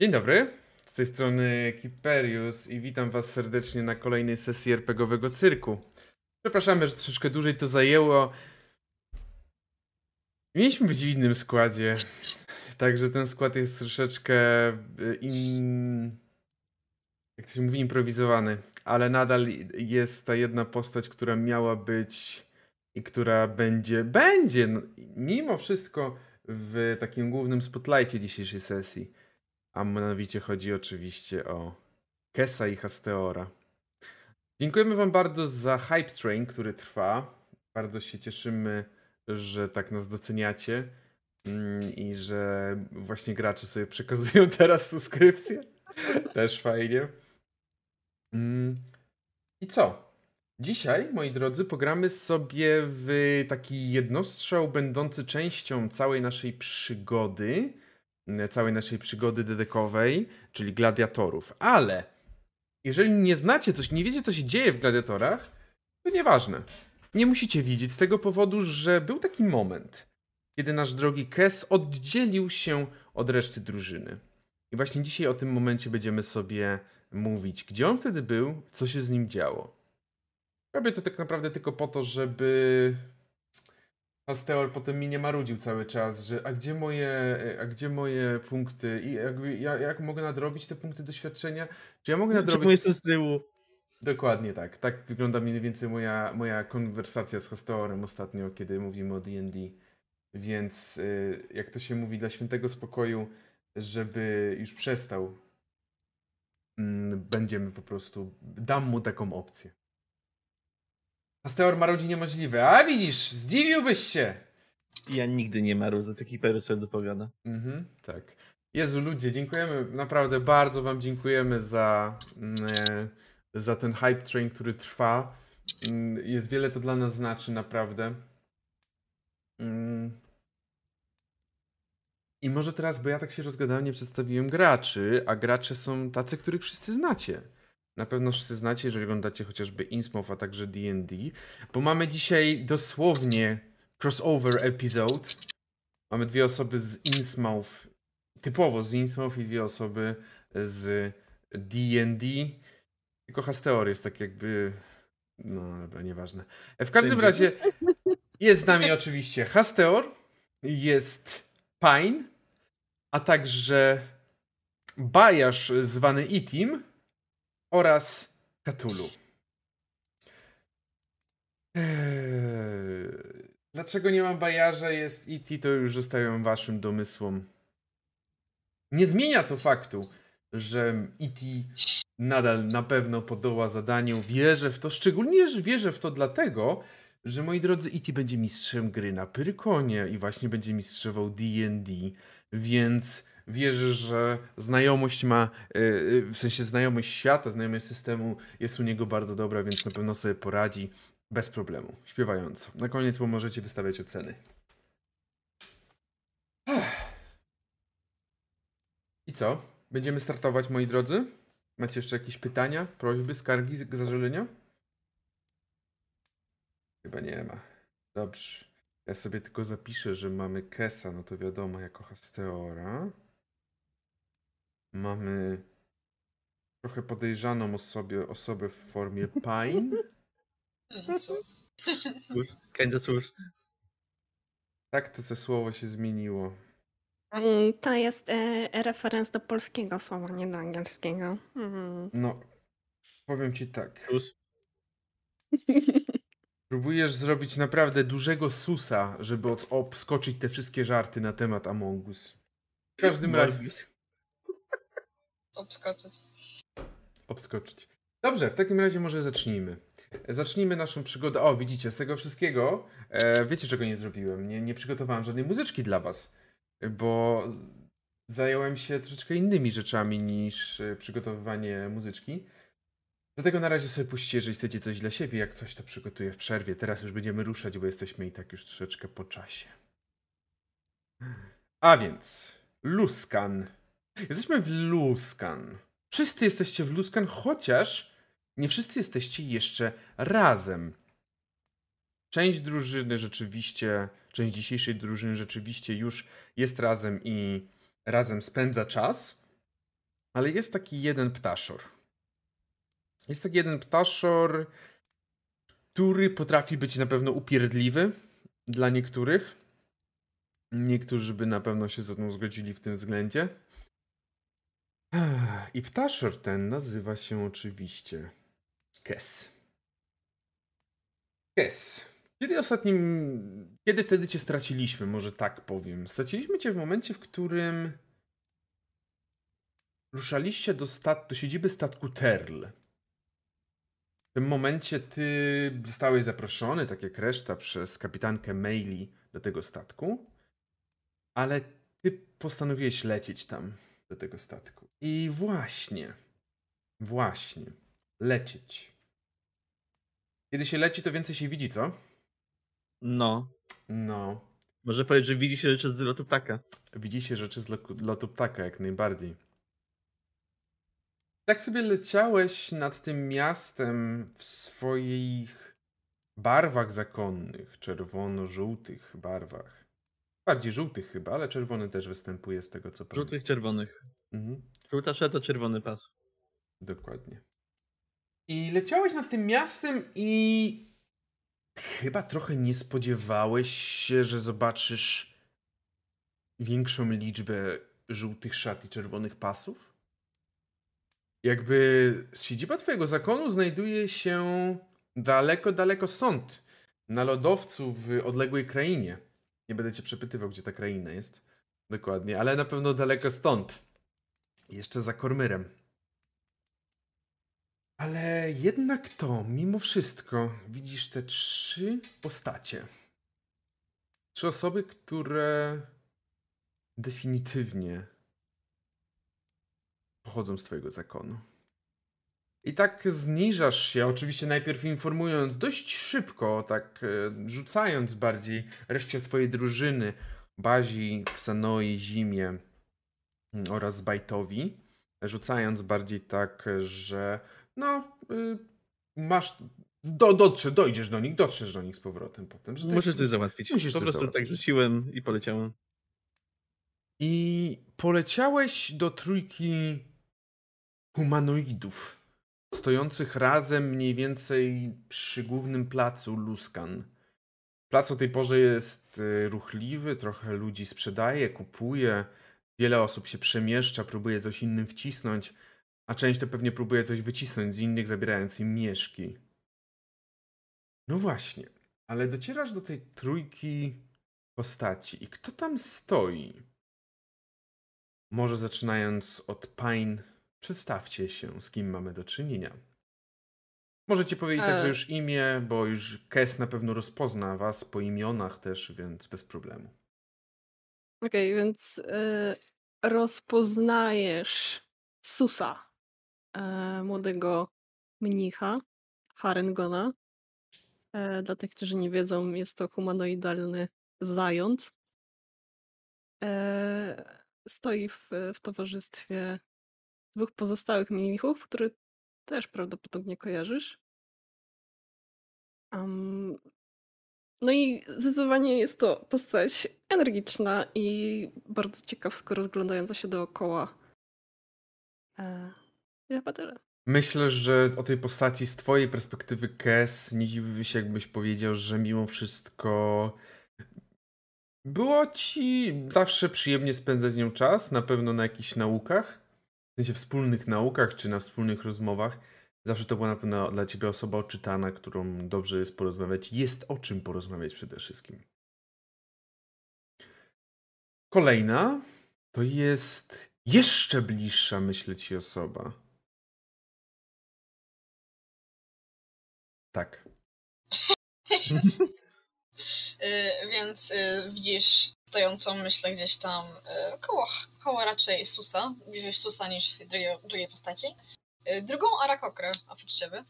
Dzień dobry, z tej strony Kiperius i witam was serdecznie na kolejnej sesji RPGowego cyrku. Przepraszamy, że troszeczkę dłużej to zajęło. Mieliśmy być w innym składzie, także ten skład jest troszeczkę e, in... jak to się mówi, improwizowany, ale nadal jest ta jedna postać, która miała być i która będzie, będzie, no, mimo wszystko w takim głównym spotlightie dzisiejszej sesji. A mianowicie chodzi oczywiście o Kesa i Hasteora. Dziękujemy Wam bardzo za Hype Train, który trwa. Bardzo się cieszymy, że tak nas doceniacie mm, i że właśnie gracze sobie przekazują teraz subskrypcję. Też fajnie. Mm. I co? Dzisiaj, moi drodzy, pogramy sobie w taki jednostrzał będący częścią całej naszej przygody całej naszej przygody dedekowej, czyli gladiatorów. Ale jeżeli nie znacie coś, nie wiecie, co się dzieje w gladiatorach, to nieważne. Nie musicie widzieć z tego powodu, że był taki moment, kiedy nasz drogi Kes oddzielił się od reszty drużyny. I właśnie dzisiaj o tym momencie będziemy sobie mówić, gdzie on wtedy był, co się z nim działo. Robię to tak naprawdę tylko po to, żeby Asteor potem mi nie marudził cały czas, że a gdzie moje, a gdzie moje punkty i jakby, ja, jak mogę nadrobić te punkty doświadczenia? Czy ja mogę nadrobić... Czemu jestem z tyłu? Dokładnie tak. Tak wygląda mniej więcej moja, moja konwersacja z Hasteorem ostatnio, kiedy mówimy o D&D. Więc y, jak to się mówi, dla świętego spokoju, żeby już przestał, mm, będziemy po prostu, dam mu taką opcję. Asteor marudzi niemożliwe. A widzisz, zdziwiłbyś się. Ja nigdy nie marudzę, taki perysol dopowiada. Mhm, tak. Jezu, ludzie, dziękujemy, naprawdę bardzo wam dziękujemy za, mm, e, za ten hype train, który trwa. Mm, jest wiele to dla nas znaczy, naprawdę. Mm. I może teraz, bo ja tak się rozgadałem, nie przedstawiłem graczy, a gracze są tacy, których wszyscy znacie. Na pewno wszyscy znacie, jeżeli oglądacie chociażby Innsmouth, a także D&D, bo mamy dzisiaj dosłownie crossover episode. Mamy dwie osoby z Innsmouth, typowo z Innsmouth i dwie osoby z D&D. Tylko Hasteor jest tak jakby... No dobra, nieważne. W każdym razie jest z nami oczywiście Hasteor, jest Pine, a także Bajasz zwany Itim oraz Cthulhu. Eee, dlaczego nie ma bajarza, jest E.T., to już zostawiam waszym domysłom. Nie zmienia to faktu, że E.T. nadal na pewno podoła zadaniu. Wierzę w to, szczególnie że wierzę w to dlatego, że moi drodzy, E.T. będzie mistrzem gry na Pyrykonie i właśnie będzie mistrzował D&D, więc wierzy, że znajomość ma, e, e, w sensie znajomość świata, znajomość systemu jest u niego bardzo dobra, więc na pewno sobie poradzi bez problemu, śpiewająco. Na koniec możecie wystawiać oceny. I co? Będziemy startować, moi drodzy? Macie jeszcze jakieś pytania, prośby, skargi, zażalenia? Chyba nie ma. Dobrze. Ja sobie tylko zapiszę, że mamy Kesa, no to wiadomo, jako Hasteora. Mamy trochę podejrzaną osobę, osobę w formie Pine. Sus. Kinda sus. Tak to to słowo się zmieniło. Mm, to jest e, referenc do polskiego słowa, nie do angielskiego. Mm. No, powiem ci tak. Sus. Próbujesz zrobić naprawdę dużego susa, żeby od, obskoczyć te wszystkie żarty na temat Among Us. W każdym razie. Obskoczyć. Obskoczyć. Dobrze, w takim razie może zacznijmy. Zacznijmy naszą przygodę. O, widzicie, z tego wszystkiego e, wiecie, czego nie zrobiłem. Nie, nie przygotowałem żadnej muzyczki dla was, bo zająłem się troszeczkę innymi rzeczami niż e, przygotowywanie muzyczki. Dlatego na razie sobie puśćcie, jeżeli chcecie coś dla siebie. Jak coś, to przygotuję w przerwie. Teraz już będziemy ruszać, bo jesteśmy i tak już troszeczkę po czasie. A więc, Luskan. Jesteśmy w Luskan. Wszyscy jesteście w Luskan, chociaż nie wszyscy jesteście jeszcze razem. Część drużyny rzeczywiście, część dzisiejszej drużyny rzeczywiście już jest razem i razem spędza czas. Ale jest taki jeden ptaszor. Jest taki jeden ptaszor, który potrafi być na pewno upierdliwy dla niektórych. Niektórzy by na pewno się ze mną zgodzili w tym względzie. I ptaszor ten nazywa się oczywiście Kes. Kes. Kiedy ostatnim. Kiedy wtedy cię straciliśmy, może tak powiem? Straciliśmy cię w momencie, w którym ruszaliście do, stat- do siedziby statku Terl. W tym momencie ty zostałeś zaproszony, tak jak reszta, przez kapitankę Maili do tego statku, ale ty postanowiłeś lecieć tam do tego statku. I właśnie, właśnie, lecieć. Kiedy się leci, to więcej się widzi, co? No. No, Może powiedzieć, że widzi się rzeczy z lotu ptaka. widzi się rzeczy z lo- lotu ptaka, jak najbardziej. Tak sobie leciałeś nad tym miastem w swoich barwach zakonnych, czerwono-żółtych barwach. Bardziej żółtych chyba, ale czerwony też występuje z tego co pamiętam. Żółtych, czerwonych. Mhm. Żółta szata, czerwony pas. Dokładnie. I leciałeś nad tym miastem i chyba trochę nie spodziewałeś się, że zobaczysz większą liczbę żółtych szat i czerwonych pasów? Jakby siedziba twojego zakonu znajduje się daleko, daleko stąd. Na lodowcu w odległej krainie. Nie będę cię przepytywał, gdzie ta kraina jest. Dokładnie, ale na pewno daleko stąd. Jeszcze za Kormyrem. Ale jednak to, mimo wszystko, widzisz te trzy postacie. Trzy osoby, które definitywnie pochodzą z twojego zakonu. I tak zniżasz się, oczywiście najpierw informując dość szybko, tak e, rzucając bardziej reszcie twojej drużyny, Bazi, Ksanoi, Zimie oraz Bajtowi, rzucając bardziej tak, że no, y, masz, do, dotrze, dojdziesz do nich, dotrzesz do nich z powrotem potem. Że tak- Muszę coś załatwić. Musisz po prostu tak załatwić. rzuciłem i poleciałem. I poleciałeś do trójki humanoidów, stojących razem mniej więcej przy głównym placu Luskan. Plac o tej porze jest y, ruchliwy, trochę ludzi sprzedaje, kupuje, wiele osób się przemieszcza, próbuje coś innym wcisnąć, a część to pewnie próbuje coś wycisnąć z innych, zabierając im mieszki. No właśnie, ale docierasz do tej trójki postaci i kto tam stoi? Może zaczynając od Pain, przedstawcie się, z kim mamy do czynienia. Możecie powiedzieć E. także już imię, bo już Kes na pewno rozpozna was po imionach też, więc bez problemu. Okej, więc y, rozpoznajesz Susa, e, młodego mnicha, Harengona. E, dla tych, którzy nie wiedzą, jest to humanoidalny zając. E, stoi w, w towarzystwie dwóch pozostałych mnichów, które też prawdopodobnie kojarzysz. Am, no i zdecydowanie jest to postać energiczna i bardzo ciekawsko rozglądająca się dookoła. E, chyba tyle. Myślę, że o tej postaci z twojej perspektywy Kes nie dziwiłby się, jakbyś powiedział, że mimo wszystko było ci zawsze przyjemnie spędzać z nią czas, na pewno na jakichś naukach, w sensie wspólnych naukach czy na wspólnych rozmowach. Zawsze to była na pewno dla ciebie osoba oczytana, którą dobrze jest porozmawiać. Jest o czym porozmawiać przede wszystkim. Kolejna to jest jeszcze bliższa, myślę ci, osoba. Tak. Y, więc y, widzisz stojącą, myślę, gdzieś tam y, koło, koło raczej Susa, bliżej Susa niż drugiej, drugiej postaci. Y, drugą Arakokrę, oprócz ciebie.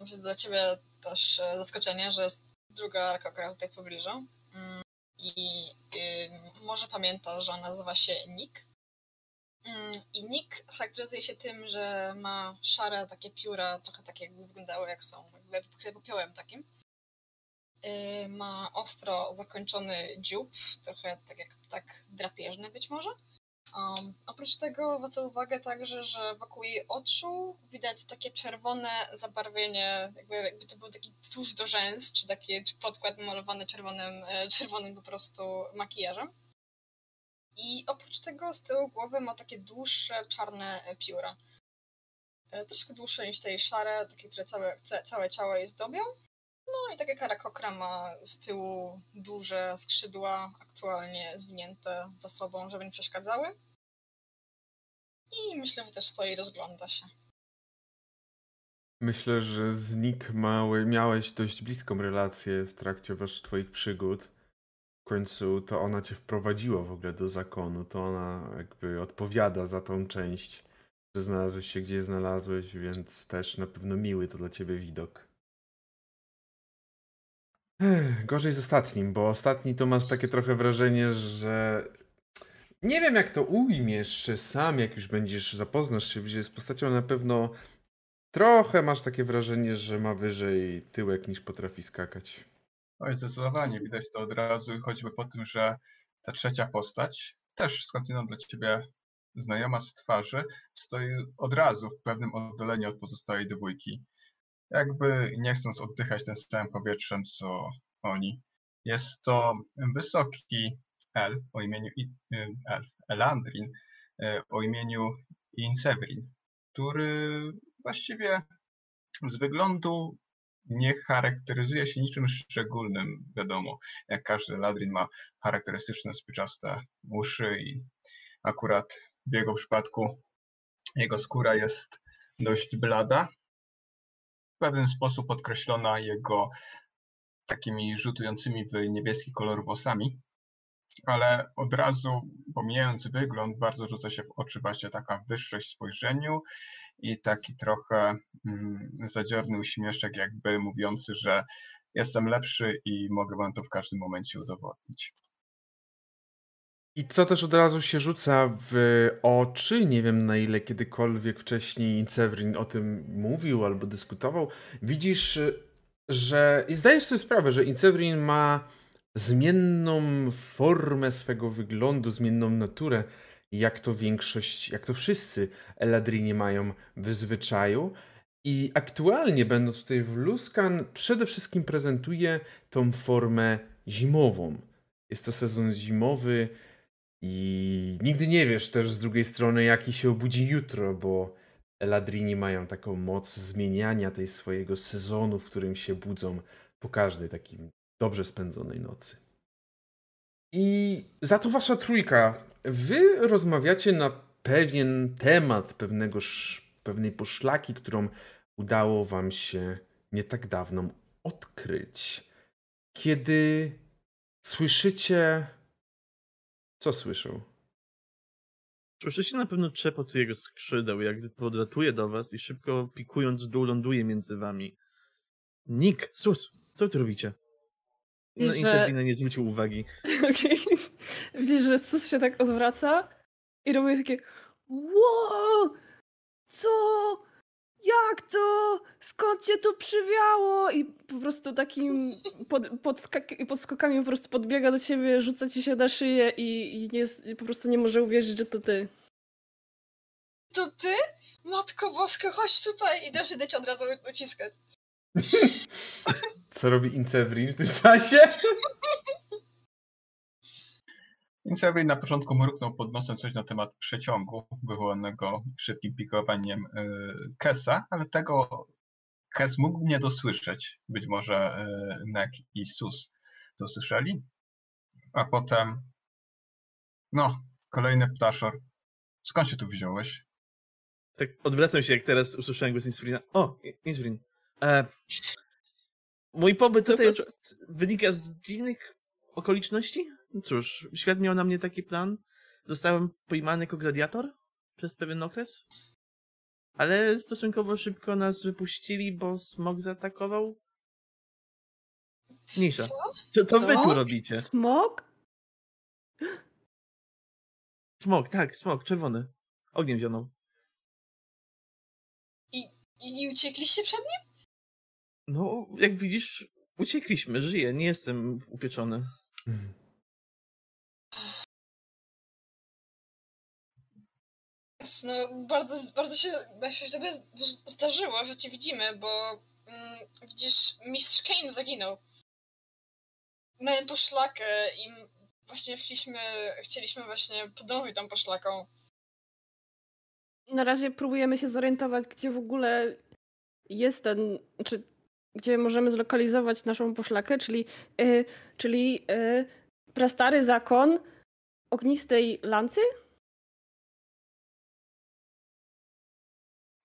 Może dla ciebie też e, zaskoczenie, że jest druga Arakokra tutaj w pobliżu. Mm, I y, może pamiętasz, że on nazywa się Nick. Mm, I Nick charakteryzuje się tym, że ma szare takie pióra, trochę takie jakby wyglądały jak są, jakby popiołem takim. Y, ma ostro zakończony dziób, trochę tak jak tak drapieżny być może. Um, oprócz tego zwraca uwagę także, że wokół jej oczu widać takie czerwone zabarwienie, jakby, jakby to był taki tusz do rzęs, czy taki czy podkład malowany czerwonym, e, czerwonym po prostu makijażem. I oprócz tego z tyłu głowy ma takie dłuższe, czarne pióra. E, Troszkę dłuższe niż te szare, takie, które całe, ca- całe ciało jej zdobią. No i takie karakokra ma z tyłu duże skrzydła, aktualnie zwinięte za sobą, żeby nie przeszkadzały. I myślę, że też stoi i rozgląda się. Myślę, że z Nick mały, miałeś dość bliską relację w trakcie wasz twoich przygód. W końcu to ona cię wprowadziła w ogóle do zakonu. To ona jakby odpowiada za tą część, że znalazłeś się gdzie znalazłeś, więc też na pewno miły to dla ciebie widok. Gorzej z ostatnim, bo ostatni to masz takie trochę wrażenie, że nie wiem jak to ujmiesz sam, jak już będziesz, zapoznasz się z postacią, na pewno Trochę masz takie wrażenie, że ma wyżej tyłek niż potrafi skakać. Oj, zdecydowanie widać to od razu, choćby po tym, że ta trzecia postać, też skądinąd dla ciebie znajoma z twarzy, stoi od razu w pewnym oddaleniu od pozostałej dwójki. Jakby nie chcąc oddychać tym samym powietrzem, co oni. Jest to wysoki elf o imieniu y, elf, Elandrin y, o imieniu Insevrin, który właściwie z wyglądu nie charakteryzuje się niczym szczególnym, wiadomo. Jak każdy ladrin ma charakterystyczne spiczaste uszy i akurat w jego przypadku jego skóra jest dość blada. W pewien sposób podkreślona jego takimi rzutującymi w niebieski kolor włosami, ale od razu, pomijając wygląd, bardzo rzuca się w oczy właśnie taka wyższość w spojrzeniu i taki trochę mm, zadziorny uśmieszek, jakby mówiący, że jestem lepszy i mogę wam to w każdym momencie udowodnić. I co też od razu się rzuca w oczy, nie wiem na ile kiedykolwiek wcześniej Severin o tym mówił albo dyskutował, widzisz, że i zdajesz sobie sprawę, że Inseverin ma zmienną formę swego wyglądu, zmienną naturę, jak to większość, jak to wszyscy Eladrini mają w zwyczaju. I aktualnie, będąc tutaj w Luskan, przede wszystkim prezentuje tą formę zimową. Jest to sezon zimowy i nigdy nie wiesz też z drugiej strony, jaki się obudzi jutro, bo Eladrini mają taką moc zmieniania tej swojego sezonu, w którym się budzą po każdej takiej dobrze spędzonej nocy. I za to wasza trójka. Wy rozmawiacie na pewien temat, pewnego, pewnej poszlaki, którą udało wam się nie tak dawno odkryć. Kiedy słyszycie. Co słyszą? Słyszycie na pewno trzepot jego skrzydeł, jak podlatuje do was i szybko pikując w dół ląduje między wami. Nick, sus, co tu robicie? No, Że- Insebrina nie zwrócił uwagi. Okej. Widzisz, że Sus się tak odwraca i robi takie Wow! Co? Jak to? Skąd cię tu przywiało? I po prostu takim pod, podskak- podskokami po prostu podbiega do ciebie, rzuca ci się na szyję i, i nie, jest- po prostu nie może uwierzyć, że to ty. To ty? Matko Boska, chodź tutaj i też idę cię od razu uciskać. Co robi Incevrin w tym czasie? Insevrin na początku mruknął pod nosem coś na temat przeciągu wywołanego szybkim pikowaniem y, Kesa, ale tego Kes mógł nie dosłyszeć. Być może y, Nek i Sus to słyszeli. A potem, no, kolejny ptaszor. Skąd się tu wziąłeś? Tak odwracam się, jak teraz usłyszałem głos Insulina. O, I- Insulin. E, mój pobyt tutaj jest, wynika z dziwnych okoliczności. No Cóż, świat miał na mnie taki plan. Zostałem pojmany jako gladiator przez pewien okres. Ale stosunkowo szybko nas wypuścili, bo smog zaatakował. Mniejsza. Co? Co, co wy tu robicie? Smok? Smog, tak, smog, czerwony. Ogniem zionął. I, I uciekliście przed nim? No, jak widzisz, uciekliśmy, żyję, nie jestem upieczony. No, bardzo, bardzo się, się z- zdarzyło, że cię widzimy, bo mm, widzisz, mistrz Kane zaginął. Mamy poszlakę i właśnie szliśmy, chcieliśmy właśnie podążyć tą poszlaką. Na razie próbujemy się zorientować, gdzie w ogóle jest ten, czy gdzie możemy zlokalizować naszą poszlakę, czyli, y, czyli y, prastary zakon ognistej lancy?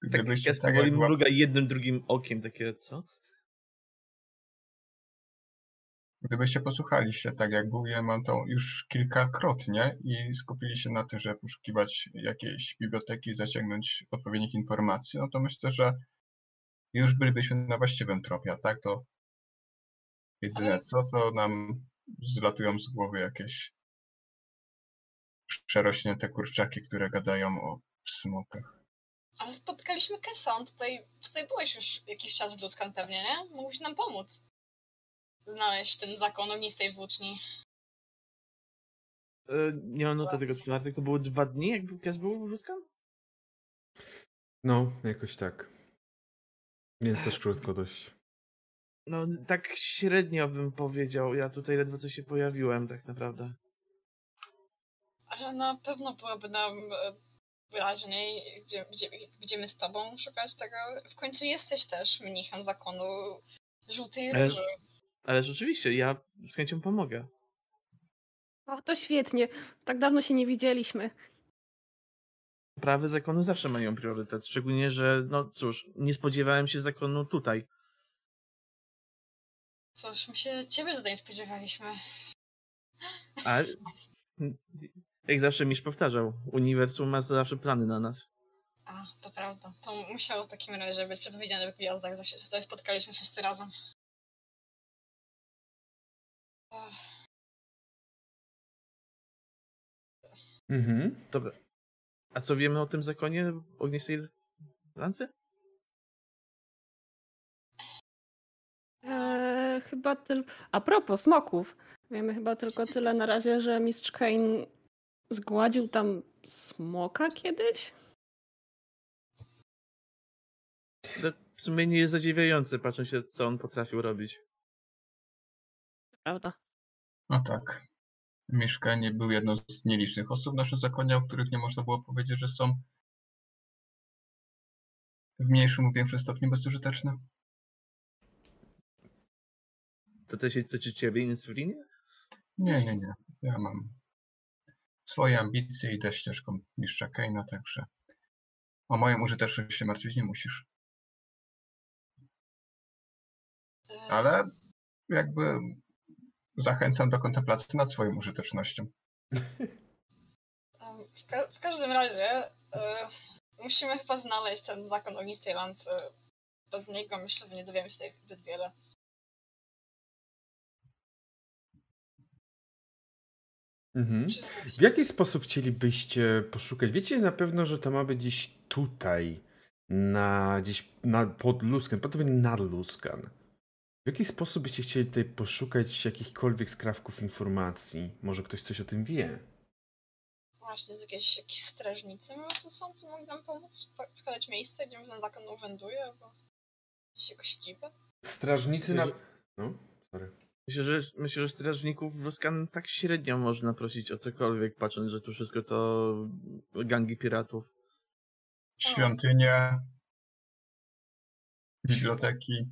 Tak, Gdybyście Kes tak powoli mruga jednym, drugim okiem, takie co? Gdybyście posłuchali się tak jak mówiłem mam to już kilkakrotnie i skupili się na tym, żeby poszukiwać jakiejś biblioteki zaciągnąć odpowiednich informacji, no to myślę, że już bylibyśmy na właściwym tropie, a tak to jedyne co, to nam zlatują z głowy jakieś przerośnięte kurczaki, które gadają o smokach. Ale spotkaliśmy Kesa, on tutaj, tutaj byłeś już jakiś czas w Luskan pewnie, nie? Mógłbyś nam pomóc. Znaleźć ten zakon ognistej włóczni. E, nie mam noty tego czwartek, to było dwa dni, jakby Kes był w Ruskan? No, jakoś tak. Więc też krótko dość. No, tak średnio bym powiedział. Ja tutaj ledwo co się pojawiłem, tak naprawdę. Ale na pewno byłoby nam e, wyraźniej, gdzie, gdzie, będziemy z tobą szukać tego. W końcu jesteś też mnichem zakonu żółtej Ale- róży. Ale rzeczywiście, ja z chęcią pomogę. O, to świetnie. Tak dawno się nie widzieliśmy. Prawy zakonu zawsze mają priorytet, szczególnie, że, no cóż, nie spodziewałem się zakonu tutaj. Cóż, my się ciebie tutaj nie spodziewaliśmy. A jak zawsze Misz powtarzał, uniwersum ma zawsze plany na nas. A, to prawda. To musiało w takim razie być przepowiedziane w gwiazdach, się tutaj spotkaliśmy wszyscy razem. Mhm. Dobra. A co wiemy o tym zakonie ognistej lancy? Eee, chyba tylko. A propos smoków. Wiemy chyba tylko tyle na razie, że mistrz Kane zgładził tam smoka kiedyś. To w sumie nie jest zadziwiające, patrząc się, co on potrafił robić. Prawda. No tak. Mieszka nie był jedną z nielicznych osób w naszym zakonie, o których nie można było powiedzieć, że są w mniejszym lub większym stopniu bezużyteczne. To też się tyczy ciebie, insulinie? Nie, nie, nie. Ja mam swoje ambicje, idę ścieżką mistrza Keina, także o moją użyteczność się martwić nie musisz. e, Ale jakby zachęcam do kontemplacji nad swoją użytecznością. W, ka- w każdym razie e, musimy chyba znaleźć ten zakon ognistej lancy. Bez niego myślę, że nie dowiemy się tutaj zbyt wiele. Mhm. W jaki sposób chcielibyście poszukać? Wiecie na pewno, że to ma być gdzieś tutaj, na gdzieś na, pod Luskan, prawdopodobnie nad Luskan. W jaki sposób byście chcieli tutaj poszukać jakichkolwiek skrawków informacji? Może ktoś coś o tym wie? Właśnie, z jakieś, jakieś strażnicy może tu są, co mogą nam pomóc? Po- Wskazać miejsce, gdzie ten zakon urzęduje, albo gdzieś jego siedzibę? Strażnicy na... No, sorry. Myślę, że, myślę, że strażników w Roskan tak średnio można prosić o cokolwiek, patrząc, że tu wszystko to gangi piratów. Świątynie, biblioteki.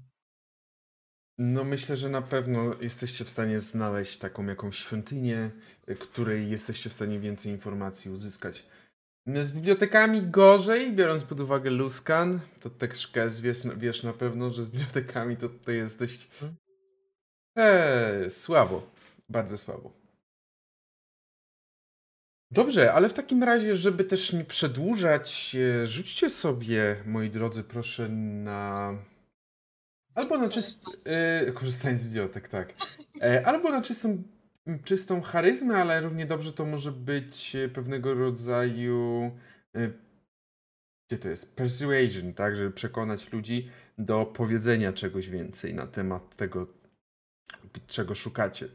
No myślę, że na pewno jesteście w stanie znaleźć taką jakąś świątynię, y, której jesteście w stanie więcej informacji uzyskać. No, Z bibliotekami gorzej, biorąc pod uwagę Luskan, to też Kez, wiesz, wiesz na pewno, że z bibliotekami to tutaj jest dość Hmm. Eee, słabo, bardzo słabo. Dobrze, ale w takim razie, żeby też nie przedłużać, e, rzućcie sobie, moi drodzy, proszę na Albo na czystą. Yy, korzystając z bibliotek, tak. E, albo na czystą, czystą charyzmę, ale równie dobrze to może być e, pewnego rodzaju. E, gdzie to jest? Persuasion, tak? Żeby przekonać ludzi do powiedzenia czegoś więcej na temat tego, czego szukacie.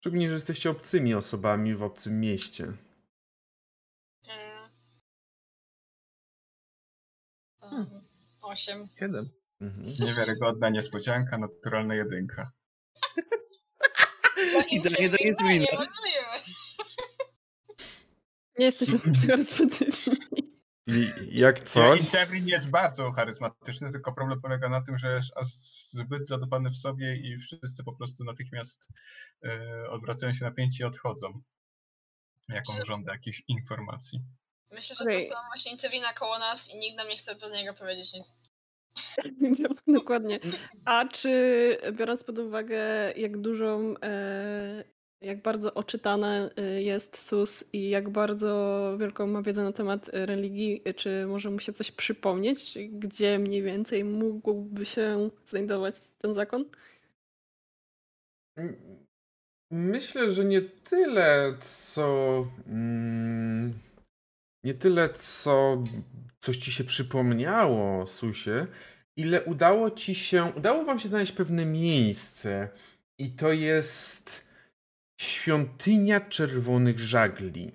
Szczególnie, że jesteście obcymi osobami w obcym mieście. Mm. Mm, Osiem. Siedem. Mhm. Niewiarygodna niespodzianka, naturalna jedynka. Idealnie do Nie, insuliny. Niemożliwe. Nie jesteśmy psychoresponsytywni. I jak Coś? coś, Insevrin jest bardzo charyzmatyczny, tylko problem polega na tym, że jest aż zbyt zadowolony w sobie i wszyscy po prostu natychmiast e, odwracają się napięci i odchodzą. Jak on żąda jakichś informacji. Myślę, że Okej. po prostu właśnie Incewina koło nas i nikt nam nie chce bez niego powiedzieć nic. Dokładnie. A czy biorąc pod uwagę, jak dużą, e, jak bardzo oczytane e, jest SUS i jak bardzo wielką ma wiedzę na temat e, religii, czy może mu się coś przypomnieć, gdzie mniej więcej mógłby się znajdować ten zakon? Myślę, że nie tyle, co. Mm, nie tyle, co coś ci się przypomniało, Susie, ile udało ci się. Udało wam się znaleźć pewne miejsce. I to jest świątynia czerwonych żagli.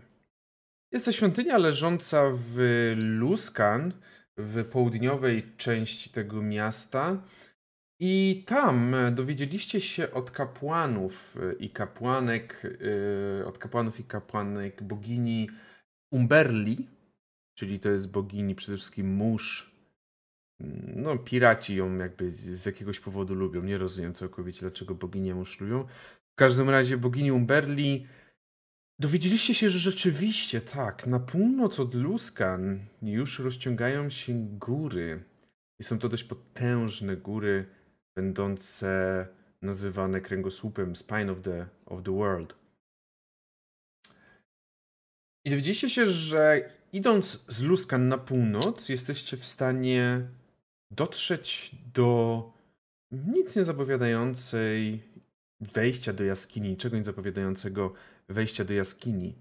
Jest to świątynia leżąca w Luskan, w południowej części tego miasta. I tam dowiedzieliście się od kapłanów e, i kapłanek, e, od kapłanów i kapłanek bogini Umberli, czyli to jest bogini przede wszystkim mórz. No, piraci ją jakby z z jakiegoś powodu lubią. Nie rozumiem całkowicie, dlaczego boginię mórz lubią. Każdym razie bogini Umberli dowiedzieliście się, że rzeczywiście tak, na północ od Luskan już rozciągają się góry. I są to dość potężne góry, będące nazywane kręgosłupem Spine of the, of the World. I dowiedzieliście się, że idąc z Luskan na północ, jesteście w stanie dotrzeć do nic nie zapowiadającej wejścia do jaskini, niczego nie zapowiadającego wejścia do jaskini,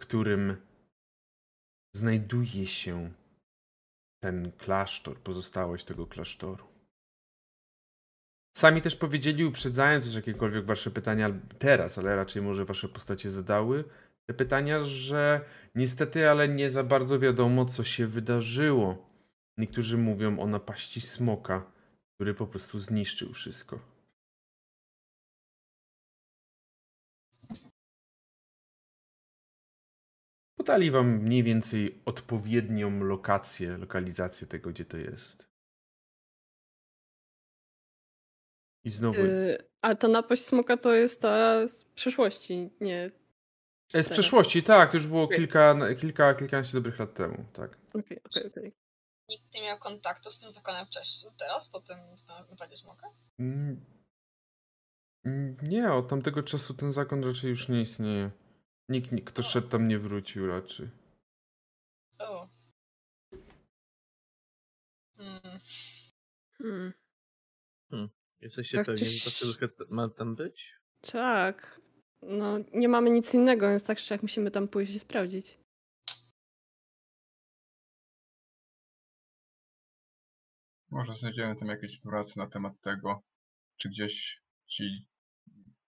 w którym znajduje się ten klasztor, pozostałość tego klasztoru. Sami też powiedzieli, uprzedzając już jakiekolwiek wasze pytania teraz, ale raczej może wasze postacie zadały te pytania, że niestety, ale nie za bardzo wiadomo, co się wydarzyło. Niektórzy mówią o napaści smoka, który po prostu zniszczył wszystko. Podali wam mniej więcej odpowiednią lokację, lokalizację tego, gdzie to jest. I znowu. Y, a ta napaść smoka to jest ta z przeszłości, nie. E, Z teraz. przeszłości, tak, to już było Okej. kilka, kilka, kilkanaście dobrych lat temu, tak. Okej, okej, okej. Nikt nie miał kontaktu z tym zakonem wcześniej. Teraz, po tym na- napadzie smoka? Mm, mm, Nie, od tamtego czasu ten zakon raczej już nie istnieje. Nikt, nikt kto szedł tam nie wrócił raczej. O. Hmm. Hmm. Jesteście Tak, pewni, że ta ma tam być? Tak. No, nie mamy nic innego, więc tak jak musimy tam pójść i sprawdzić. Może znajdziemy tam jakieś informacje na temat tego, czy gdzieś ci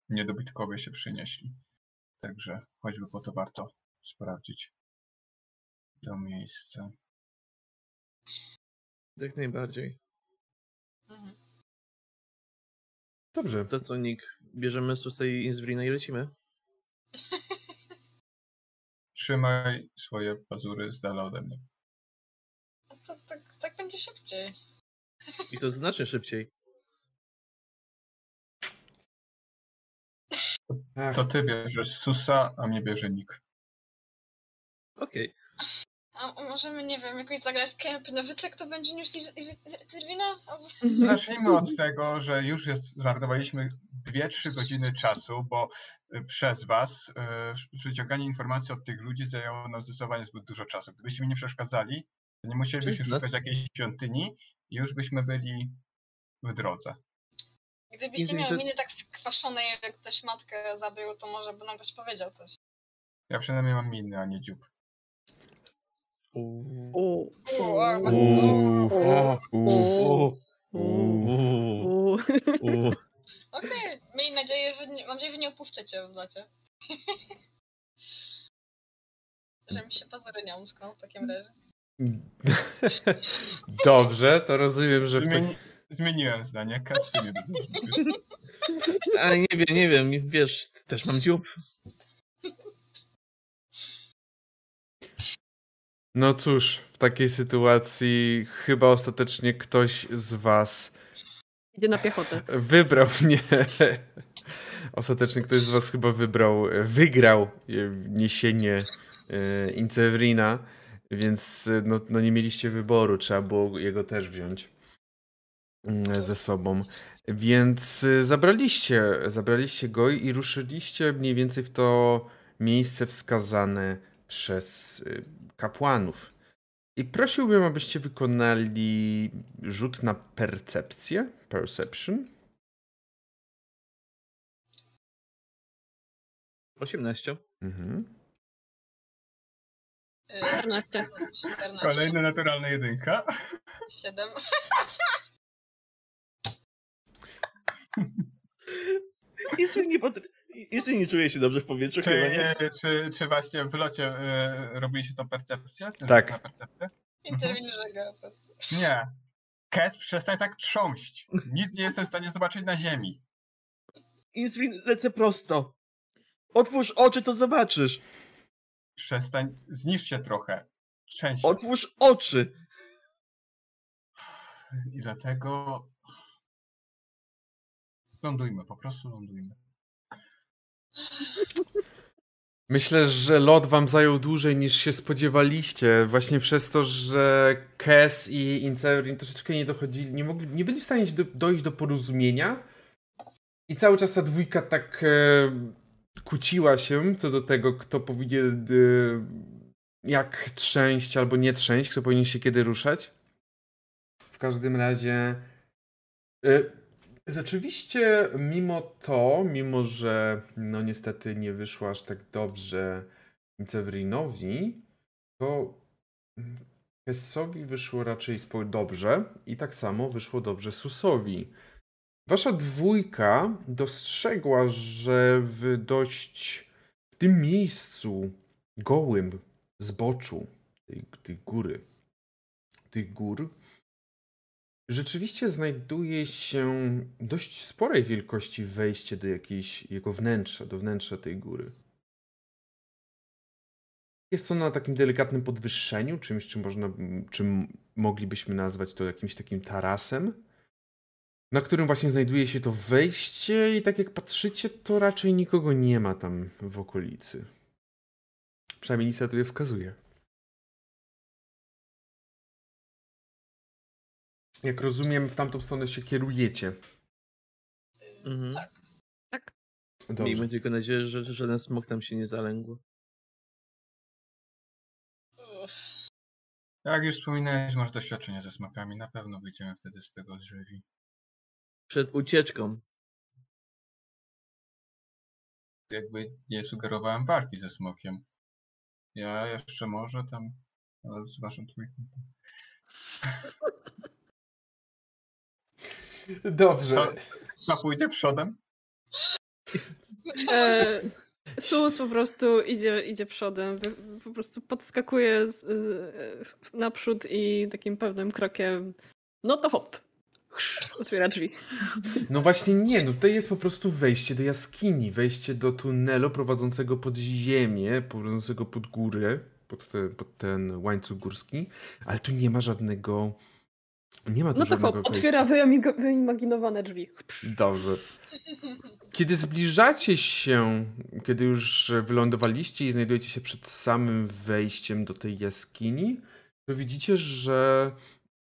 niedobytkowie się przynieśli. Także choćby po to warto sprawdzić to miejsce. Jak najbardziej. Mhm. Dobrze. To co, Nick? Bierzemy Susa i Inzwrina i lecimy? Trzymaj swoje pazury z dala ode mnie. No To, tak, tak będzie szybciej. I to znacznie szybciej. Ach, To ty bierzesz Susa, a mnie bierze Nick. Okej. A możemy, nie wiem, jakoś zagrać kemp nowyczek, to będzie news Tyrwina? Zacznijmy od tego, że już jest, zmarnowaliśmy 2-3 godziny czasu, bo y, przez was y, wyciąganie informacji od tych ludzi zajęło nam zdecydowanie zbyt dużo czasu. Gdybyście mi nie przeszkadzali, to nie musielibyśmy szukać jakiejś świątyni i już byśmy byli w drodze. Gdybyście miały to- miny tak skwaszone, jak ktoś matkę zabił, to może by nam ktoś powiedział coś. Ja przynajmniej mam miny, a nie dziób. Okej, miej nadzieję, że nie, mam nadzieję, że nie opuszczacie w locie. że mi się pazury nie umskną w takim razie. Dobrze, to rozumiem, że w tak... Zmieni... Zmieniłem zdanie, Kas, ty mnie mówić. Ale nie wiem, nie wiem, wiesz, też mam dziób. No cóż, w takiej sytuacji chyba ostatecznie ktoś z was Idzie na piechotę. wybrał mnie. Ostatecznie ktoś z was chyba wybrał, wygrał niesienie e, Incevrina, więc e, no, no nie mieliście wyboru, trzeba było jego też wziąć ze sobą. Więc e, zabraliście, zabraliście go i ruszyliście mniej więcej w to miejsce wskazane przez kapłanów. I prosiłbym, abyście wykonali rzut na percepcję. Perception. 18. Mhm. Y, 14. 14. Kolejna naturalna jedynka. 7. Jezu, nie. Jezu, nie czuję się dobrze w powietrzu Czy, chyba, nie? czy, czy właśnie w locie y, robiliście tą percepcję? Ten Tak. Na percepcję? Interwin prostu. Nie. Kes, przestań tak trząść. Nic nie jestem w stanie zobaczyć na ziemi. Insulin, lecę prosto. Otwórz oczy, to zobaczysz. Przestań, zniszcz się trochę. Się. Otwórz oczy. I dlatego... Lądujmy, po prostu lądujmy. Myślę, że lot wam zajął dłużej niż się spodziewaliście. Właśnie przez to, że Kes i Incerin troszeczkę nie dochodzili, nie, mogli, nie byli w stanie do, dojść do porozumienia. I cały czas ta dwójka tak e, kłóciła się co do tego, kto powinien e, jak trzęść albo nie trzęść, kto powinien się kiedy ruszać. W każdym razie. E, Rzeczywiście, mimo to, mimo że no niestety nie wyszło aż tak dobrze Cewrinowi, to Kessowi wyszło raczej dobrze i tak samo wyszło dobrze Susowi. Wasza dwójka dostrzegła, że w dość w tym miejscu gołym zboczu tej, tej góry, tych gór, Rzeczywiście znajduje się dość sporej wielkości wejście do jakiejś jego wnętrza, do wnętrza tej góry. Jest to na takim delikatnym podwyższeniu, czymś, czym można, czym moglibyśmy nazwać to jakimś takim tarasem, na którym właśnie znajduje się to wejście i tak jak patrzycie, to raczej nikogo nie ma tam w okolicy. Przynajmniej nic na to nie wskazuje. Jak rozumiem, w tamtą stronę się kierujecie. Mhm. Tak. Tak. Dobrze. Miejmy tylko nadzieję, że że żaden smok tam się nie zalęgł. Jak już wspominałeś, masz doświadczenie ze smakami. Na pewno wyjdziemy wtedy z tego żywi. Przed ucieczką. Jakby nie sugerowałem walki ze smokiem. Ja jeszcze może tam ale z waszą trójką. Dobrze. To- pójdzie przodem? E, Sus po prostu idzie, idzie przodem, po prostu podskakuje z, e, naprzód i takim pewnym krokiem, no to hop, Chrz, otwiera drzwi. No właśnie nie, no tutaj jest po prostu wejście do jaskini, wejście do tunelu prowadzącego pod ziemię, prowadzącego pod górę, pod, te, pod ten łańcuch górski, ale tu nie ma żadnego, nie ma tu No to hop, otwiera wyimag- wyimaginowane drzwi. Dobrze. Kiedy zbliżacie się, kiedy już wylądowaliście i znajdujecie się przed samym wejściem do tej jaskini, to widzicie, że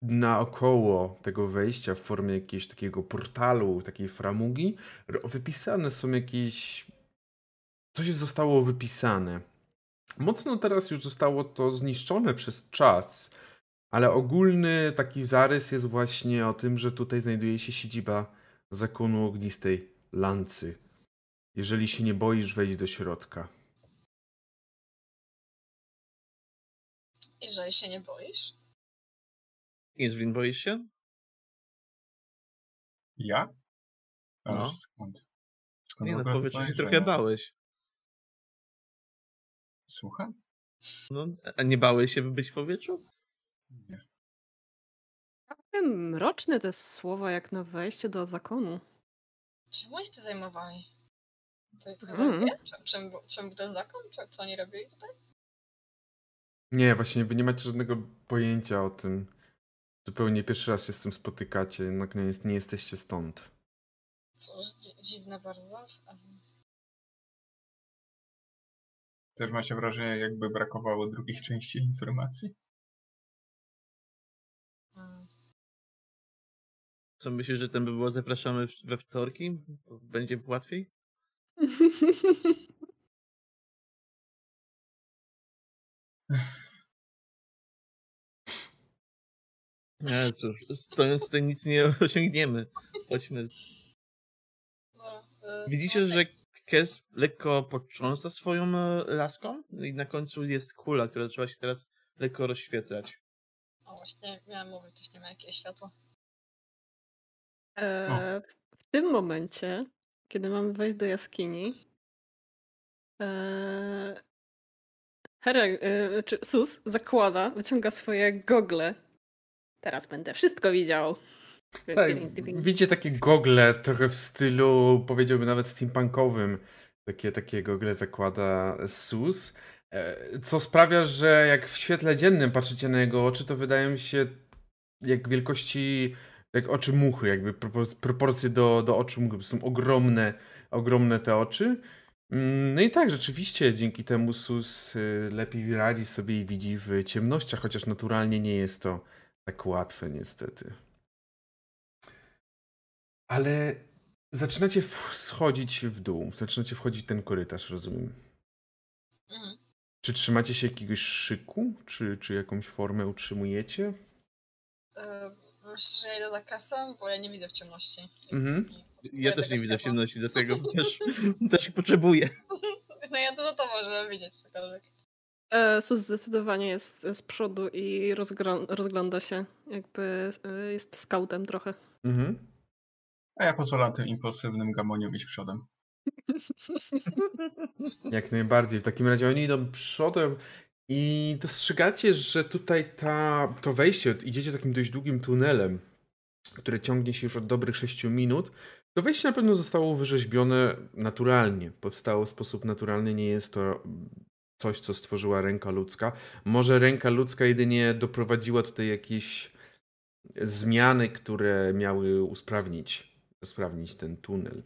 naokoło tego wejścia w formie jakiegoś takiego portalu, takiej framugi, wypisane są jakieś. Coś zostało wypisane. Mocno teraz już zostało to zniszczone przez czas, ale ogólny taki zarys jest właśnie o tym, że tutaj znajduje się siedziba zakonu ognistej lancy. Jeżeli się nie boisz, wejdź do środka. I że się nie boisz? Insulin, boisz się? Ja? A No. skąd? Skąd Nie w no, ogóle to powiedz, że się podejrzenie? trochę bałeś. Słucham? No, a nie bałeś się być w powietrzu? Mroczne te słowa jak na wejście do zakonu. Czym oni się zajmowali? To, to Mm. mm. Czym, czym, ten zakon? Czy, co oni robili tutaj? Nie, właśnie wy nie macie żadnego pojęcia o tym. Zupełnie pierwszy raz się z tym spotykacie, jednak nie, jest, nie jesteście stąd. Cóż, dzi dziwne bardzo. Też macie wrażenie, jakby brakowało drugich części informacji? Co myślisz, że ten by było zapraszamy we wtorki? Bo Będzie łatwiej? Nie, cóż, stojąc tutaj nic nie osiągniemy. Chodźmy. No, y, Widzicie, no, że Kes lekko potrząsa swoją e, laską i na końcu jest kula, która trzeba się teraz lekko rozświetlać. O, właśnie miałam mówić, nie ma jakieś światło. E, w tym momencie, kiedy mamy wejść do jaskini, e, e, czy Sus zakłada, wyciąga swoje gogle. Teraz będę wszystko widział. Tak, widzicie takie gogle trochę w stylu, powiedziałbym nawet steampunkowym. Takie, takie gogle zakłada Sus. E, Co sprawia, że jak w świetle dziennym patrzycie na jego oczy, to wydają mi się jak wielkości, jak oczy muchy, jakby propor- proporcje do, do oczu muchy. Są ogromne, ogromne te oczy. Mm, No i tak, rzeczywiście dzięki temu Sus y, lepiej radzi sobie i widzi w ciemnościach, chociaż naturalnie nie jest to tak łatwe niestety. Ale zaczynacie schodzić w dół, zaczynacie wchodzić ten korytarz, rozumiem. Mhm. Czy trzymacie się jakiegoś szyku? Czy, czy jakąś formę utrzymujecie? Y, myślę, że ja idę za kasą, bo ja nie widzę w ciemności. Mhm. Ja też nie widzę w ciemności, dlatego też, też potrzebuję. No ja to za tobą, żeby widzieć cokolwiek. E, Sus zdecydowanie jest z przodu i rozgląda się, jakby e, jest skautem trochę. Mhm. A ja pozwalam tym impulsywnym gamoniom iść przodem. Jak najbardziej. W takim razie oni idą przodem i dostrzegacie, że tutaj ta, to wejście, idziecie takim dość długim tunelem, które ciągnie się już od dobrych 6 minut. To wejście na pewno zostało wyrzeźbione naturalnie. Powstało w sposób naturalny, nie jest to coś, co stworzyła ręka ludzka. Może ręka ludzka jedynie doprowadziła tutaj jakieś zmiany, które miały usprawnić, usprawnić ten tunel.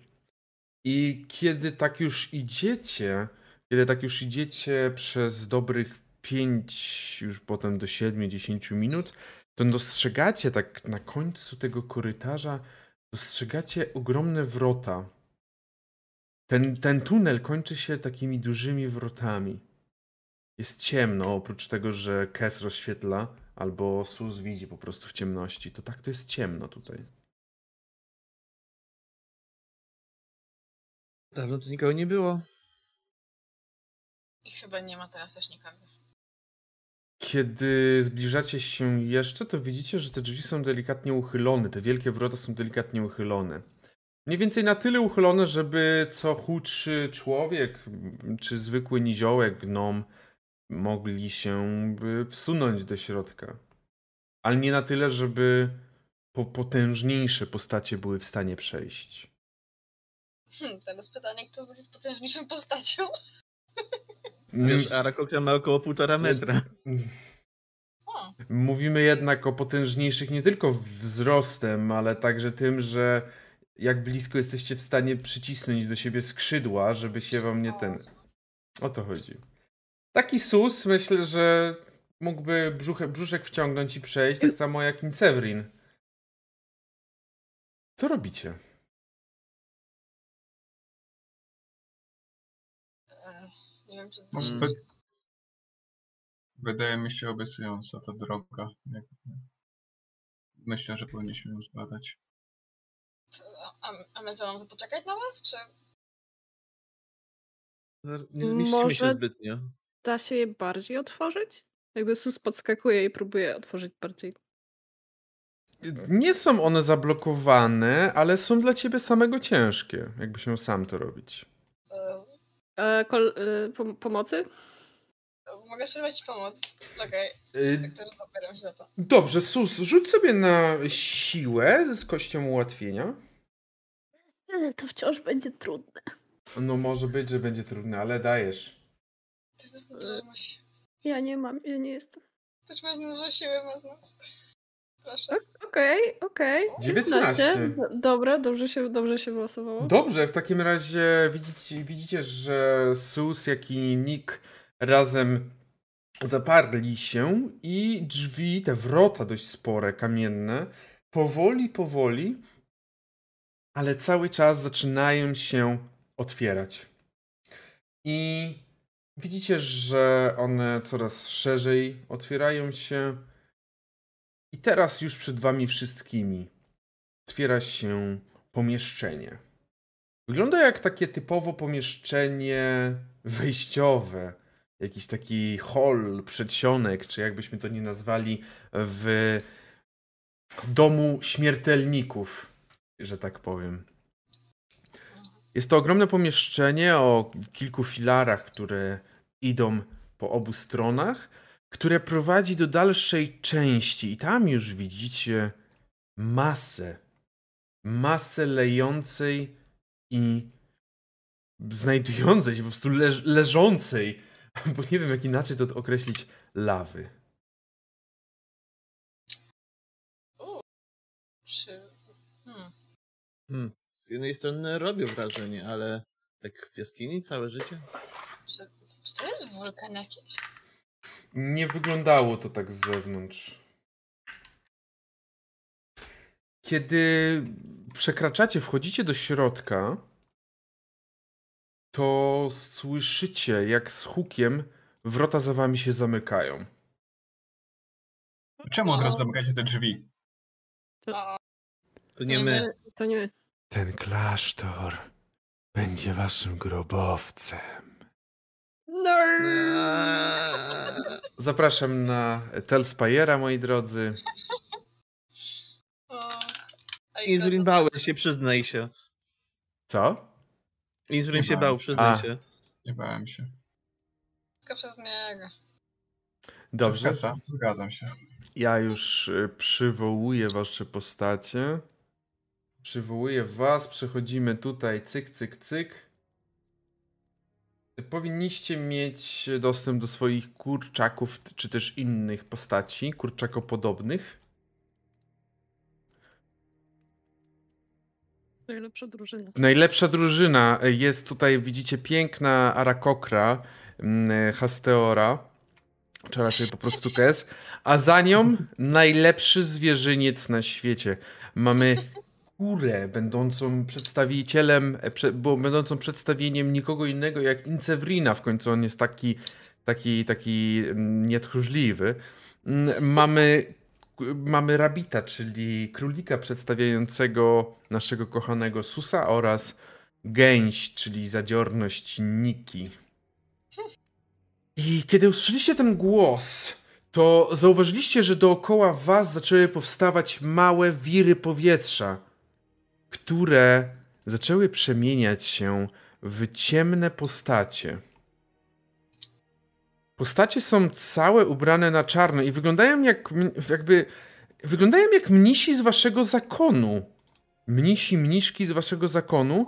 I kiedy tak już idziecie, kiedy tak już idziecie przez dobrych 5, już potem do 7-10 minut, to dostrzegacie tak na końcu tego korytarza, dostrzegacie ogromne wrota. Ten, ten tunel kończy się takimi dużymi wrotami. Jest ciemno, oprócz tego, że Kes rozświetla, albo Sus widzi po prostu w ciemności. To tak to jest ciemno tutaj. Dawno tu nikogo nie było. I chyba nie ma teraz też nikogo. Kiedy zbliżacie się jeszcze, to widzicie, że te drzwi są delikatnie uchylone. Te wielkie wrota są delikatnie uchylone. Mniej więcej na tyle uchylone, żeby co chudszy człowiek, czy zwykły niziołek, gnom, mogli się by wsunąć do środka. Ale nie na tyle, żeby po potężniejsze postacie były w stanie przejść. Hmm, teraz pytanie, kto z nas jest potężniejszą postacią? Wiesz, Arakokra ma około półtora metra. O, Mówimy jednak o potężniejszych nie tylko wzrostem, ale także tym, że jak blisko jesteście w stanie przycisnąć do siebie skrzydła, żeby się wam nie ten. O to chodzi. Taki sus myślę, że mógłby brzuche, brzuszek wciągnąć i przejść, tak samo jak Incevrin. Co robicie? Wiem, czy... To... Wydaje mi się obiecująca ta droga. Myślę, że powinniśmy ją zbadać. A, a my co, mamy poczekać na was, czy... Nie zmieścimy się Może- zbytnio. Da się je bardziej otworzyć? Jakby Sus podskakuje i próbuje otworzyć bardziej. Nie są one zablokowane, ale są dla ciebie samego ciężkie, jakby się sam to robić. E, kol- e, pom- pomocy? mogę spróbować ci pomóc. Czekaj, Y, też zabieram się za to. Dobrze, Sus, rzuć sobie na siłę z kością ułatwienia. Ale to wciąż będzie trudne. No może być, że będzie trudne, ale dajesz. To jest dużo masz. Ja nie mam, ja nie jestem. Też masz dużo siły, można. Proszę. Okej, okej. 19. Do- Dobra, dobrze się, dobrze się wylosowało. Dobrze, w takim razie widzicie, widzicie że Sus, jak i Nick razem zaparli się i drzwi, te wrota dość spore, kamienne, powoli, powoli, ale cały czas zaczynają się otwierać. I widzicie, że one coraz szerzej otwierają się. I teraz już przed wami wszystkimi otwiera się pomieszczenie. Wygląda jak takie typowo pomieszczenie wejściowe. Jakiś taki hall, przedsionek, czy jakbyśmy to nie nazwali, w domu śmiertelników, że tak powiem. Jest to ogromne pomieszczenie o kilku filarach, które idą po obu stronach, które prowadzi do dalszej części. I tam już widzicie masę, masę lejącej i znajdującej się, po prostu leż, leżącej, bo nie wiem jak inaczej to określić, lawy. Czy... Hmm. Hmm. Z jednej strony robię wrażenie, ale tak w jaskini całe życie? Czy, czy to jest wulkan jakiś? Nie wyglądało to tak z zewnątrz. Kiedy przekraczacie, wchodzicie do środka, to słyszycie, jak z hukiem wrota za wami się zamykają. Czemu od razu zamykacie te drzwi? O, To nie my. To nie my. Ten klasztor będzie waszym grobowcem. No. Zapraszam na Telspajera, moi drodzy. Insulin bałeś się, przyznaj się. Co? Insulin się bał, przyznaj A. się. Nie bałem się. Tylko przez niego. Dobrze. Zgadzam się. Ja już y, przywołuję wasze postacie. Przywołuję was, przechodzimy tutaj, cyk, cyk, cyk. Powinniście mieć dostęp do swoich kurczaków, czy też innych postaci, kurczakopodobnych. Najlepsza drużyna. Najlepsza drużyna y, jest tutaj, widzicie, piękna Arakokra, mm, Hasteora, czy raczej po prostu Kes, a za nią najlepszy zwierzyniec na świecie. Mamy kurę, będącą przedstawicielem, e, prze, bo będącą przedstawieniem nikogo innego jak Incewrina, w końcu on jest taki, taki, taki mm, nietchórzliwy. Mm, Mamy, mamy Rabita, czyli królika przedstawiającego naszego kochanego Susa oraz gęś, czyli zadziorność Niki. I kiedy usłyszeliście ten głos, to zauważyliście, że dookoła was zaczęły powstawać małe wiry powietrza, które zaczęły przemieniać się w ciemne postacie. Postacie są całe ubrane na czarno i wyglądają jak jakby wyglądają jak mnisi z waszego zakonu. Mnisi, mniszki z waszego zakonu.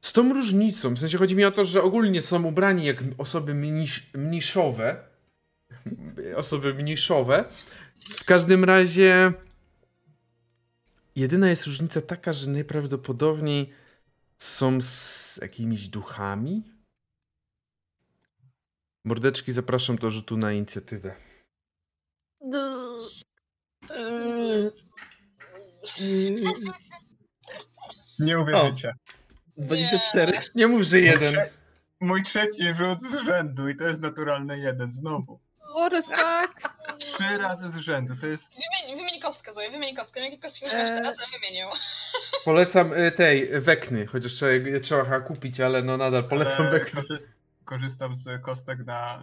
Z tą różnicą, w sensie chodzi mi o to, że ogólnie są ubrani jak osoby mnisz, mniszowe. Osoby mniszowe. W każdym razie jedyna jest różnica taka, że najprawdopodobniej są z jakimiś duchami. Mordeczki, zapraszam do rzutu na inicjatywę. Nie uwierzycie. 24. Nie mów, że jeden. Mój trzeci rzut z rzędu i to jest naturalny jeden znowu. The fuck? Trzy razy z rzędu, to jest... Wymień, wymień kostkę, Zoe, wymień kostkę. Jakie kostki Eee. teraz, ale wymienił. Polecam y, tej wekny, chociaż trzeba, je trzeba kupić, ale no nadal polecam wekny. korzyst- Korzystam z kostek na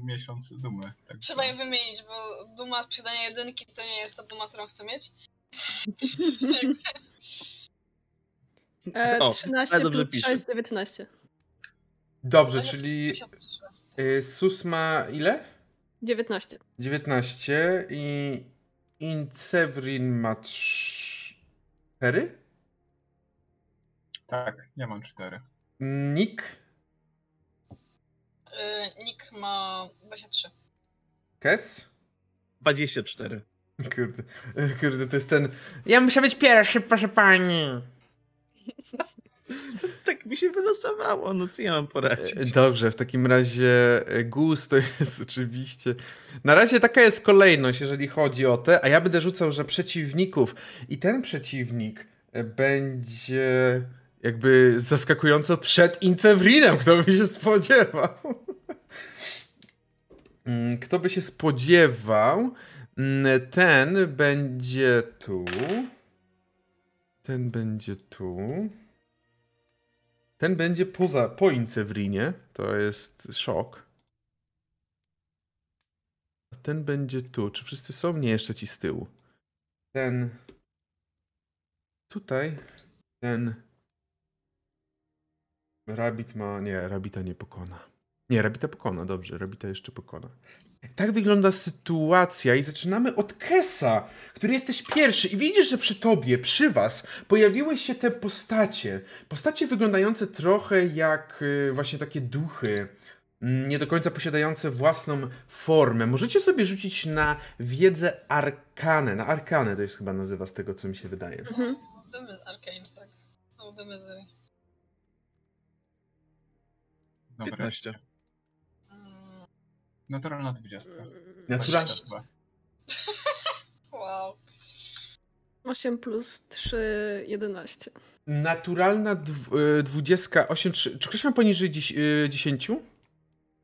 y, miesiąc dumy. Tak Trzeba je wymienić, bo duma sprzedania jedynki to nie jest ta duma, którą chcę mieć. E, O, 13 ale dobrze plus pisze. 6, 19. Dobrze, czyli 53. y, Sus ma ile? 19. 19 i Incevrin ma 4? Tak, ja mam cztery. Nick? Y, Nick ma 23. Kes? 24. Kurde, kurde, to jest ten... Ja muszę być pierwszy, proszę pani. Mi się wylosowało, no co ja mam poradzić? E, Dobrze, w takim razie e, Gus to jest oczywiście. Na razie taka jest kolejność, jeżeli chodzi o te, a ja będę rzucał, że przeciwników. I ten przeciwnik e, będzie jakby zaskakująco przed Incewrinem, kto by się spodziewał. Mm, Kto by się spodziewał, Mm, ten będzie tu. Ten będzie tu. Ten będzie poza, po Incewrinie. To jest szok. A ten będzie tu. Czy wszyscy są? Nie, jeszcze ci z tyłu. Ten. Tutaj. Ten. Rabbit ma. Nie, Rabbita nie pokona. Nie, Rabbita pokona, dobrze, Rabbita jeszcze pokona. Tak wygląda sytuacja i zaczynamy od Kesa, który jesteś pierwszy i widzisz, że przy tobie, przy was pojawiły się te postacie. Postacie wyglądające trochę jak y, właśnie takie duchy, mm, nie do końca posiadające własną formę. Możecie sobie rzucić na wiedzę arkanę. Na arkanę to jest chyba nazywa z tego, co mi się wydaje. Mhm. Arcane, tak. No, Demezy. Dobra, 15. Mm, naturalna 20. Natura... 22. Wow. 8 plus 3, 11. Naturalna dw- y, 28. Czy, ktoś ma poniżej dziś, y, 10?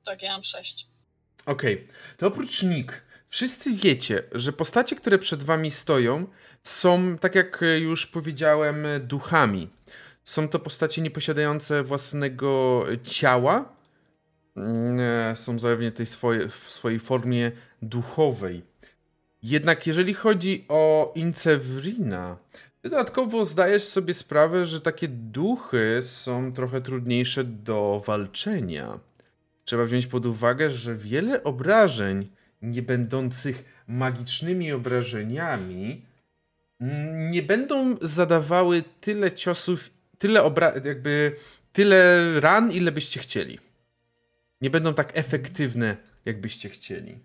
Tak, ja mam 6. Okej, to oprócz Nick, wszyscy wiecie, że postacie, które przed wami stoją, są, tak jak już powiedziałem, duchami. Są to postacie nieposiadające własnego ciała. Mm, e, Są zapewne tej swoje, w swojej formie duchowej. Jednak jeżeli chodzi o Incewrina, ty dodatkowo zdajesz sobie sprawę, że takie duchy są trochę trudniejsze do walczenia. Trzeba wziąć pod uwagę, że wiele obrażeń, nie będących magicznymi obrażeniami, mm, nie będą zadawały tyle ciosów, tyle obra- jakby tyle ran, ile byście chcieli. Nie będą tak efektywne, jakbyście chcieli.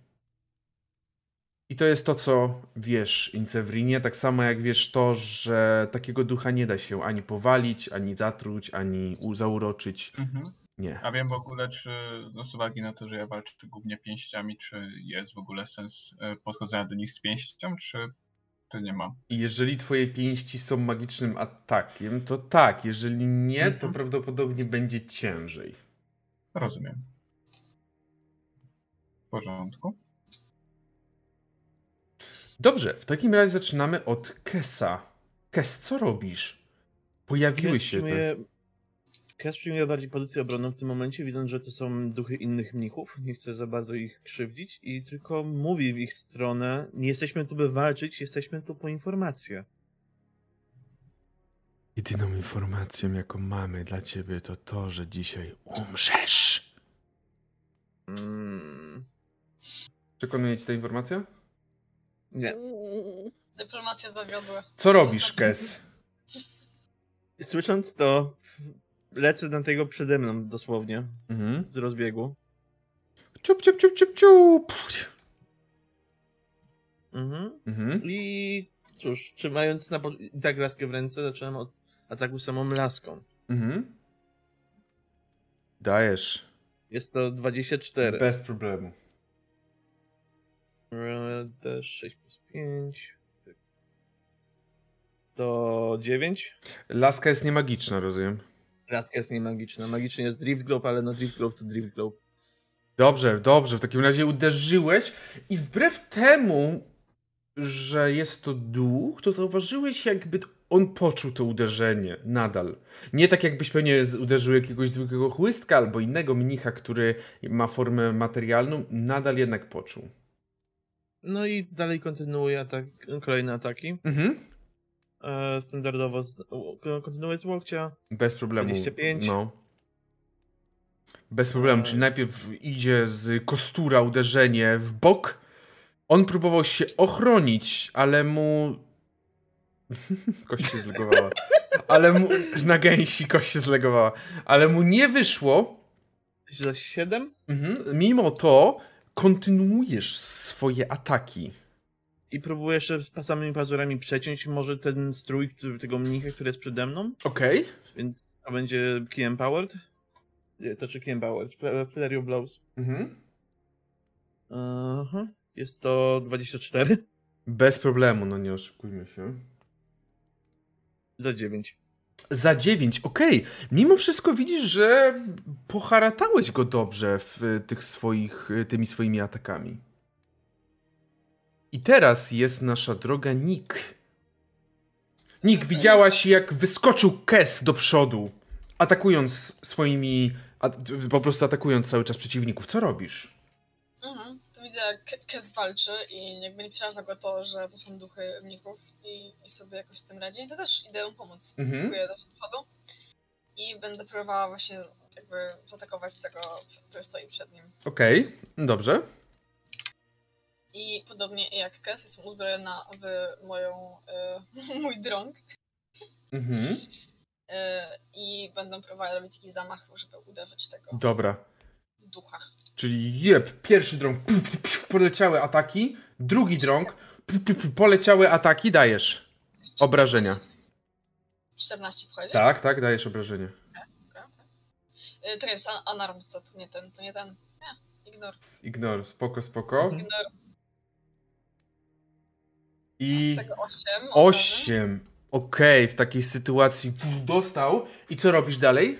I to jest to, co wiesz, Incewrinie, tak samo jak wiesz to, że takiego ducha nie da się ani powalić, ani zatruć, ani zauroczyć. Mhm. Nie. A wiem w ogóle, czy no z uwagi na to, że ja walczę głównie pięściami, czy jest w ogóle sens e, podchodzenia do nich z pięścią, czy to nie ma? Jeżeli twoje pięści są magicznym atakiem, to tak. Jeżeli nie, to Mhm. prawdopodobnie będzie ciężej. Rozumiem. Porządku. Dobrze, w takim razie zaczynamy od Kesa. Kes, co robisz? Pojawiły Kes się te... przyjmuje, Kes przyjmuje bardziej pozycję obronną w tym momencie, widząc, że to są duchy innych mnichów. Nie chce za bardzo ich krzywdzić i tylko mówi w ich stronę: Nie jesteśmy tu, by walczyć, jesteśmy tu po informację. Jedyną informacją, jaką mamy dla ciebie, to to, że dzisiaj umrzesz. Mm, Przekonuje cię ta informacja? nie. Dyplomacje zawiodły. Co robisz, Kes? Słysząc to, lecę na tego przede mną dosłownie, Mhm. z rozbiegu. Ciup, ciup, ciup, ciup, ciup. Mhm. Mhm. I cóż, trzymając na po- i tak laskę w ręce, zacząłem od ataku samą laską. Mhm. Dajesz. Jest to 24. Bez problemu. D6 plus 5. To 9. Laska jest niemagiczna, rozumiem. Laska jest niemagiczna. Magiczny jest Drift Globe, ale no Drift Globe to Drift Globe. Dobrze, dobrze. W takim razie uderzyłeś i wbrew temu, że jest to duch, to zauważyłeś, jakby on poczuł to uderzenie nadal. Nie tak, jakbyś pewnie uderzył jakiegoś zwykłego chłystka albo innego mnicha, który ma formę materialną, nadal jednak poczuł. No i dalej kontynuuję atak, kolejne ataki. Mhm. E, standardowo z, o, kontynuuję z łokcia. Bez problemu. 25. No. Bez problemu, czyli najpierw idzie z kostura uderzenie w bok. On próbował się ochronić, ale mu... Kość się zlegowała. Ale mu... Na gęsi kość się zlegowała. Ale mu nie wyszło. Za 7 Mhm. Mimo to kontynuujesz swoje ataki. i próbuję jeszcze samymi pazurami przeciąć może ten strój który, tego mnicha, który jest przede mną, Okej. więc to będzie Key Empowered. Nie, to czy Key Empowered? Fl- Flurry of Blows. Mhm. Aha. Jest to 24 Bez problemu, no nie oszukujmy się. za 9. Za 9, okej. Mimo wszystko widzisz, że poharatałeś go dobrze w y, tych swoich, y, tymi swoimi atakami. I teraz jest nasza droga Nick. Nick, widziałaś jak wyskoczył Kes do przodu, atakując swoimi, po prostu atakując cały czas przeciwników. Co robisz? Mhm. Widzę, jak Ke- Kes walczy i jakby nie przeraża go to, że to są duchy mnichów i, i sobie jakoś z tym radzi. To też idę mu pomóc. Mhm. Dziękuję do przodu i będę próbowała właśnie jakby zaatakować tego, który stoi przed nim. Okej, dobrze. I podobnie jak Kes, jestem uzbrojona w moją, y, mój drąg Mhm. y, i będę próbowała robić taki zamach, żeby uderzyć tego Dobra. Ducha. Czyli jeb, pierwszy drąg, puf, puf, puf, poleciały ataki, drugi drąg, poleciały ataki, dajesz. Obrażenia. 14 wchodzi? Tak, tak, dajesz obrażenie. Okej, okej. Y, To jest Anarm, to, to nie ten, to nie ten. Nie, ignor. Ignor, spoko, spoko. Ignor. I Z tego 8. 8. Okej, w takiej sytuacji dostał. I co robisz dalej?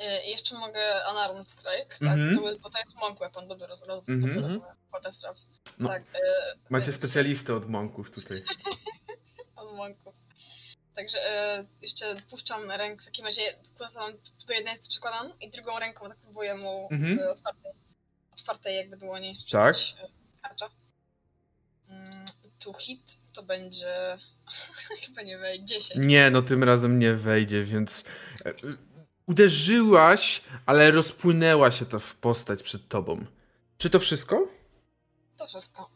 Y, I jeszcze mogę Unarmed Strike, tak? Mhm. To, bo to jest Monk Weapon, dobrze roz, roz, Mhm. dobrze rozumiem. Quarterstaff. No, Tak, y, Macie więc- specjalistę od monków tutaj. Od Monków. Także y, jeszcze puszczam rękę, w takim razie do jednej przykładam i drugą ręką tak próbuję mu Mhm. z otwartej, otwartej jakby dłoni Tak. sprzedać tarcza. Mm, to hit to będzie chyba nie wiem, 10. Nie, no tym razem nie wejdzie, więc e, uderzyłaś, ale rozpłynęła się ta w postać przed tobą. Czy to wszystko? To wszystko.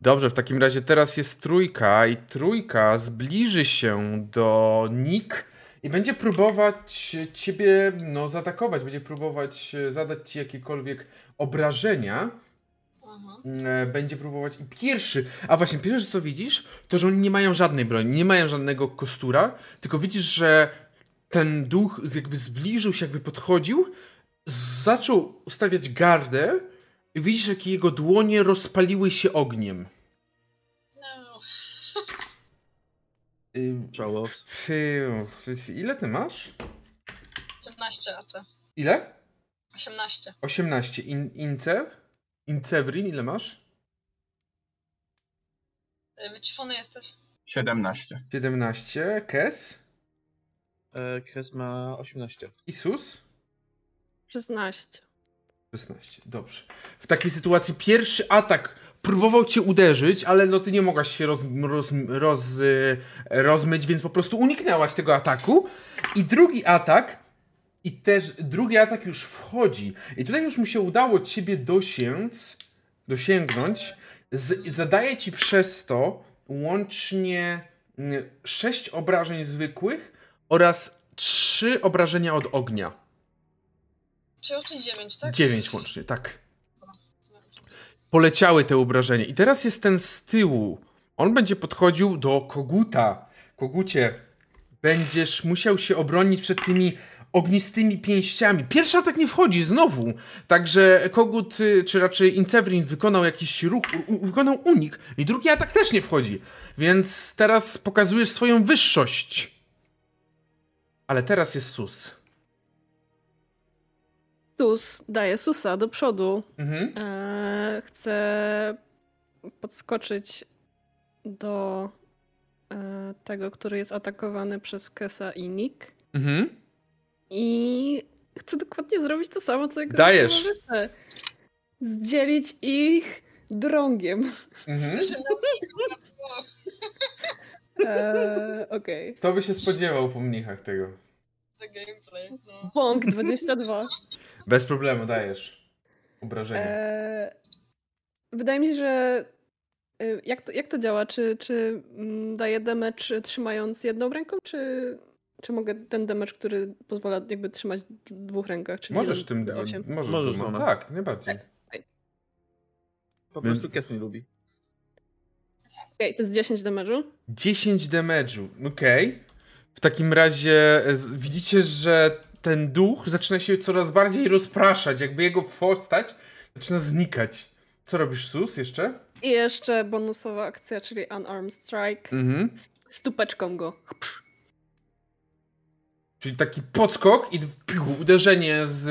Dobrze, w takim razie teraz jest trójka i trójka zbliży się do Nick i będzie próbować ciebie no, zaatakować, będzie próbować e, zadać ci jakiekolwiek obrażenia. Mhm. E, Będzie próbować i pierwszy, a właśnie pierwsze co widzisz, to że oni nie mają żadnej broni, nie mają żadnego kostura, tylko widzisz, że ten duch jakby zbliżył się, jakby podchodził, zaczął ustawiać gardę i widzisz, jak jego dłonie rozpaliły się ogniem. No. Pfiu, ile ty masz? 18 AC. Ile? 18. 18. In, Incev? Incevrin, ile masz? Y, Wyciszony jesteś? 17. 17. Kes? E, Kres ma 18. Isus? 16. 16. Dobrze. W takiej sytuacji pierwszy atak próbował cię uderzyć, ale no ty nie mogłaś się roz, roz, roz, y, rozmyć, więc po prostu uniknęłaś tego ataku. I drugi atak, i też drugi atak już wchodzi. I tutaj już mu się udało ciebie dosięc, dosięgnąć. Z, zadaje ci przez to łącznie 6 obrażeń zwykłych oraz 3 obrażenia od ognia. Czy 9, tak? 9 łącznie, tak. Poleciały te obrażenia. I teraz jest ten z tyłu. On będzie podchodził do koguta. Kogucie, będziesz musiał się obronić przed tymi ognistymi pięściami. Pierwszy atak nie wchodzi znowu. Także kogut, y, czy raczej Incevrin wykonał jakiś ruch, u- wykonał unik. I drugi atak też nie wchodzi. Więc teraz pokazujesz swoją wyższość. Ale teraz jest sus. Sus daje Susa do przodu. Mhm. Eee, chcę podskoczyć do e, tego, który jest atakowany przez Kesa i Nick. Mhm. I chcę dokładnie zrobić to samo, co jego Dajesz. towarzysze. Zdzielić ich drągiem. Mhm. Eee, Okej. Kto by się spodziewał po mnichach tego? The gameplay, no. Bąk 22. Bez problemu, dajesz. Obrażenie. E, wydaje mi się, że y, jak to, jak to działa? Czy, czy mm, daję damage trzymając jedną ręką, czy, czy mogę ten damage, który pozwala jakby trzymać w dwóch rękach? Czyli Możesz jeden, tym. d dwa- osiem? Możesz, Możesz dwoma. dwoma. Tak, najbardziej. Po Więc- prostu Kes nie lubi. Okej, to jest 10 damage'u. 10 damage'u, okej. W takim razie e, widzicie, że ten duch zaczyna się coraz bardziej rozpraszać, jakby jego postać zaczyna znikać. Co robisz, Sus, jeszcze? I jeszcze bonusowa akcja, czyli Unarmed Strike. Mhm. Stupeczką go. Psz. Czyli taki podskok i piu, uderzenie z...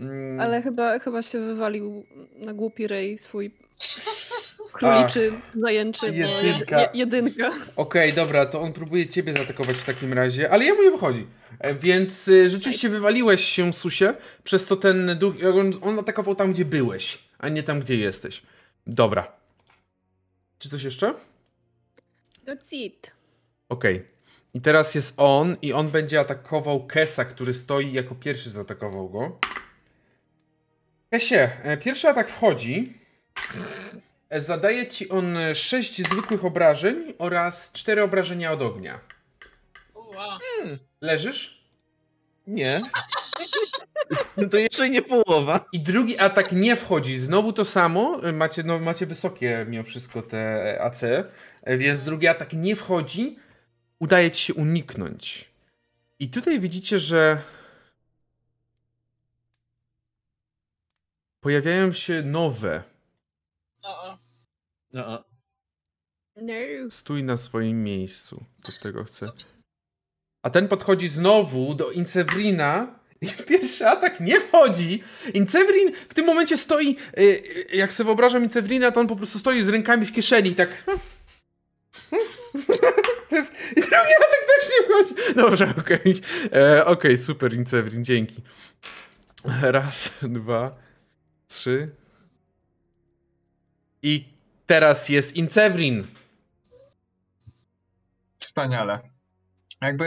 Mm, Ale chyba, chyba się wywalił na głupi rej swój króliczy, zajęczy. jedynka. Je, jedynka. Okej, dobra, to on próbuje ciebie zaatakować w takim razie, ale jemu nie wychodzi. E, Więc y, rzeczywiście wywaliłeś się, Susie, przez to ten duch, on, on atakował tam, gdzie byłeś, a nie tam, gdzie jesteś. Dobra. Czy coś jeszcze? That's it. Okej. I teraz jest on i on będzie atakował Kesa, który stoi jako pierwszy zaatakował go. Kesie, e, pierwszy atak wchodzi. Zadaje ci on 6 zwykłych obrażeń oraz 4 obrażenia od ognia. Ua. Leżysz? Nie. to jeszcze nie połowa. I drugi atak nie wchodzi. Znowu to samo. Macie, no, macie wysokie mimo wszystko te AC, więc drugi atak nie wchodzi. Udaje ci się uniknąć. I tutaj widzicie, że pojawiają się nowe. O, o. No, No. Stój na swoim miejscu. Pod tego chcę. A ten podchodzi znowu do Incewrina. I pierwszy atak nie wchodzi. Incewrin w tym momencie stoi. y, y, Jak sobie wyobrażam Incewrina, to on po prostu stoi z rękami w kieszeni i tak. To jest, I drugi atak też nie wchodzi. Dobrze, okej. E, Okej, super, Incewrin, dzięki. Raz, dwa, trzy. I teraz jest Incewrin. Wspaniale. Jakby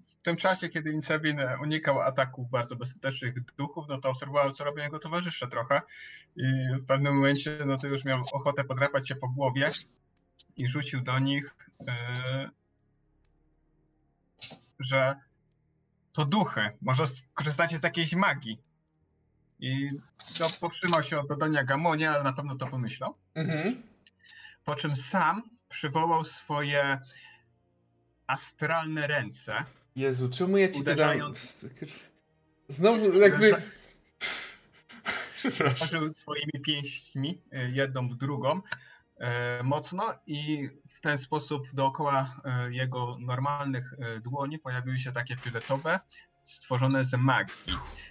w tym czasie, kiedy Incevin unikał ataków bardzo bezskutecznych duchów, no to obserwował, co robią jego towarzysze trochę. I w pewnym momencie, no to już miał ochotę podrapać się po głowie i rzucił do nich, e, że to duchy, może korzystacie z jakiejś magii. I no, powstrzymał się od dodania gamonie, ale na pewno to pomyślał Mhm. po czym sam przywołał swoje astralne ręce. Jezu, czemu ja ci to dam? Uderzając. Znowu jakby... Przepraszam. Swoimi pięśćmi, y, jedną w drugą, e, mocno i w ten sposób dookoła e, jego normalnych e, dłoni pojawiły się takie fioletowe, stworzone z magii.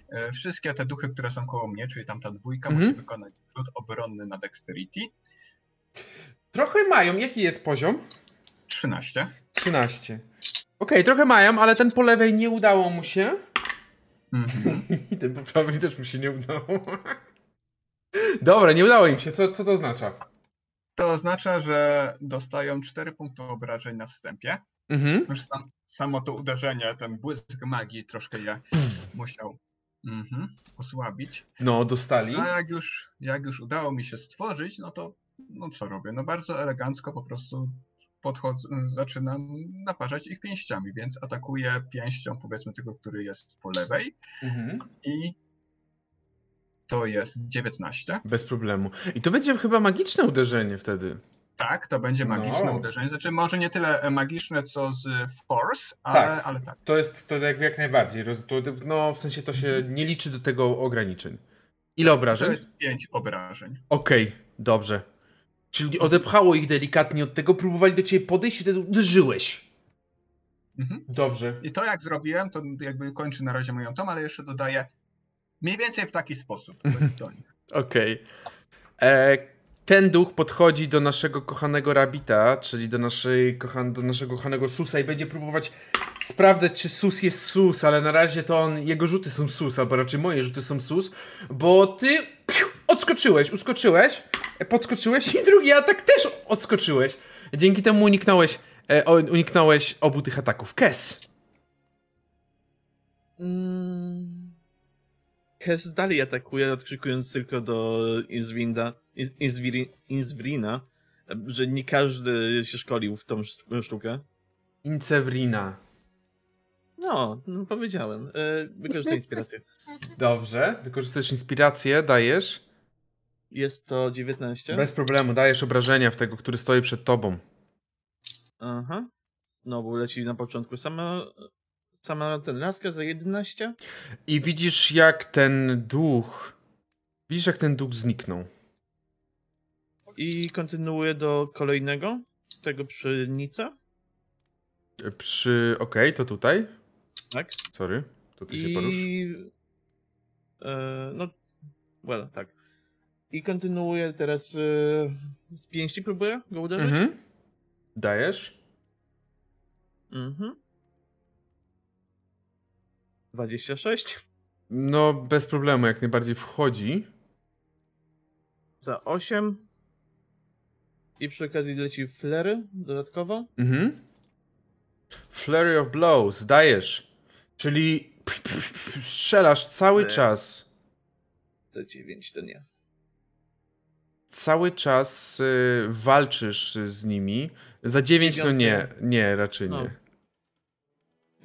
E, Wszystkie te duchy, które są koło mnie, czyli tamta dwójka, Mhm. musi wykonać rzut obronny na dexterity. Trochę mają, jaki jest poziom? 13. 13. Okej, trochę mają, ale ten po lewej nie udało mu się. Mhm. I ten po prawej też mu się nie udało. Dobra, nie udało im się. Co, co to oznacza? To oznacza, że dostają 4 punkty obrażeń na wstępie. Mhm. Już sam, samo to uderzenie, ten błysk magii troszkę je musiał mhm, osłabić. No, dostali. A jak już, jak już udało mi się stworzyć, no to no co robię? No bardzo elegancko po prostu podchodzę, zaczynam naparzać ich pięściami, więc atakuję pięścią powiedzmy tego, który jest po lewej Mhm. i to jest 19. Bez problemu. I to będzie chyba magiczne uderzenie wtedy. Tak, to będzie magiczne No. uderzenie. Znaczy może nie tyle e, magiczne, co z Force, ale Tak. tak. Ale tak. To jest to jak, jak najbardziej. To, no, w sensie to się nie liczy do tego ograniczeń. Ile To obrażeń? jest 5 obrażeń. Okej, dobrze. Czyli odepchało ich delikatnie od tego, próbowali do ciebie podejść i wtedy uderzyłeś. Mhm. Dobrze. I to jak zrobiłem, to jakby kończy na razie moją tom, ale jeszcze dodaję mniej więcej w taki sposób do nich. Okej. E, Ten duch podchodzi do naszego kochanego Rabita, czyli do, naszej, kochan- do naszego kochanego Susa i będzie próbować sprawdzać, czy Sus jest Sus, ale na razie to on, jego rzuty są Sus, albo raczej moje rzuty są Sus, bo ty piu, odskoczyłeś, uskoczyłeś, e, podskoczyłeś i drugi atak też odskoczyłeś. Dzięki temu uniknąłeś, e, o- uniknąłeś obu tych ataków. Kes. Mm. Kes dalej atakuje, odkrzykując tylko do Izwinda, Iz- Izwiri, Izwrina, że nie każdy się szkolił w tą sz- sztukę. Incewrina. No, no powiedziałem. E, wykorzystaj inspirację. Dobrze. Wykorzystujesz inspirację, dajesz. Jest to 19. Bez problemu, dajesz obrażenia w tego, który stoi przed tobą. Aha. Znowu leci na początku sama, sama ten laska za 11. I widzisz, jak ten duch. Widzisz, jak ten duch zniknął. I kontynuuje do kolejnego, tego przy Nica. Przy. Okej, to tutaj. Tak. Sorry. To ty się porusz. I. E, no. Well, tak. I kontynuuje teraz. E, z pięści próbuję go uderzyć. Mhm. Dajesz. Mhm. 26 No, bez problemu, jak najbardziej wchodzi. za 8. I przy okazji leci flery dodatkowo. Mhm. Flurry of blows, dajesz. Czyli strzelasz cały Nie. czas. Za 9 to nie. Cały czas y, walczysz z nimi. Za 9 no nie, nie, raczej No. nie.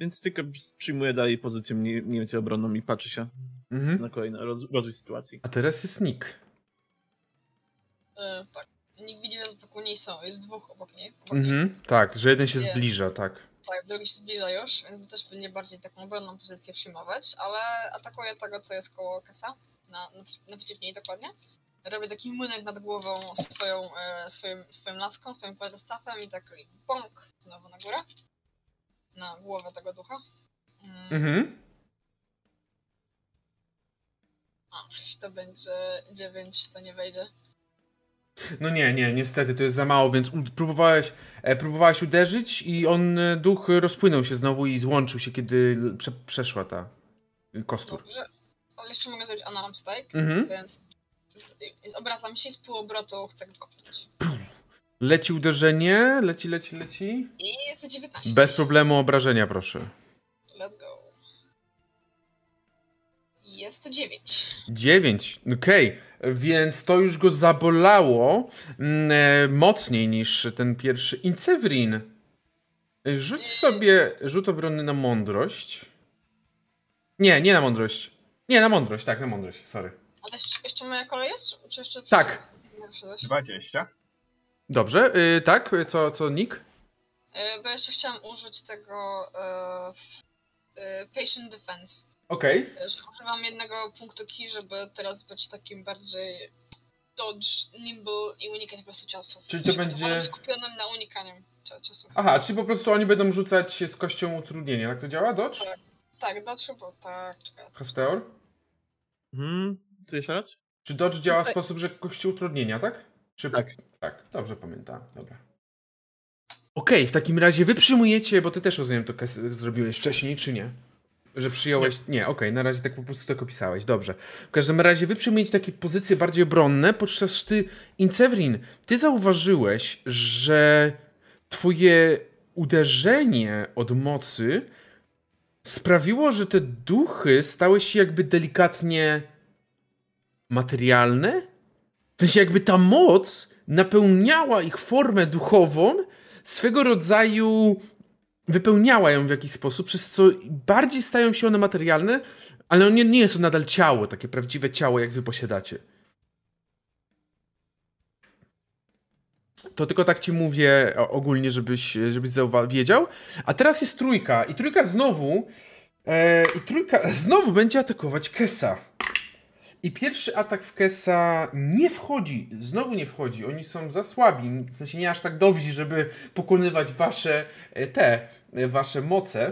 Więc tylko przyjmuje dalej pozycję mniej, mniej więcej obronną i patrzy się Mhm. na kolejny roz, rozwój sytuacji. A teraz jest Nick. E, tak. Nikt widzi, że wokół niej są. Jest dwóch obok niej. Obok niej. Mhm. Tak, że jeden się zbliża, tak. Tak, drugi się zbliża już, więc też będzie bardziej taką obronną pozycję przyjmować, ale atakuje tego, co jest koło Kesa, na, naprzeciw niej dokładnie. Robię taki młynek nad głową swoją, e, swoim, swoim laską, swoim quarterstaffem i tak bąk znowu na górę. Na głowę tego ducha. Mm, Mhm. Ach, to będzie 9, to nie wejdzie. No nie, nie, niestety to jest za mało, więc próbowałeś, e, próbowałeś uderzyć i on, e, duch rozpłynął się znowu i złączył się, kiedy prze, przeszła ta kostur. Dobrze, ale jeszcze mogę zrobić alarm strike, Mhm. więc z, z, obracam się i z półobrotu chcę go kopnąć. Leci uderzenie, leci, leci, leci. I jest to 19. Bez problemu obrażenia, proszę. Let's go. Jest to 9. 9, okej, więc to już go zabolało mm, e, mocniej niż ten pierwszy. Incewrin, rzuć sobie rzut obronny na mądrość. Nie, nie na mądrość. Nie, na mądrość, tak, na mądrość, sorry. A to jeszcze, jeszcze moja kolej jest? Czy jeszcze Tak. Nie wyszedłeś? 20. Dobrze, y, tak, y, co, co Nick? E, Bo jeszcze chciałam użyć tego e, Patient Defense. Okej. E, Że używam jednego punktu key, żeby teraz być takim bardziej dodge, nimble i unikać po prostu ciosów. Czyli to Się będzie- skupionym na unikaniu cio- ciosów. Aha, czyli po prostu oni będą rzucać z kością utrudnienia, jak to działa, Dodge? Tak, dodge chyba, tak, czekaj. Hasteor? Mhm. Tu jeszcze raz? Czy Dodge działa w Tak. sposób, że kości utrudnienia, tak? Czy... Tak. Tak, dobrze pamiętam, dobra. Okej, w takim razie wy przyjmujecie, bo ty też rozumiem to zrobiłeś wcześniej, czy nie? Że przyjąłeś. Nie, okej, na razie tak po prostu tak opisałeś, dobrze. W każdym razie wy przyjmujecie takie pozycje bardziej obronne, podczas ty, Incevrin, ty zauważyłeś, że twoje uderzenie od mocy sprawiło, że te duchy stały się jakby delikatnie materialne? W sensie jakby ta moc napełniała ich formę duchową, swego rodzaju wypełniała ją w jakiś sposób, przez co bardziej stają się one materialne, ale nie, nie jest to nadal ciało, takie prawdziwe ciało, jak wy posiadacie. To tylko tak ci mówię ogólnie, żebyś, żebyś wiedział. A teraz jest trójka i trójka znowu e, i trójka znowu będzie atakować Kesa. I pierwszy atak w Kesa nie wchodzi, znowu nie wchodzi. Oni są za słabi, w sensie nie aż tak dobrzy, żeby pokonywać wasze e, te, e, wasze moce,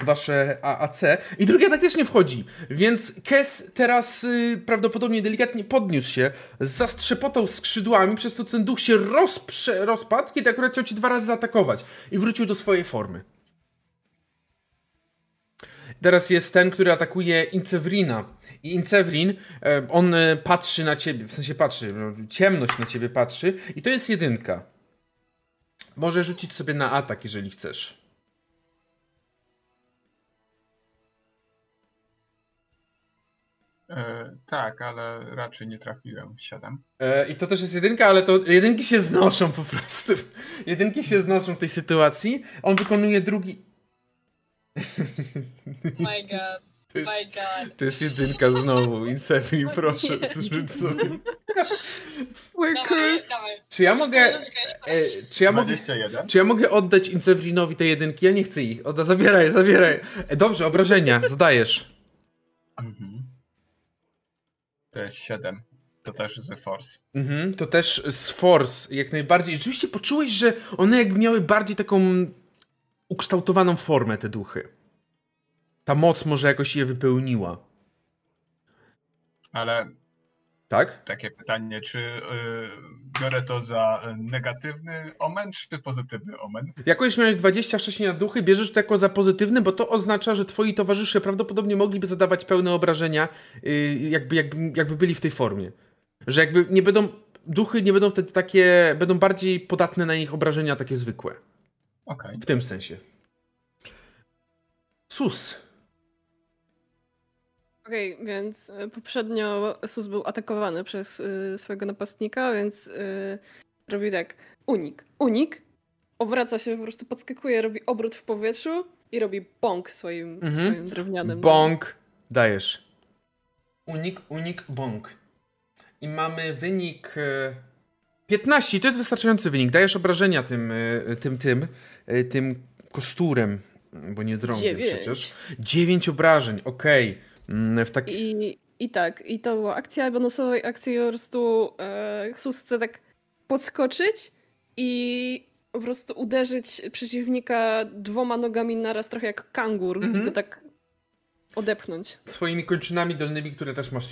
wasze AAC. I drugi atak też nie wchodzi, więc Kes teraz y, prawdopodobnie delikatnie podniósł się, zastrzepotał skrzydłami, przez to ten duch się rozprze, rozpadł, kiedy akurat chciał ci dwa razy zaatakować i wrócił do swojej formy. Teraz jest ten, który atakuje Incewrina. I Incewrin, e, on e, patrzy na ciebie, w sensie patrzy, no, ciemność na ciebie patrzy i to jest jedynka. Może rzucić sobie na atak, jeżeli chcesz. E, tak, ale raczej nie trafiłem. 7. E, I to też jest jedynka, ale to jedynki się znoszą po prostu. Jedynki się znoszą w tej sytuacji. On wykonuje drugi. My god, To jest, my god. to jest jedynka znowu. Inception, proszę, zrzuć sobie. We're Dawaj, dawaj. Czy ja mogę. E, czy, ja mogę czy ja mogę oddać Incewrinowi te jedynki? Ja nie chcę ich. Odda, zabieraj, zabieraj. E, dobrze, obrażenia, zadajesz. Mhm. To jest 7. To też z Force. Mhm, to też z Force, jak najbardziej. Rzeczywiście poczułeś, że one jakby miały bardziej taką ukształtowaną formę, te duchy. Ta moc może jakoś je wypełniła. Ale Tak? takie pytanie, czy y, biorę to za y, negatywny omen, czy pozytywny omen? Jakoś miałeś 20 wcześniej na duchy, bierzesz to jako za pozytywny, bo to oznacza, że twoi towarzysze prawdopodobnie mogliby zadawać pełne obrażenia, yy, jakby, jakby, jakby byli w tej formie. Że jakby nie będą, duchy nie będą wtedy takie, będą bardziej podatne na ich obrażenia takie zwykłe. Okej. W tym sensie. Sus. Okej, więc y, poprzednio Sus był atakowany przez y, swojego napastnika, więc y, robi tak. Unik, unik, obraca się, po prostu podskakuje, robi obrót w powietrzu i robi bąk swoim, Mhm. swoim drewnianym. Bąk. Dajesz. Unik, unik, bąk. I mamy wynik e, 15. To jest wystarczający wynik. Dajesz obrażenia tym, e, tym, tym, tym kosturem, bo nie drągiem Dziewięć. przecież. 9 obrażeń, okej. Mm, W taki... I, I tak, i to była akcja bonusowej akcji po prostu e, Sus chce tak podskoczyć i po prostu uderzyć przeciwnika dwoma nogami naraz, trochę jak kangur, Mhm. i go tak odepchnąć. Swoimi kończynami dolnymi, które też masz,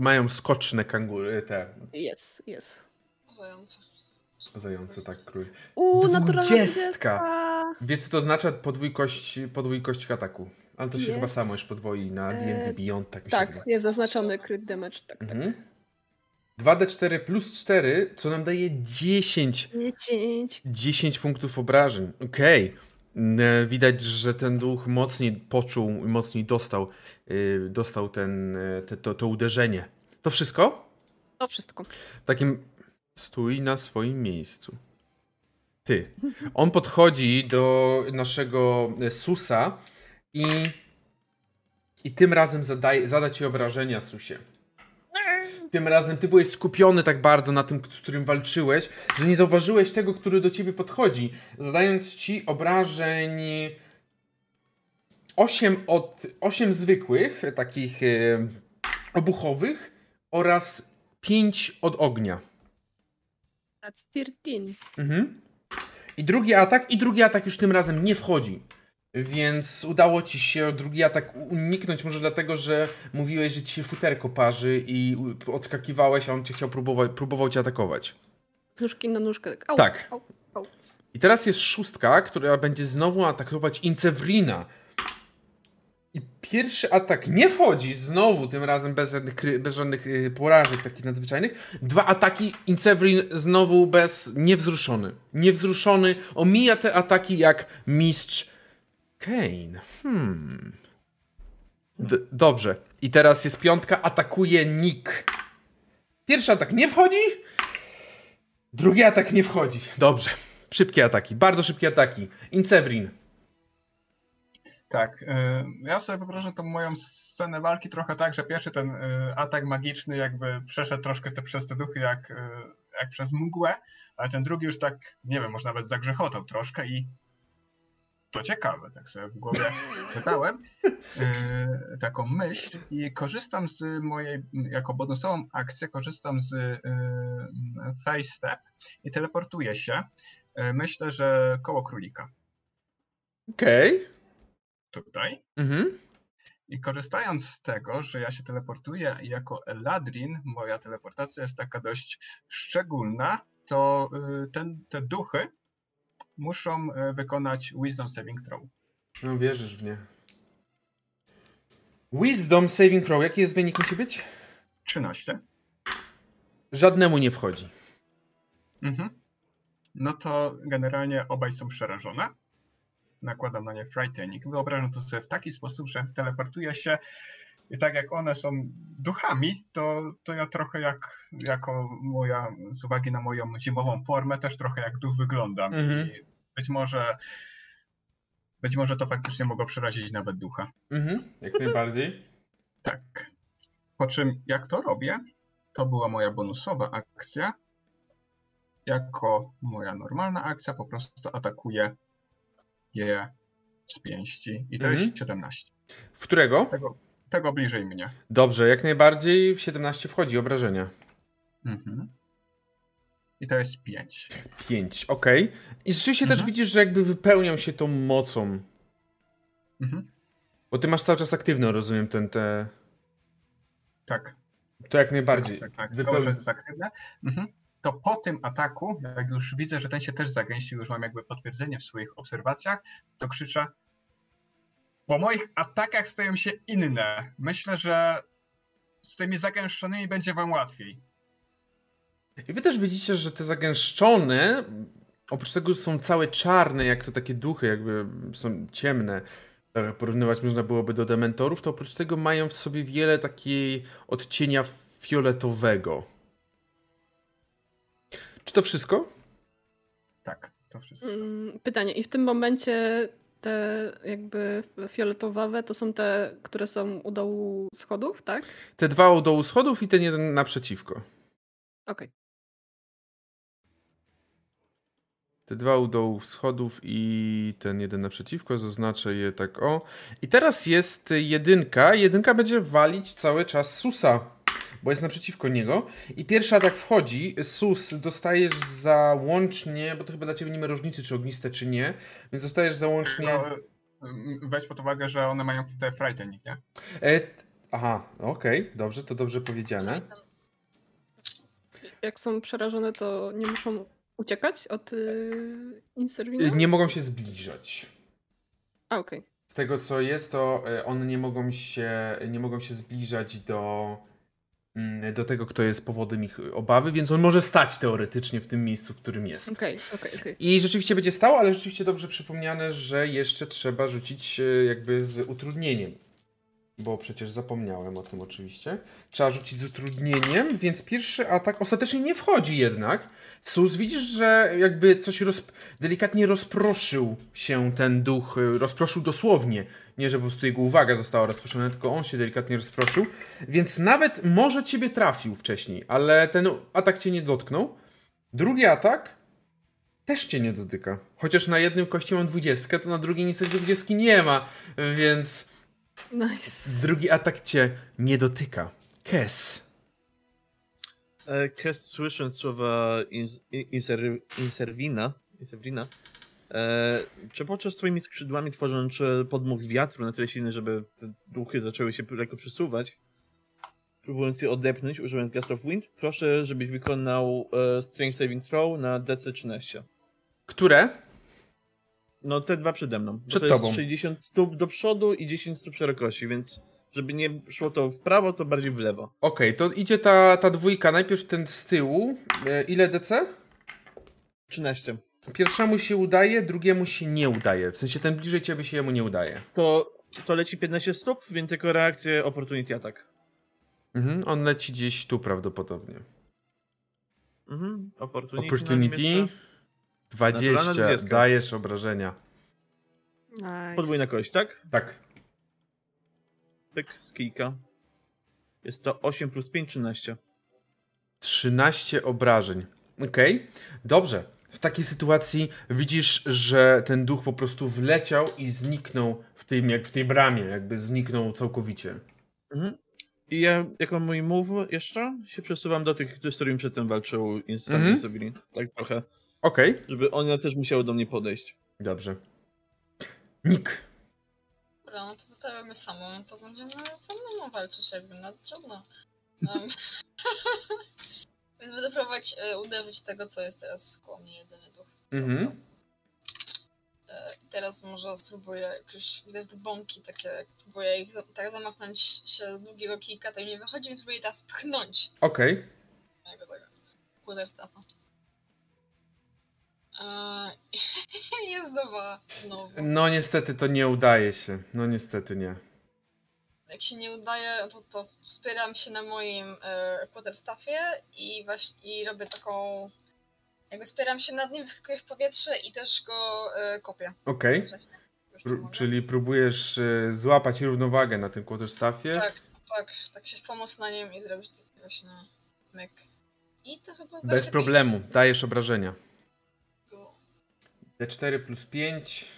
mają skoczne kangury, te Jest, jest. Zające. Zające, tak, krój. Uuu, Dwudziestka. Wiesz, co to oznacza? Podwójkość, podwójkość ataku. Ale to się chyba Jest. samo już podwoi na E, D&D Beyond, tak mi się Tak, wydaje. jest zaznaczony crit damage, tak, tak. Mhm. 2d4 plus 4, co nam daje 10. 10. 10 punktów obrażeń. Okej. Mm, Widać, że ten duch mocniej poczuł, mocniej dostał, yy, dostał ten, e, te, to, to uderzenie. To wszystko? To wszystko. W takim stój na swoim miejscu. Ty. On podchodzi do naszego Susa i i tym razem zadaje, zada ci obrażenia, Susie. Tym razem ty byłeś skupiony tak bardzo na tym, z którym walczyłeś, że nie zauważyłeś tego, który do ciebie podchodzi, zadając ci obrażeń 8 od 8 zwykłych, takich e, obuchowych oraz 5 od ognia. That's 13. Mhm. I drugi atak, i drugi atak już tym razem nie wchodzi. Więc udało ci się drugi atak uniknąć, może dlatego, że mówiłeś, że ci się futerko parzy i odskakiwałeś, a on cię chciał próbować, próbował cię atakować. Z nóżki na nóżkę. Tak. Au, Tak. Au, au. I teraz jest szóstka, która będzie znowu atakować Incewrina. Pierwszy atak nie wchodzi, znowu tym razem bez żadnych, bez żadnych y, porażek takich nadzwyczajnych. Dwa ataki, Incewrin znowu bez, niewzruszony. Niewzruszony, omija te ataki jak mistrz Kane. Hmm. D- dobrze. I teraz jest piątka, atakuje Nick. Pierwszy atak nie wchodzi, drugi atak nie wchodzi. Dobrze. Szybkie ataki, bardzo szybkie ataki. Incewrin. Tak, y, ja sobie wyobrażam tą moją scenę walki trochę tak, że pierwszy ten y, atak magiczny jakby przeszedł troszkę te, przez te duchy jak, y, jak przez mgłę, ale ten drugi już tak, nie wiem, może nawet zagrzechotał troszkę i to ciekawe, tak sobie w głowie czytałem taką myśl i korzystam z mojej, jako bonusową akcję, korzystam z y, face step i teleportuję się. Myślę, że koło królika Okej. Tutaj. Mhm. I korzystając z tego, że ja się teleportuję jako Eladrin, moja teleportacja jest taka dość szczególna, to y, ten, te duchy muszą y, wykonać Wisdom Saving Throw. No wierzysz w nie. Wisdom saving throw. Jaki jest wynik musi być? 13. Żadnemu nie wchodzi. Mhm. No to generalnie obaj są przerażone. Nakładam na nie Frightening. Wyobrażam to sobie w taki sposób, że teleportuję się I tak jak one są duchami, to, to ja trochę jak, jako moja, z uwagi na moją zimową formę, też trochę jak duch wyglądam. Mhm. I być może, być może to faktycznie mogło przerazić nawet ducha. Mhm, jak najbardziej. Tak. Po czym jak to robię, to była moja bonusowa akcja. Jako moja normalna akcja po prostu atakuję je z pięści. I to Mhm. jest 17. W którego? Tego, tego bliżej mnie. Dobrze, jak najbardziej w 17 wchodzi obrażenia. Mhm. I to jest 5. 5, ok. I rzeczywiście też Mhm. widzisz, że jakby wypełniał się tą mocą. Mhm. Bo ty masz cały czas aktywną, rozumiem, ten te. Tak. To jak najbardziej. Tak, tak. Wypeł- Cały czas jest aktywne. Mhm. To po tym ataku, jak już widzę, że ten się też zagęścił, już mam jakby potwierdzenie w swoich obserwacjach, to krzyczę. Po moich atakach stają się inne. Myślę, że z tymi zagęszczonymi będzie wam łatwiej. I wy też widzicie, że te zagęszczone, oprócz tego, są całe czarne, jak to takie duchy, jakby są ciemne, tak porównywać można byłoby do dementorów, to oprócz tego mają w sobie wiele takiej odcienia fioletowego. Czy to wszystko? Tak, to wszystko. Mm, Pytanie, i w tym momencie te jakby fioletowawe to są te, które są u dołu schodów, tak? Te dwa u dołu schodów i ten jeden naprzeciwko. Okej. Te dwa u dołu schodów i ten jeden naprzeciwko, zaznaczę je tak o. I teraz jest jedynka. Jedynka będzie walić cały czas Susa, bo jest naprzeciwko niego. I pierwszy atak wchodzi. Sus, dostajesz za łącznie, bo to chyba dla ciebie nie ma różnicy, czy ogniste, czy nie, więc dostajesz za łącznie... No, mm, weź pod uwagę, że one mają te frightening, nie? E, aha, okej, dobrze, to dobrze powiedziane. Jak są przerażone, to nie muszą uciekać od yy, Inserwina? Nie mogą się zbliżać. A, okej. Z tego co jest, to e, one nie mogą się, nie mogą się zbliżać do, do tego, kto jest powodem ich obawy, więc on może stać teoretycznie w tym miejscu, w którym jest. Okej, okej, okej. I rzeczywiście będzie stał, ale rzeczywiście dobrze przypomniane, że jeszcze trzeba rzucić e, jakby z utrudnieniem. Bo przecież zapomniałem o tym oczywiście. Trzeba rzucić z utrudnieniem, więc pierwszy atak ostatecznie nie wchodzi jednak. Sus, widzisz, że jakby coś roz... delikatnie rozproszył się ten duch, y, rozproszył dosłownie. Nie, że po prostu jego uwaga została rozproszona, tylko on się delikatnie rozproszył. Więc nawet może ciebie trafił wcześniej, ale ten atak cię nie dotknął. Drugi atak też cię nie dotyka. Chociaż na jednym kości mam dwudziestkę, to na drugiej niestety dwudziestki nie ma, więc Nice. drugi atak cię nie dotyka. Kes. E, Kes słysząc słowa ins, inser, inserwina, inserwina e, trzepocze swoimi skrzydłami, tworząc e, podmuch wiatru na tyle silny, żeby te duchy zaczęły się lekko przesuwać. Próbując je odepnąć, używając Gust of Wind, proszę, żebyś wykonał e, Strength Saving Throw na DC 13. Które? No te dwa przede mną. Przed to tobą. jest 60 stóp do przodu i 10 stóp szerokości, więc żeby nie szło to w prawo, to bardziej w lewo. Okej, to idzie ta, ta dwójka. Najpierw ten z tyłu. E, ile DC? 13. Pierwszemu się udaje, drugiemu się nie udaje. W sensie ten bliżej ciebie się jemu nie udaje. To, to leci 15 stóp, więc jako reakcję Opportunity Attack. Mhm, on leci gdzieś tu prawdopodobnie. Mhm. Opportunity. Opportunity. Na 20. Naturalna dwudziestka. Dajesz obrażenia. nice. Podwójna kość, tak? Tak. Pyk, z kijka. Jest to 8 plus 5, 13. 13 obrażeń. Okej, dobrze. W takiej sytuacji widzisz, że ten duch po prostu wleciał i zniknął w tym, jak w tej bramie, jakby zniknął całkowicie. Mhm. I ja, jako mój move jeszcze, się przesuwam do tych, z którymi przedtem walczył Instant Mhm. Tak trochę, Okej, żeby one też musiały do mnie podejść. dobrze. Nick. Dobra, no to zostawiamy samą, no to będziemy samemu walczyć jakby, no trudno. Um, więc będę próbować e, uderzyć tego, co jest teraz koło mnie, jedyny duch. Mhm. E, teraz może spróbuję jakoś, widać te bąki takie, jak próbuję ich za- tak zamachnąć się z długiego kijka, to im nie wychodzi, więc spróbuję teraz pchnąć Okej. mojego tego Jest dwa znowu. No niestety to nie udaje się. No niestety nie. jak się nie udaje, to, to wspieram się na moim e, quarterstaffie i właśnie i robię taką. Jakby wspieram się nad nim, wyskakuję w powietrze i też go e, kopię. Okej. Mogę. Czyli próbujesz e, złapać równowagę na tym quarterstaffie. Tak, tak, tak się pomóc na nim i zrobić taki właśnie myk. I to chyba Bez 25 problemu. Dajesz obrażenia. Było. D4 plus 5.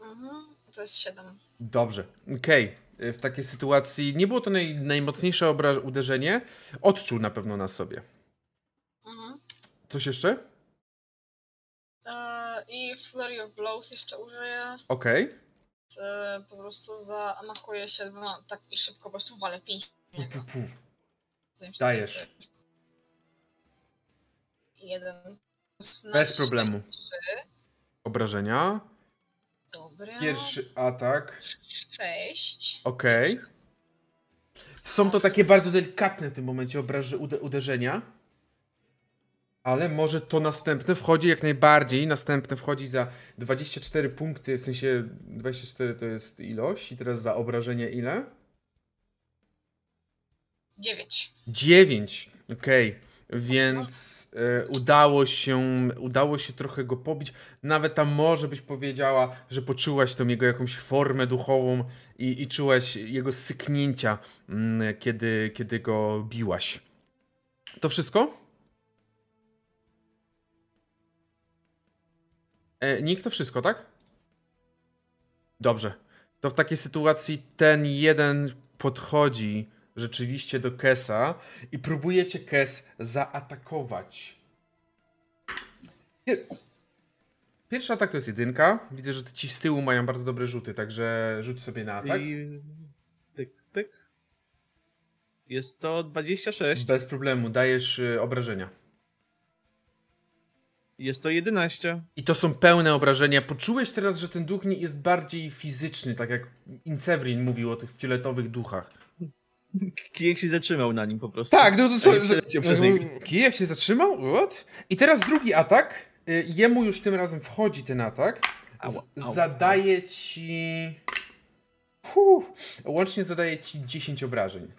Mhm, to jest 7. Dobrze. Okej. E, W takiej sytuacji nie było to naj, najmocniejsze uderzenie. Odczuł na pewno na sobie. Mhm. Coś jeszcze? E, I Flurry of Blows jeszcze użyję. Okej. E, po prostu zamachuję się dwoma, tak i szybko po prostu walę pięć. Pu, pu, pu. Zanim się Dajesz. skończy. Jeden. Bez problemu. Trzy. Obrażenia. Dobra. Pierwszy atak. Sześć. Okej. Są to takie bardzo delikatne w tym momencie obraże, ude, uderzenia. Ale może to następne wchodzi jak najbardziej. Następne wchodzi za 24 punkty, w sensie 24 to jest ilość. I teraz za obrażenie ile? Dziewięć. 9. Okej. Więc e, udało się udało się trochę go pobić. Nawet tam może byś powiedziała, że poczułaś tą jego jakąś formę duchową i, i czułaś jego syknięcia, mm, kiedy, kiedy go biłaś. To wszystko? E, Nikt to wszystko, tak? Dobrze. To w takiej sytuacji ten jeden podchodzi rzeczywiście do Kesa i próbujecie Kes zaatakować. Pier- Pierwszy atak to jest jedynka. Widzę, że ci z tyłu mają bardzo dobre rzuty, także rzuć sobie na atak. I... Pyk, pyk. Jest to 26. Bez problemu, dajesz y, obrażenia. Jest to 11. I to są pełne obrażenia. Poczułeś teraz, że ten duch nie jest bardziej fizyczny, tak jak Incevrin mówił o tych fioletowych duchach. Kijek się zatrzymał na nim po prostu. Tak, no to co? Kijek się zatrzymał? What? I teraz drugi atak. Y, Jemu już tym razem wchodzi ten atak. Zadaje ci. Huh, łącznie zadaje ci 10 obrażeń.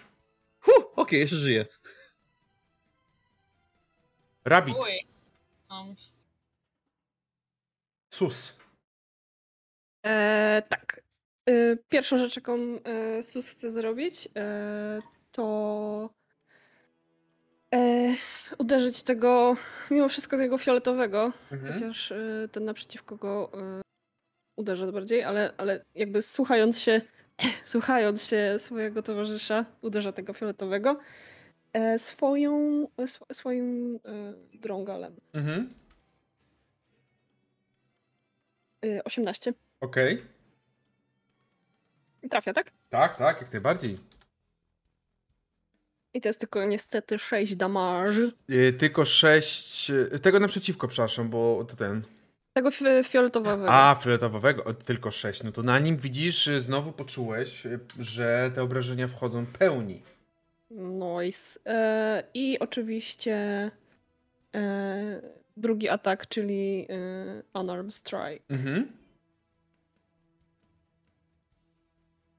Huh, Okej, jeszcze żyje. Rabbit. Um, sus. E, tak. E, pierwszą rzecz, jaką e, Sus chce zrobić, e, to uderzyć tego, mimo wszystko tego fioletowego, Mhm. chociaż ten naprzeciwko go uderza bardziej, ale, ale jakby słuchając się, słuchając się swojego towarzysza, uderza tego fioletowego swoją, sw- swoim drągalem. Mhm. E, 18. Okej. Trafia, tak? Tak, tak, jak najbardziej. I to jest tylko niestety 6 damage. Y, tylko 6. Tego naprzeciwko, przepraszam, bo to ten. Tego fi- fioletowego. A, fioletowego, o, tylko 6. No to na nim widzisz, y, znowu poczułeś, y, że te obrażenia wchodzą pełni. Nice. E, I oczywiście e, drugi atak, czyli e, Unarmed Strike. Mhm.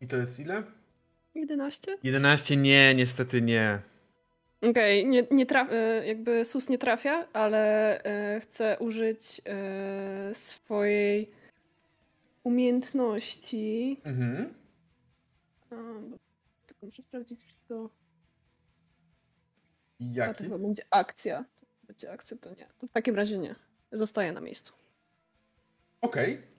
I to jest ile? 11? 11? Nie, niestety nie. Okej, nie, nie traf, e, jakby sus nie trafia, ale e, chcę użyć e, swojej umiejętności. Mhm. A, bo- tylko muszę sprawdzić wszystko. A to Jaki? chyba będzie akcja. To będzie akcja, to nie. To w takim razie nie. Zostaję na miejscu. Okej. E,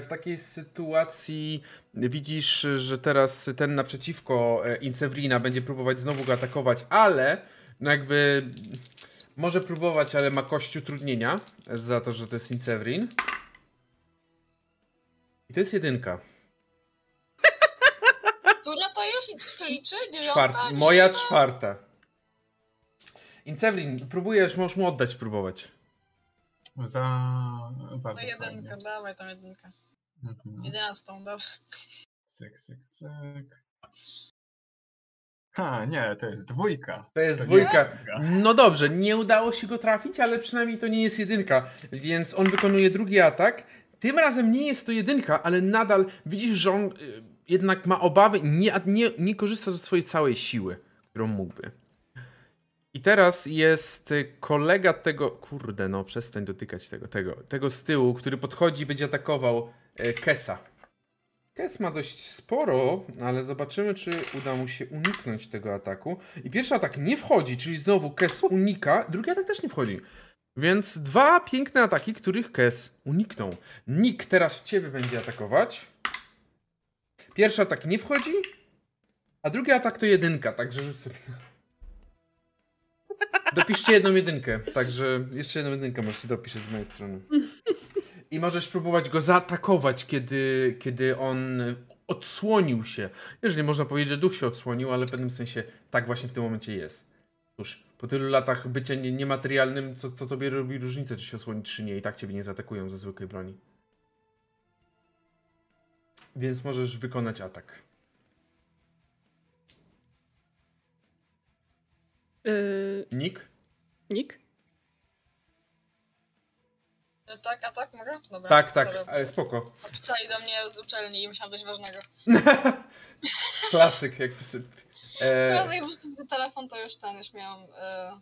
W takiej sytuacji widzisz, że teraz ten naprzeciwko e, Incewrina będzie próbować znowu go atakować, ale no jakby może próbować, ale ma kość utrudnienia za to, że to jest Incewrin. I to jest jedynka. która to już? Liczy? Dziewiąta? Czwarta. Moja czwarta. Incewrin, próbujesz, możesz mu oddać próbować. Za To bardzo jedynka, fajnie. dawaj tą jedynkę. Mhm. Jedenastą, dawaj. Cyk, cyk, cyk. Ha, nie, to jest dwójka. To jest nie dwójka. jedynka. No dobrze, nie udało się go trafić, ale przynajmniej to nie jest jedynka. Więc on wykonuje drugi atak. Tym razem nie jest to jedynka, ale nadal widzisz, że on y, jednak ma obawy i nie, nie, nie korzysta ze swojej całej siły, którą mógłby. I teraz jest y, kolega tego. Kurde, no przestań dotykać tego, tego, tego z tyłu, który podchodzi i będzie atakował e, Kesa. Kes ma dość sporo, ale zobaczymy, czy uda mu się uniknąć tego ataku. I pierwszy atak nie wchodzi, czyli znowu Kes unika, drugi atak też nie wchodzi. Więc dwa piękne ataki, których Kes uniknął. Nick teraz ciebie będzie atakować. Pierwszy atak nie wchodzi, a drugi atak to jedynka, także rzuć sobie. Dopiszcie jedną jedynkę, także jeszcze jedną jedynkę możecie dopisać z mojej strony. I możesz próbować go zaatakować, kiedy, kiedy on odsłonił się. Jeżeli można powiedzieć, że duch się odsłonił, ale w pewnym sensie tak właśnie w tym momencie jest. Cóż, po tylu latach bycia nie, niematerialnym, co, co tobie robi różnicę, czy się osłoni, czy nie, i tak ciebie nie zaatakują ze zwykłej broni. Więc możesz wykonać atak. Yy, Nick? Nick? E, Tak, a tak mogę? Dobra. Tak, tak, sorry. e, spoko. Napisali do mnie z uczelni i myślałam coś ważnego. Klasyk, jakby sobie. E, Teraz jak już ten telefon, to już ten, już miałam pedalem.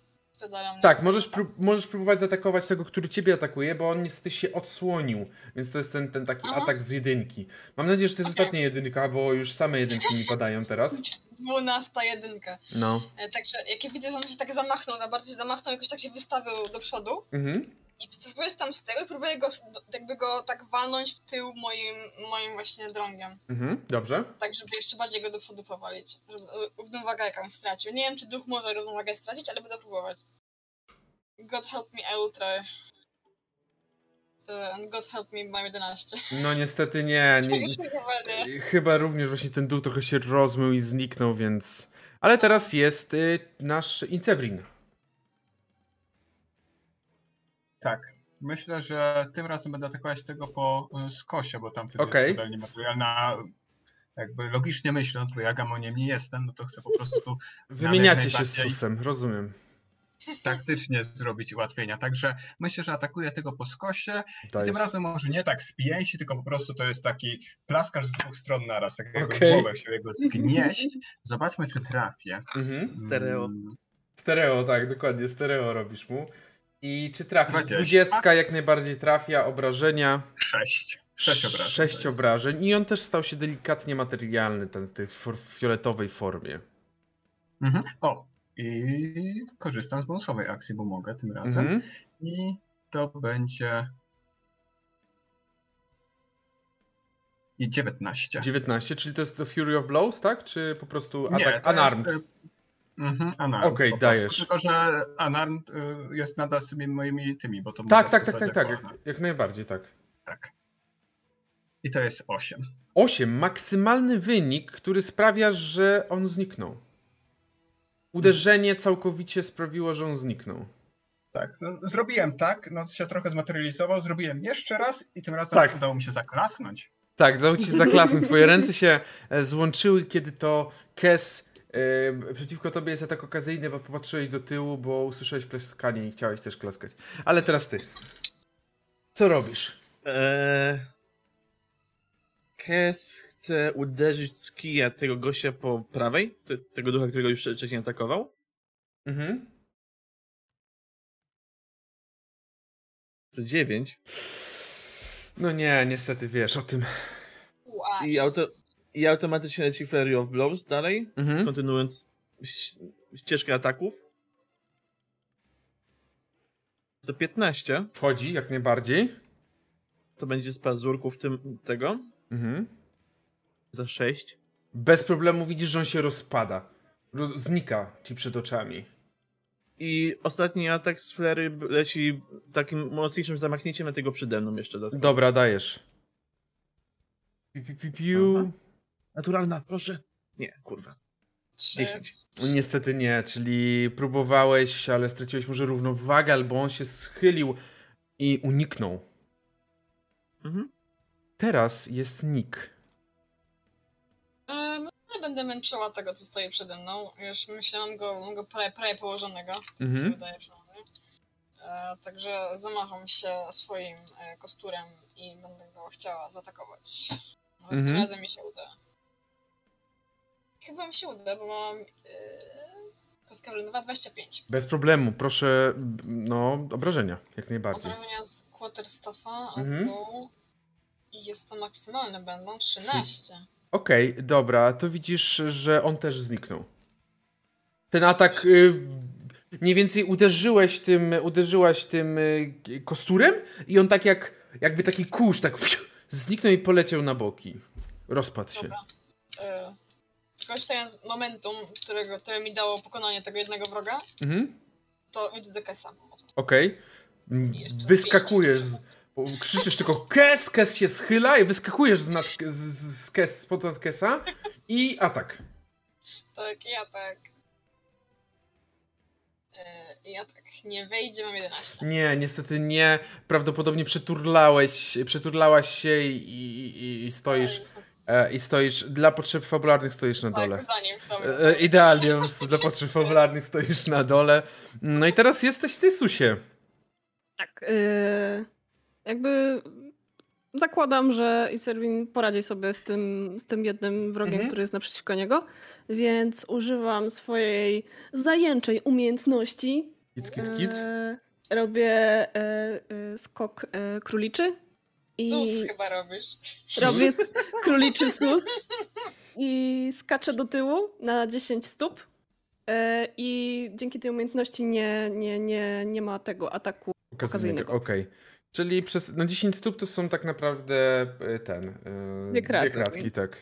Tak, możesz, pró- możesz próbować zaatakować tego, który ciebie atakuje, bo on niestety się odsłonił. Więc to jest ten, ten taki Aha. atak z jedynki. Mam nadzieję, że to jest Okej. ostatnia jedynka, bo już same jedynki mi padają teraz. 12 jedynka. No. E, Także jak ja widzę, że on się tak zamachnął, za bardzo się zamachnął, jakoś tak się wystawił do przodu Mhm. I korzystam z tego i próbuję go, jakby go tak walnąć w tył moim, moim właśnie drągiem. Mhm. Dobrze. Tak, żeby jeszcze bardziej go do przodu powalić. Żeby e, równowagę jakąś stracił. Nie wiem, czy duch może równowagę stracić, ale będę próbować. God help me, I will try. And God help me, mam 11. No niestety nie. nie Chyba nie. chyba również właśnie ten dół trochę się rozmył i zniknął, więc. Ale teraz jest y, nasz Incevrin. Tak. Myślę, że tym razem będę atakować tego po y, skosie, bo tamten Okej. jest nadal niematerialna. Jakby logicznie myśląc, bo ja gamoniem nie jestem, no to chcę po prostu Wymieniacie się z Susem, rozumiem. taktycznie zrobić ułatwienia. Także myślę, że atakuję tego po skosie. I Dajesz. tym razem może nie tak z pięści, tylko po prostu to jest taki plaskarz z dwóch stron naraz, tak jakby w głowę się jego zgnieść. Zobaczmy, czy trafię. Mhm. Stereo. Mm, Stereo, tak, dokładnie, stereo robisz mu. I czy trafisz? Dwadzieścia. Dwudziestka jak najbardziej trafia, obrażenia. Sześć. Sześć obrażeń. Sześć obrażeń. I on też stał się delikatnie materialny, ten w tej for- fioletowej formie. Mhm. O, i korzystam z bonusowej akcji, bo mogę tym razem. Mhm. I to będzie. I 19. 19, czyli to jest to Fury of Blows, tak? Czy po prostu Nie, atak to unarmed? Jest, mhm. Okej, prostu. dajesz. Tylko, że y, jest nadal z tymi moimi tymi, bo to Tak, tak, tak, tak, tak. Jak, jak najbardziej, tak. tak. I to jest 8. 8. Maksymalny wynik, który sprawia, że on zniknął. Uderzenie całkowicie sprawiło, że on zniknął. Tak, no, zrobiłem tak, no się trochę zmaterializował, zrobiłem jeszcze raz i tym razem Tak. udało mi się zaklasnąć. Tak, dał ci zaklasnąć. Twoje ręce się e, złączyły, kiedy to Kes e, przeciwko tobie jest atak okazyjny, bo popatrzyłeś do tyłu, bo usłyszałeś klaskanie i chciałeś też klaskać. Ale teraz ty. Co robisz? Eee... Kes chce uderzyć z kija tego gościa po prawej, te, tego ducha, którego już wcześniej atakował. Mhm. To 9. No nie, niestety wiesz o tym. I, auto, I automatycznie leci Flurry of Blows dalej, Mhm. kontynuując ścieżkę ataków. To 15. Wchodzi jak najbardziej. To będzie z pazurków tym, tego. Mhm. Za 6. Bez problemu widzisz, że on się rozpada. Roz znika ci przed oczami. I ostatni atak z Flery leci takim mocniejszym zamachnięciem na tego przede mną jeszcze. dodatkowo. Dobra, dajesz. Piu, piu, piu, piu. Naturalna, proszę. Nie, kurwa. trzy. 10. Niestety nie, czyli próbowałeś, ale straciłeś może równowagę, albo on się schylił i uniknął. Mhm. Teraz jest Nick. E, no, nie będę męczyła tego, co stoi przede mną. Już myślę, mam go, mam go prawie, prawie położonego. Mi się Mhm. wydaje przynajmniej. E, także zamacham się swoim e, kosturem i będę go chciała zaatakować. Ale Mhm. tym razem mi się uda. Chyba mi się uda, bo mam yy, kostka wylądowa 25. Bez problemu, proszę, no, obrażenia, jak najbardziej. Obrażenia z Quarterstaffa, Mhm. I jest to maksymalne będą 13. Okej, dobra, to widzisz, że on też zniknął. Ten atak y, mniej więcej uderzyłeś tym, uderzyłaś tym y, kosturem i on tak jak, jakby taki kurz tak zniknął i poleciał na boki. Rozpadł się. Dobra. Korzystając z momentum, którego, które mi dało pokonanie tego jednego wroga, Mhm. to idę do Kesa. Okej. M, Jeszcze Wyskakujesz, z, krzyczysz tylko kes, kes się schyla i wyskakujesz z, nad, z, z, kes, spod nad kesa i atak. Tak, ja tak. Yy, ja tak. Nie wejdzie, mam 11. Nie, niestety nie. Prawdopodobnie przeturlałeś, przeturlałaś się i, i, i stoisz, e, i stoisz, dla potrzeb fabularnych stoisz na dole. Tak. E, e, idealnie, dla potrzeb fabularnych stoisz na dole. No i teraz jesteś ty, Susie. Tak. Yy, jakby zakładam, że Iserwin poradzi sobie z tym, z tym jednym wrogiem, Mhm. który jest naprzeciwko niego, więc używam swojej zajęczej umiejętności. Kic, kic, kic. Yy, robię e, e, skok e, króliczy i Zus chyba robisz. robię króliczy sus i skaczę do tyłu na 10 stóp. E, I dzięki tej umiejętności nie, nie, nie, nie ma tego ataku Okazyjnego, okej. Czyli przez, no 10 stóp to są tak naprawdę e, ten, e, Dwie kratki. kratki, tak.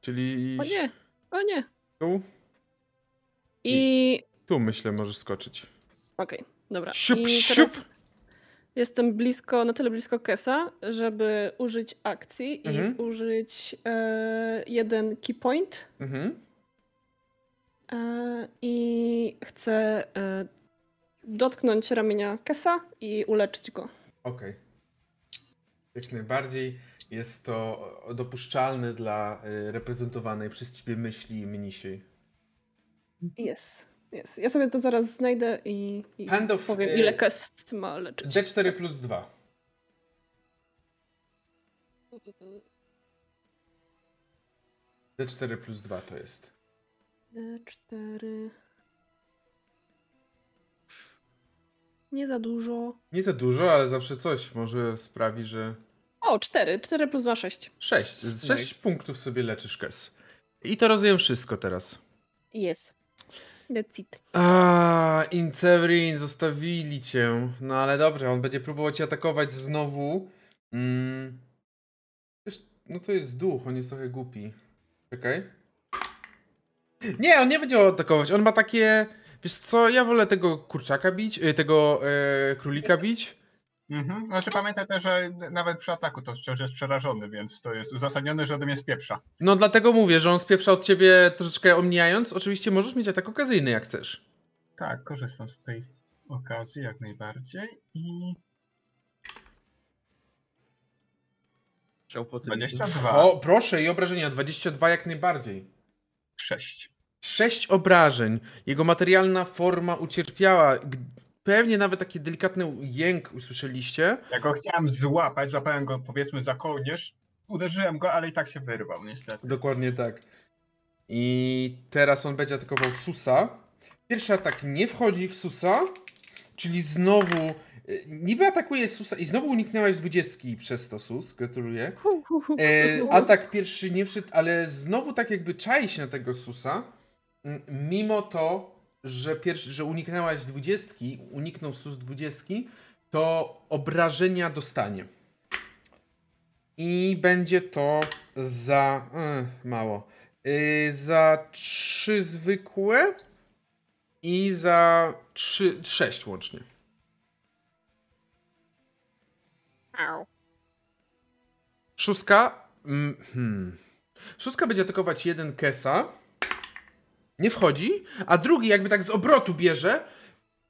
Czyli O nie, o nie. tu, I tu myślę możesz skoczyć. okej, dobra. Siup, I siup. Jestem blisko, na tyle blisko Kesa, żeby użyć akcji Mhm. i użyć e, jeden key point. Mhm. E, I chcę e, dotknąć ramienia Kesa i uleczyć go. Okej. Jak najbardziej jest to dopuszczalne dla y, reprezentowanej przez ciebie myśli mnisiej. Jest, jest. Ja sobie to zaraz znajdę i, i of, powiem, e, ile Kes ma leczyć. D4 plus 2. D4 plus 2 to jest. cztery. Nie za dużo. Nie za dużo, ale zawsze coś może sprawi, że... O, cztery. Cztery plus dwa, sześć. 6. Z 6 punktów sobie leczysz kes. I to rozumiem wszystko teraz. Jest. That's it. A, zostawili cię. No ale dobrze, on będzie próbował cię atakować znowu. Mm. No to jest duch, on jest trochę głupi. Czekaj. Nie, on nie będzie atakować. On ma takie. Wiesz co, ja wolę tego kurczaka bić, y, tego e, królika bić. Mhm. Znaczy pamiętaj też, że nawet przy ataku to wciąż jest przerażony, więc to jest uzasadnione, że ode mnie spieprza. No dlatego mówię, że on spieprza od ciebie troszeczkę omijając. Oczywiście możesz mieć atak okazyjny jak chcesz. Tak, korzystam z tej okazji jak najbardziej i Strzał po tym. 22, O, proszę, i obrażenia 22 jak najbardziej. 6. Sześć obrażeń. Jego materialna forma ucierpiała. Pewnie nawet taki delikatny jęk usłyszeliście. Jak go chciałem złapać, złapałem go powiedzmy za kołnierz, uderzyłem go, ale i tak się wyrwał niestety. Dokładnie tak. I teraz on będzie atakował Susa. Pierwszy atak nie wchodzi w Susa, czyli znowu. y, Niby atakuje Susa i znowu uniknęłaś dwudziestki przez to Sus. Gratuluję. E, atak pierwszy nie wszedł, ale znowu tak jakby czai się na tego Susa. Mimo to, że, pierwszy, że uniknęłaś dwudziestki, uniknął Sus dwudziestki, to obrażenia dostanie. I będzie to za. y, mało. Y, za trzy zwykłe i za trzy, sześć łącznie. Au. Szóstka. mm, Hmm. Szóstka będzie atakować jeden Kesa. Nie wchodzi. A drugi jakby tak z obrotu bierze.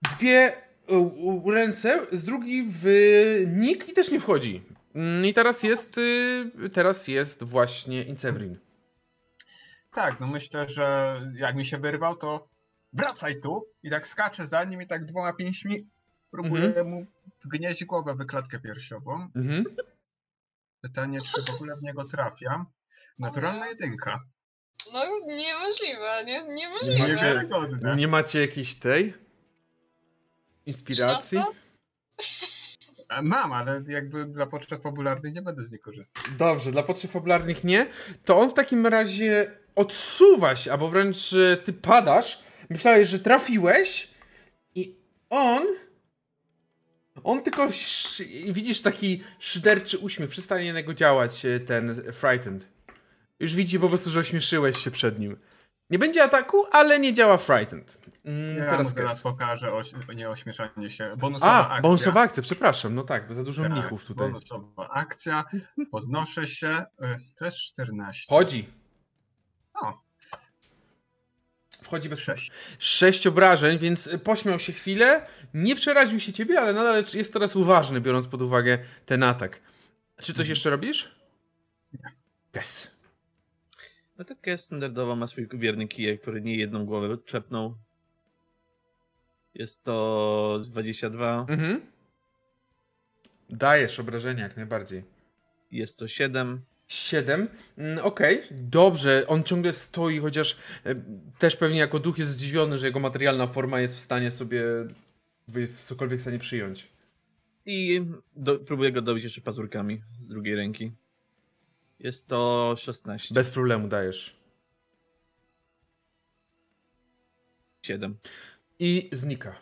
Dwie u, u, ręce, z drugi w nick i też nie wchodzi. Mm, I teraz jest. y, Teraz jest właśnie Incevrin. Tak, no myślę, że jak mi się wyrwał, to wracaj tu i tak skaczę za nim i tak dwoma pięśćmi próbuję mu wgnieść głowę w klatkę piersiową. Mhm. Pytanie, czy w ogóle w niego trafiam. Naturalna jedynka. No niemożliwe, nie, niemożliwe. Macie- Niewiarygodne. Nie macie jakiejś tej inspiracji? Trzynasta? A Mam, ale jakby dla potrzeb fabularnych nie będę z niej korzystał. Dobrze, dla potrzeb fabularnych nie. To on w takim razie odsuwa się, albo wręcz e, ty padasz. Myślałeś, że trafiłeś i on... On tylko sz... widzisz taki szyderczy uśmiech, przestanie na niego działać e, ten frightened. Już widzi po prostu, że ośmieszyłeś się przed nim. Nie będzie ataku, ale nie działa frightened. Mm, Ja mu teraz zaraz pokażę oś... nie ośmieszanie się. Bonusowa A, akcja. bonusowa akcja, przepraszam, no tak, bo za dużo Tak, mnichów tutaj. Bonusowa akcja. Podnoszę się. y, To jest 14. Chodzi. O, Wchodzi bez 6. Sześć obrażeń, więc pośmiał się chwilę. Nie przeraził się ciebie, ale nadal jest teraz uważny, biorąc pod uwagę ten atak. Czy coś jeszcze robisz? Nie. Yes. No tak jest standardowo, ma swój wierny kijek, który nie jedną głowę trzepnął. Jest to 22, Mhm. Dajesz obrażenia jak najbardziej. jest to 7. Siedem. Mm, Okej, dobrze. On ciągle stoi, chociaż e, też pewnie jako duch jest zdziwiony, że jego materialna forma jest w stanie sobie. jest cokolwiek w stanie przyjąć. I do, próbuję go dobić jeszcze pazurkami z drugiej ręki. Jest to 16. Bez problemu dajesz. 7. i znika.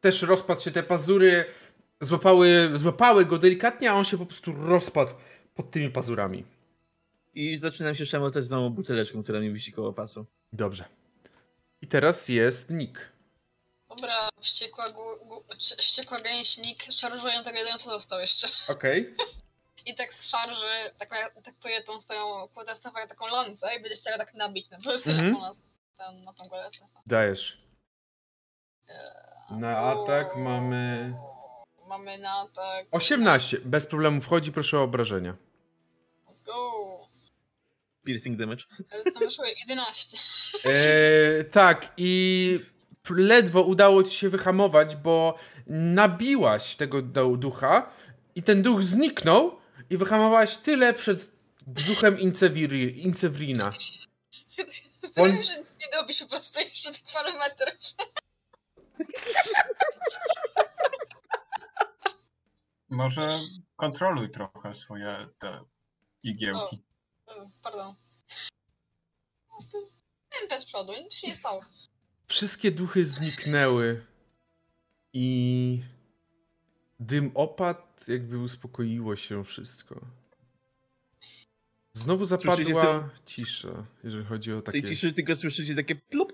Też rozpadł się te pazury, złapały, złapały go delikatnie, a on się po prostu rozpadł pod tymi pazurami. I zaczynam się szemotać z małą buteleczką, która mi wisi koło pasu. Dobrze. I teraz jest Nick. Dobra, wściekła, gu, gu, cie- wściekła gęśnik, szarżuję tego jeden, co został jeszcze. Okej. I tak z szarży, tak, traktuje tą swoją kłodestawę jak taką lancę i będzie chciała tak nabić na prostu Mhm. na, ten, na tą kłodestawę. Dajesz. Eee, Na atak mamy Mamy na atak... 18. Bez problemu wchodzi, proszę o obrażenia. Let's go. Piercing damage. Ale Tam wyszło 11. Eee, tak, i ledwo udało ci się wyhamować, bo nabiłaś tego du- ducha i ten duch zniknął i wyhamowałaś tyle przed duchem Inceviri- Incewrina. Zastanawiam się, że nie dobić po prostu jeszcze tych parę metrów. Może kontroluj trochę swoje te igiełki. E, Pardon. MP z przodu, nic się nie stało. Wszystkie duchy zniknęły i dym opadł, jakby uspokoiło się wszystko. Znowu Słyszycie zapadła cisza, jeżeli chodzi o W takie... tej ciszy tylko słyszycie takie plup.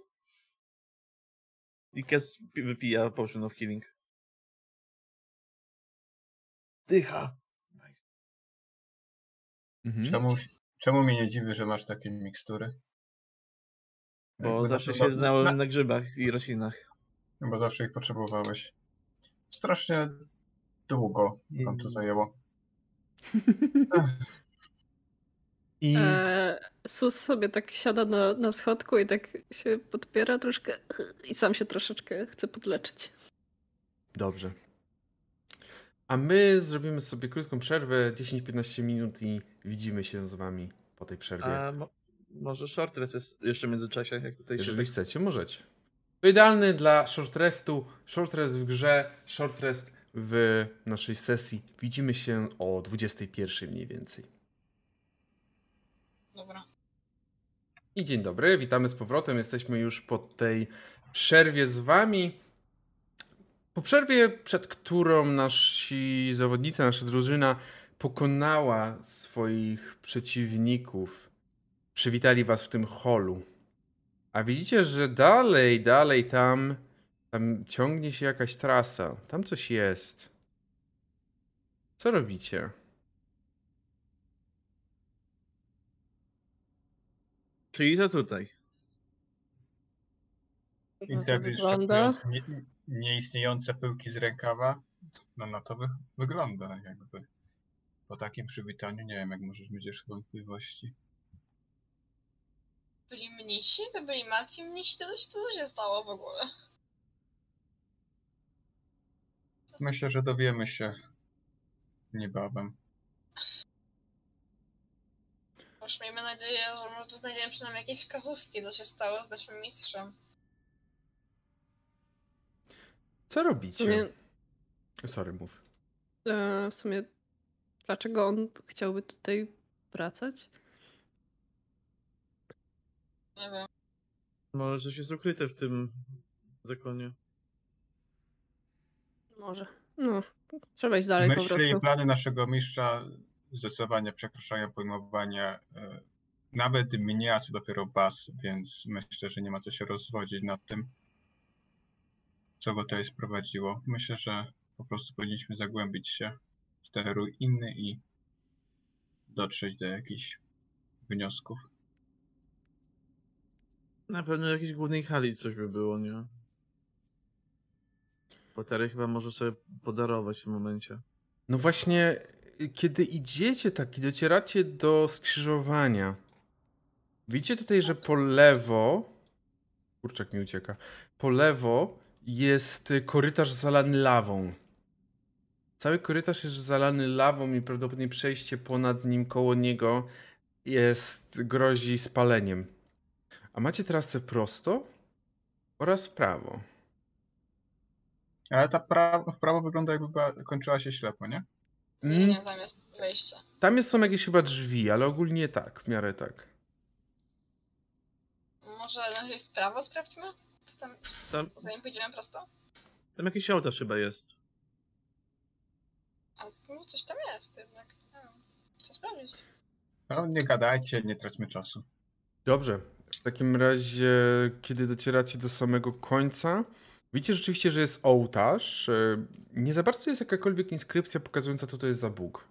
I Kes wypija potion of healing. Dycha. Mhm. Czemu, czemu mnie nie dziwi, że masz takie mikstury? Bo Jakby zawsze się znałem na- na grzybach i roślinach. Bo zawsze ich potrzebowałeś. Strasznie długo wam to zajęło. I Eee, Sus sobie tak siada na, na schodku i tak się podpiera troszkę i sam się troszeczkę chce podleczyć. dobrze. A my zrobimy sobie krótką przerwę, 10-15 minut i widzimy się z wami po tej przerwie. A mo- może short rest jest jeszcze w międzyczasie, jak tutaj się Jeżeli tak... chcecie, możecie. To idealny dla short restu, short rest w grze, short rest w naszej sesji. Widzimy się o 21 mniej więcej. Dobra. I dzień dobry, witamy z powrotem. Jesteśmy już po tej przerwie z wami. Po przerwie, przed którą nasi zawodnicy, nasza drużyna pokonała swoich przeciwników. Przywitali was w tym holu. A widzicie, że dalej, dalej tam, tam ciągnie się jakaś trasa. Tam coś jest. Co robicie? Czyli to tutaj. I No to tak wygląda. Nie, nieistniejące pyłki z rękawa. No na to wy, wygląda jakby. Po takim przywitaniu nie wiem, jak możesz mieć jeszcze wątpliwości. Byli mnisi? To byli martwi mnisi? To co to się stało w ogóle? Myślę, że dowiemy się niebawem. Cóż, miejmy nadzieję, że może tu znajdziemy przynajmniej jakieś wskazówki, co się stało z naszym mistrzem. Co W robicie? sumie, Sorry, mów. e, w sumie dlaczego on chciałby tutaj wracać? Nie wiem. Może coś jest ukryte w tym zakonie. Może. No, trzeba iść dalej Myśli i plany naszego mistrza zdecydowanie przekraczają pojmowanie e, nawet mnie, a co dopiero was, więc myślę, że nie ma co się rozwodzić nad tym, co go tutaj sprowadziło. Myślę, że po prostu powinniśmy zagłębić się w te ruiny i dotrzeć do jakichś wniosków. Na pewno w jakiejś głównej hali coś by było, nie? Potary chyba może sobie podarować w tym momencie. No właśnie, kiedy idziecie tak i docieracie do skrzyżowania, widzicie tutaj, że po lewo, kurczak mi ucieka, po lewo jest korytarz zalany lawą. Cały korytarz jest zalany lawą i prawdopodobnie przejście ponad nim, koło niego jest, grozi spaleniem. A macie trasę prosto oraz w prawo. Ale ta pra- w prawo wygląda jakby była, kończyła się ślepo, nie? Nie, Mm, nie, tam jest wejście. Tam jest, są jakieś chyba drzwi, ale ogólnie tak, w miarę tak. Może najpierw w prawo sprawdźmy? Czy tam, Tam, zanim pójdziemy prosto? tam jakiś ołtarz chyba jest. A no, coś tam jest jednak. Trzeba sprawdzić. No nie gadajcie, nie traćmy czasu. Dobrze. W takim razie, kiedy docieracie do samego końca, widzicie rzeczywiście, że jest ołtarz. E, Nie za bardzo jest jakakolwiek inskrypcja pokazująca, co to jest za Bóg.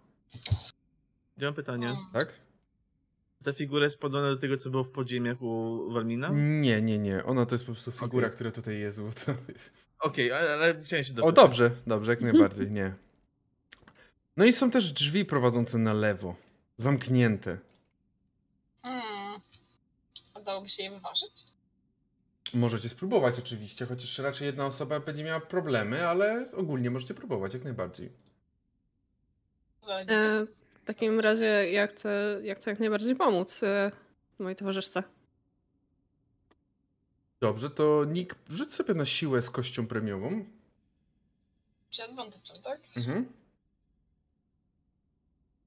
Ja mam pytanie. Mm. Tak? Ta figura jest podobna do tego, co było w podziemiach u Walmina? Nie, nie, nie. Ona to jest po prostu figura, Okej. która tutaj jest. bo to- Okej, ale, ale chciałem się O, dopytać. dobrze, dobrze, jak najbardziej, nie. No i są też drzwi prowadzące na lewo. Zamknięte. Hmm. A dałoby się je wyważyć? Możecie spróbować oczywiście, chociaż raczej jedna osoba będzie miała problemy, ale ogólnie możecie próbować, jak najbardziej. E, w takim razie ja chcę, ja chcę jak najbardziej pomóc e, mojej towarzyszce. Dobrze, to Nick, rzuć sobie na siłę z kością premiową. Czy advantage, tak? Mhm.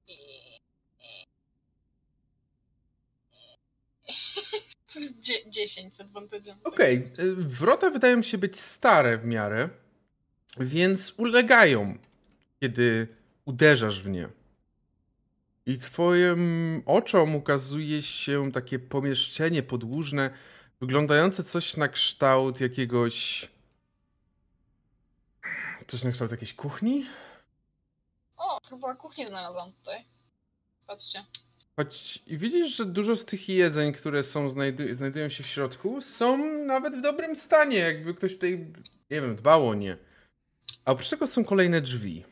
I... To jest dzie- 10 z advantage'em. Okej, y, wrota wydają się być stare w miarę, więc ulegają, kiedy uderzasz w nie. I twoim oczom ukazuje się takie pomieszczenie podłużne, wyglądające coś na kształt jakiegoś... Coś na kształt jakiejś kuchni? O, chyba kuchnię znalazłam tutaj. Patrzcie. Choć i widzisz, że dużo z tych jedzeń, które są, znajdu- znajdują się w środku, są nawet w dobrym stanie, jakby ktoś tutaj, nie wiem, dbał o nie. A oprócz tego są kolejne drzwi.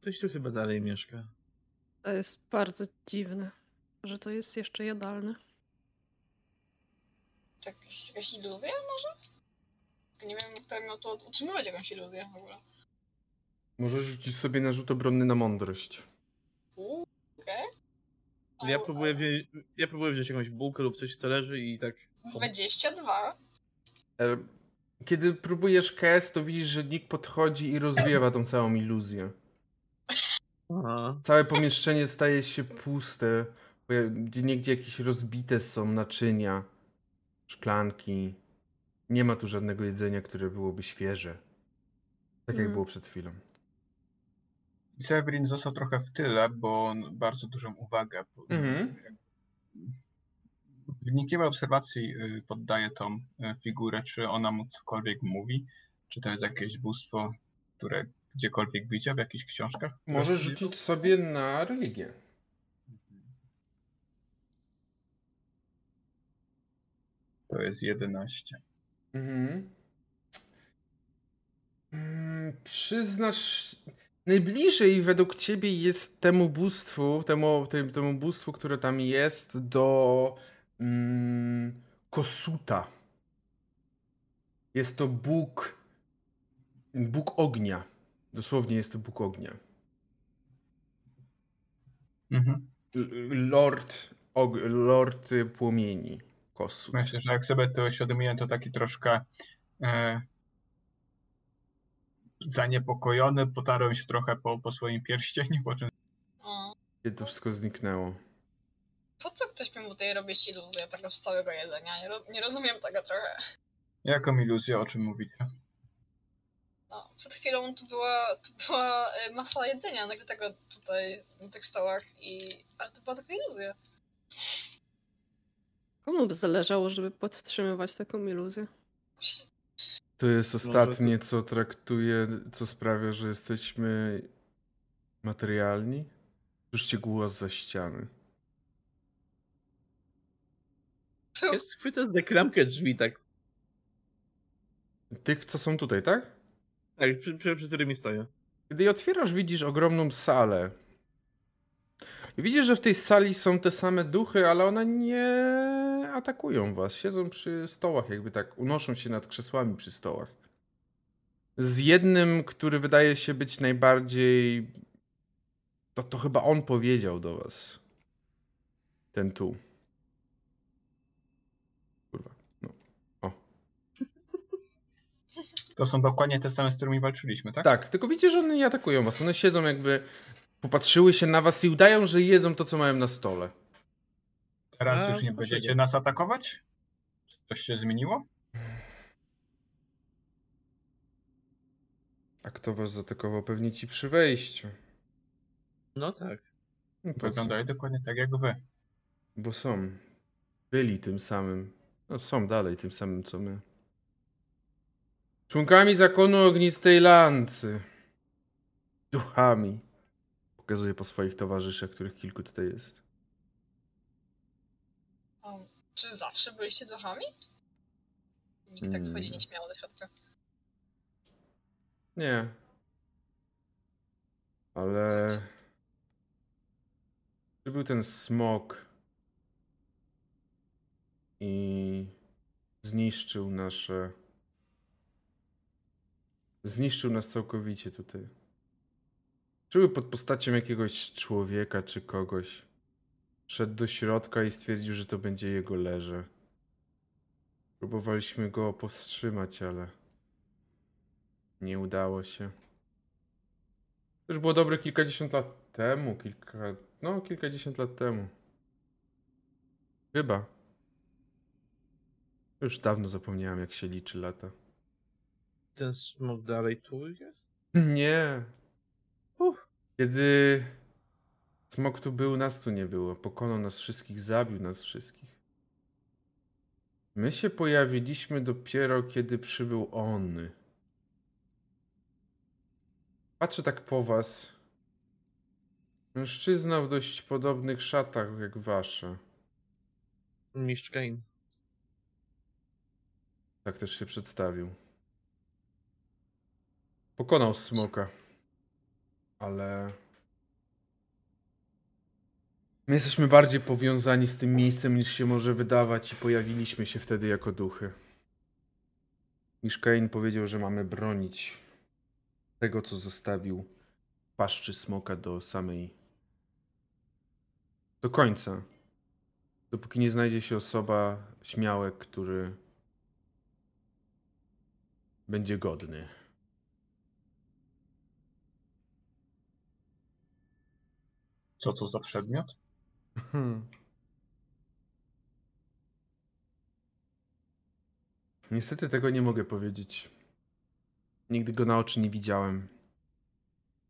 Ktoś tu chyba dalej mieszka. To jest bardzo dziwne, że to jest jeszcze jadalne. Tak, jakaś, jakaś iluzja może? Nie wiem, kto miał tu utrzymywać jakąś iluzję w ogóle. Możesz rzucić sobie na rzut obronny na mądrość. Uuu, Ja próbuję, au. wziąć, ja próbuję wziąć jakąś bułkę lub coś, co leży i tak... 22. E, Kiedy próbujesz kes, to widzisz, że Nick podchodzi i rozwiewa tą całą iluzję. Aha. Całe pomieszczenie staje się puste. Gdzie niegdzie jakieś rozbite są naczynia, szklanki. Nie ma tu żadnego jedzenia, które byłoby świeże. Tak jak Mhm. było przed chwilą. Severin został trochę w tyle, bo on bardzo dużą uwagę Mhm. wnikliwej obserwacji y, poddaje tą y, figurę, czy ona mu cokolwiek mówi, czy to jest jakieś bóstwo, które gdziekolwiek widział w jakichś książkach. czytał? rzucić sobie na religię. To jest 11. Mhm. Mm, Przyznasz. Najbliżej według ciebie jest temu bóstwu, temu, temu, temu bóstwu, które tam jest, do mm, Kosuta. Jest to Bóg. Bóg ognia. Dosłownie jest to Bóg ognia. Mhm. Lord, og, Lord Płomieni. Kosu. Myślę, że jak sobie to uświadomiłem, to taki troszkę e, zaniepokojony, potarłem się trochę po, po swoim pierścieniu, po czym O, Kiedy to wszystko zniknęło. po co ktoś mi tutaj robić iluzję tego z całego jedzenia? Nie, roz, nie rozumiem tego trochę. jaką iluzję, o czym mówicie? No, przed chwilą tu była, tu była y, masa jedzenia nagrytego tutaj na tych stołach i... Ale to była tylko iluzja. Komu by zależało, żeby podtrzymywać taką iluzję? To jest ostatnie, co traktuje, co sprawia, że jesteśmy materialni. Słyszycie głos za ściany. Jest chwyta za klamkę drzwi, tak, Tych, co są tutaj, tak? tak przy, przy, przy którymi stoję. Kiedy je otwierasz, widzisz ogromną salę. Widzisz, że w tej sali są te same duchy, ale one nie atakują was. Siedzą przy stołach, jakby tak unoszą się nad krzesłami przy stołach. Z jednym, który wydaje się być najbardziej. To, to chyba on powiedział do was. Ten tu. Kurwa. No. O. To są dokładnie te same, z którymi walczyliśmy, tak? Tak, tylko widzicie, że one nie atakują was. One siedzą jakby, popatrzyły się na was i udają, że jedzą to, co mają na stole. Teraz A, już nie będziecie nas atakować? Coś się zmieniło? A kto was zaatakował? Pewnie ci przy wejściu. No tak. No po co? Wyglądają dokładnie tak jak wy. Bo są. Byli tym samym. No są dalej tym samym, co my. Członkami zakonu ognistej lancy. Duchami. Pokazuję po swoich towarzyszach, których kilku tutaj jest. O, czy zawsze byliście duchami? Nikt tak Mm. wchodzi nieśmiało do środka. Nie. Ale. Czy był ten smok i zniszczył nasze. Zniszczył nas całkowicie tutaj. Czy był pod postacią jakiegoś człowieka czy kogoś? Szedł do środka i stwierdził, że to będzie jego leże. Próbowaliśmy go powstrzymać, ale. Nie udało się. To już było dobre kilkadziesiąt lat temu, kilka, no kilkadziesiąt lat temu. Chyba. Już dawno zapomniałem jak się liczy lata. Ten smok dalej tu jest? Nie. Kiedy smok tu był, nas tu nie było. Pokonał nas wszystkich, zabił nas wszystkich. My się pojawiliśmy dopiero kiedy przybył on. Patrzę tak po was. Mężczyzna w dość podobnych szatach jak wasze. Mistrz Kane. Tak też się przedstawił. Pokonał smoka. Ale. My jesteśmy bardziej powiązani z tym miejscem niż się może wydawać i pojawiliśmy się wtedy jako duchy. Niż Kain powiedział, że mamy bronić tego, co zostawił paszczy smoka do samej. do końca. Dopóki nie znajdzie się osoba, śmiałek, który będzie godny. Co to za przedmiot? Hmm. Niestety tego nie mogę powiedzieć. Nigdy go na oczy nie widziałem.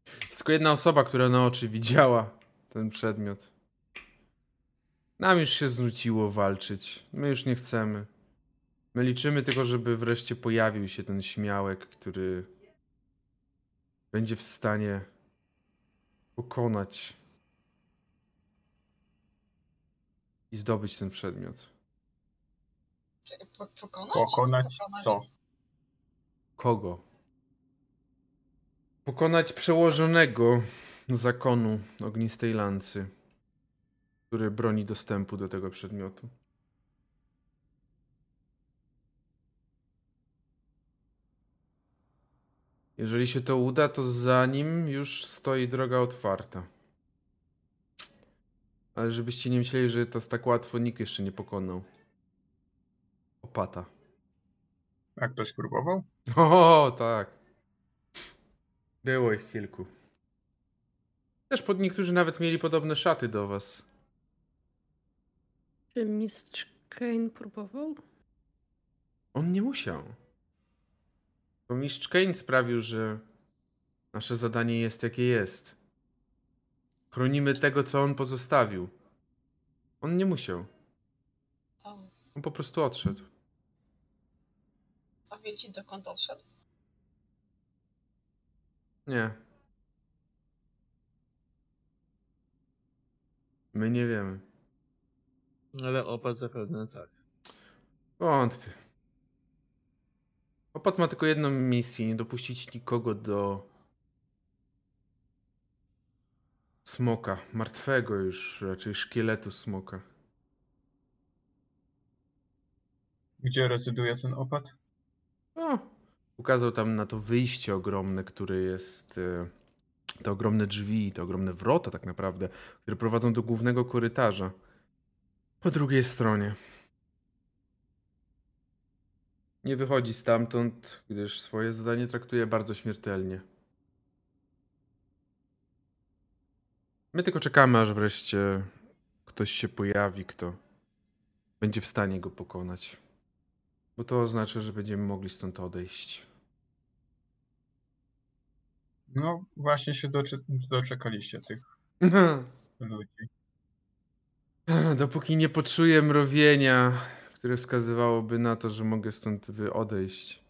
Jest tylko jedna osoba, która na oczy widziała ten przedmiot. Nam już się znudziło walczyć. My już nie chcemy. My liczymy tylko, żeby wreszcie pojawił się ten śmiałek, który będzie w stanie pokonać i zdobyć ten przedmiot. Po? Pokonać pokonać? co? Kogo? Pokonać przełożonego zakonu ognistej lancy, który broni dostępu do tego przedmiotu. Jeżeli się to uda, to za nim już stoi droga otwarta. Ale żebyście nie myśleli, że to tak łatwo nikt jeszcze nie pokonał. Opata. A ktoś próbował? O, tak. Było ich kilku. Też pod niektórzy nawet mieli podobne szaty do was. Czy mistrz Kane próbował? On nie musiał. To mistrz Kane sprawił, że nasze zadanie jest jakie jest. Chronimy tego, co on pozostawił. On nie musiał. O, On po prostu odszedł. a wiecie dokąd odszedł? Nie. My nie wiemy. Ale opat zapewne tak. Wątpię. Opat ma tylko jedną misję, nie dopuścić nikogo do smoka, martwego już, raczej szkieletu smoka. Gdzie rezyduje ten opat? O, ukazał tam na to wyjście ogromne, które jest, te ogromne drzwi, te ogromne wrota tak naprawdę, które prowadzą do głównego korytarza. Po drugiej stronie. Nie wychodzi stamtąd, gdyż swoje zadanie traktuje bardzo śmiertelnie. My tylko czekamy, aż wreszcie ktoś się pojawi, kto będzie w stanie go pokonać. Bo to oznacza, że będziemy mogli stąd odejść. No, właśnie się doczy- doczekaliście tych ludzi. Dopóki nie poczuję mrowienia, które wskazywałoby na to, że mogę stąd wy odejść,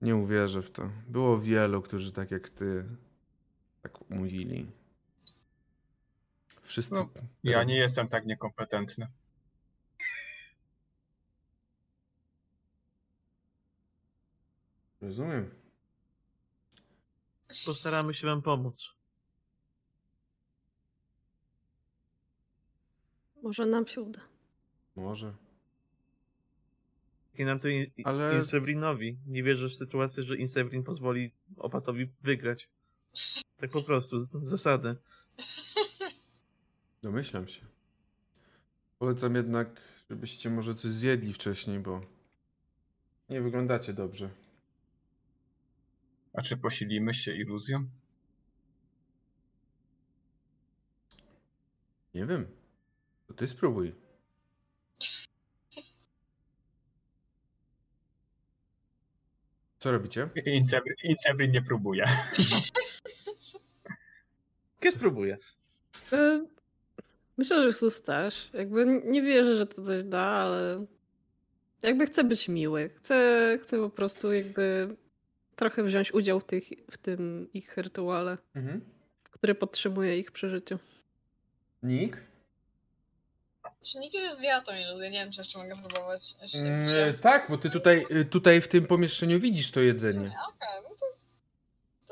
nie uwierzę w to. Było wielu, którzy tak jak ty tak mówili. Wszyscy. No, Ja nie jestem tak niekompetentny. Rozumiem. Postaramy się wam pomóc. Może nam się uda. Może. I nam to in- Ale- Insewrinowi. Nie wierzę w sytuację, że Insewrin pozwoli opatowi wygrać. Tak po prostu, z zasady. Domyślam się. Polecam jednak, żebyście może coś zjedli wcześniej, bo nie wyglądacie dobrze. A czy posilimy się iluzją? Nie wiem. To ty spróbuj. Co robicie? Insevrin nie próbuje. Ja spróbuję. E, Myślę, że Sus też. Jakby nie wierzę, że to coś da, ale jakby chcę być miły. Chcę, chcę po prostu jakby trochę wziąć udział w, tych, w tym ich rytuale, Mhm. który podtrzymuje ich przy życiu. Nick? Czy nikt już zwiała tą iluzję? Nie wiem, czy jeszcze mogę próbować. Jeszcze Mm, tak, bo ty tutaj, y, tutaj w tym pomieszczeniu widzisz to jedzenie. Okej, to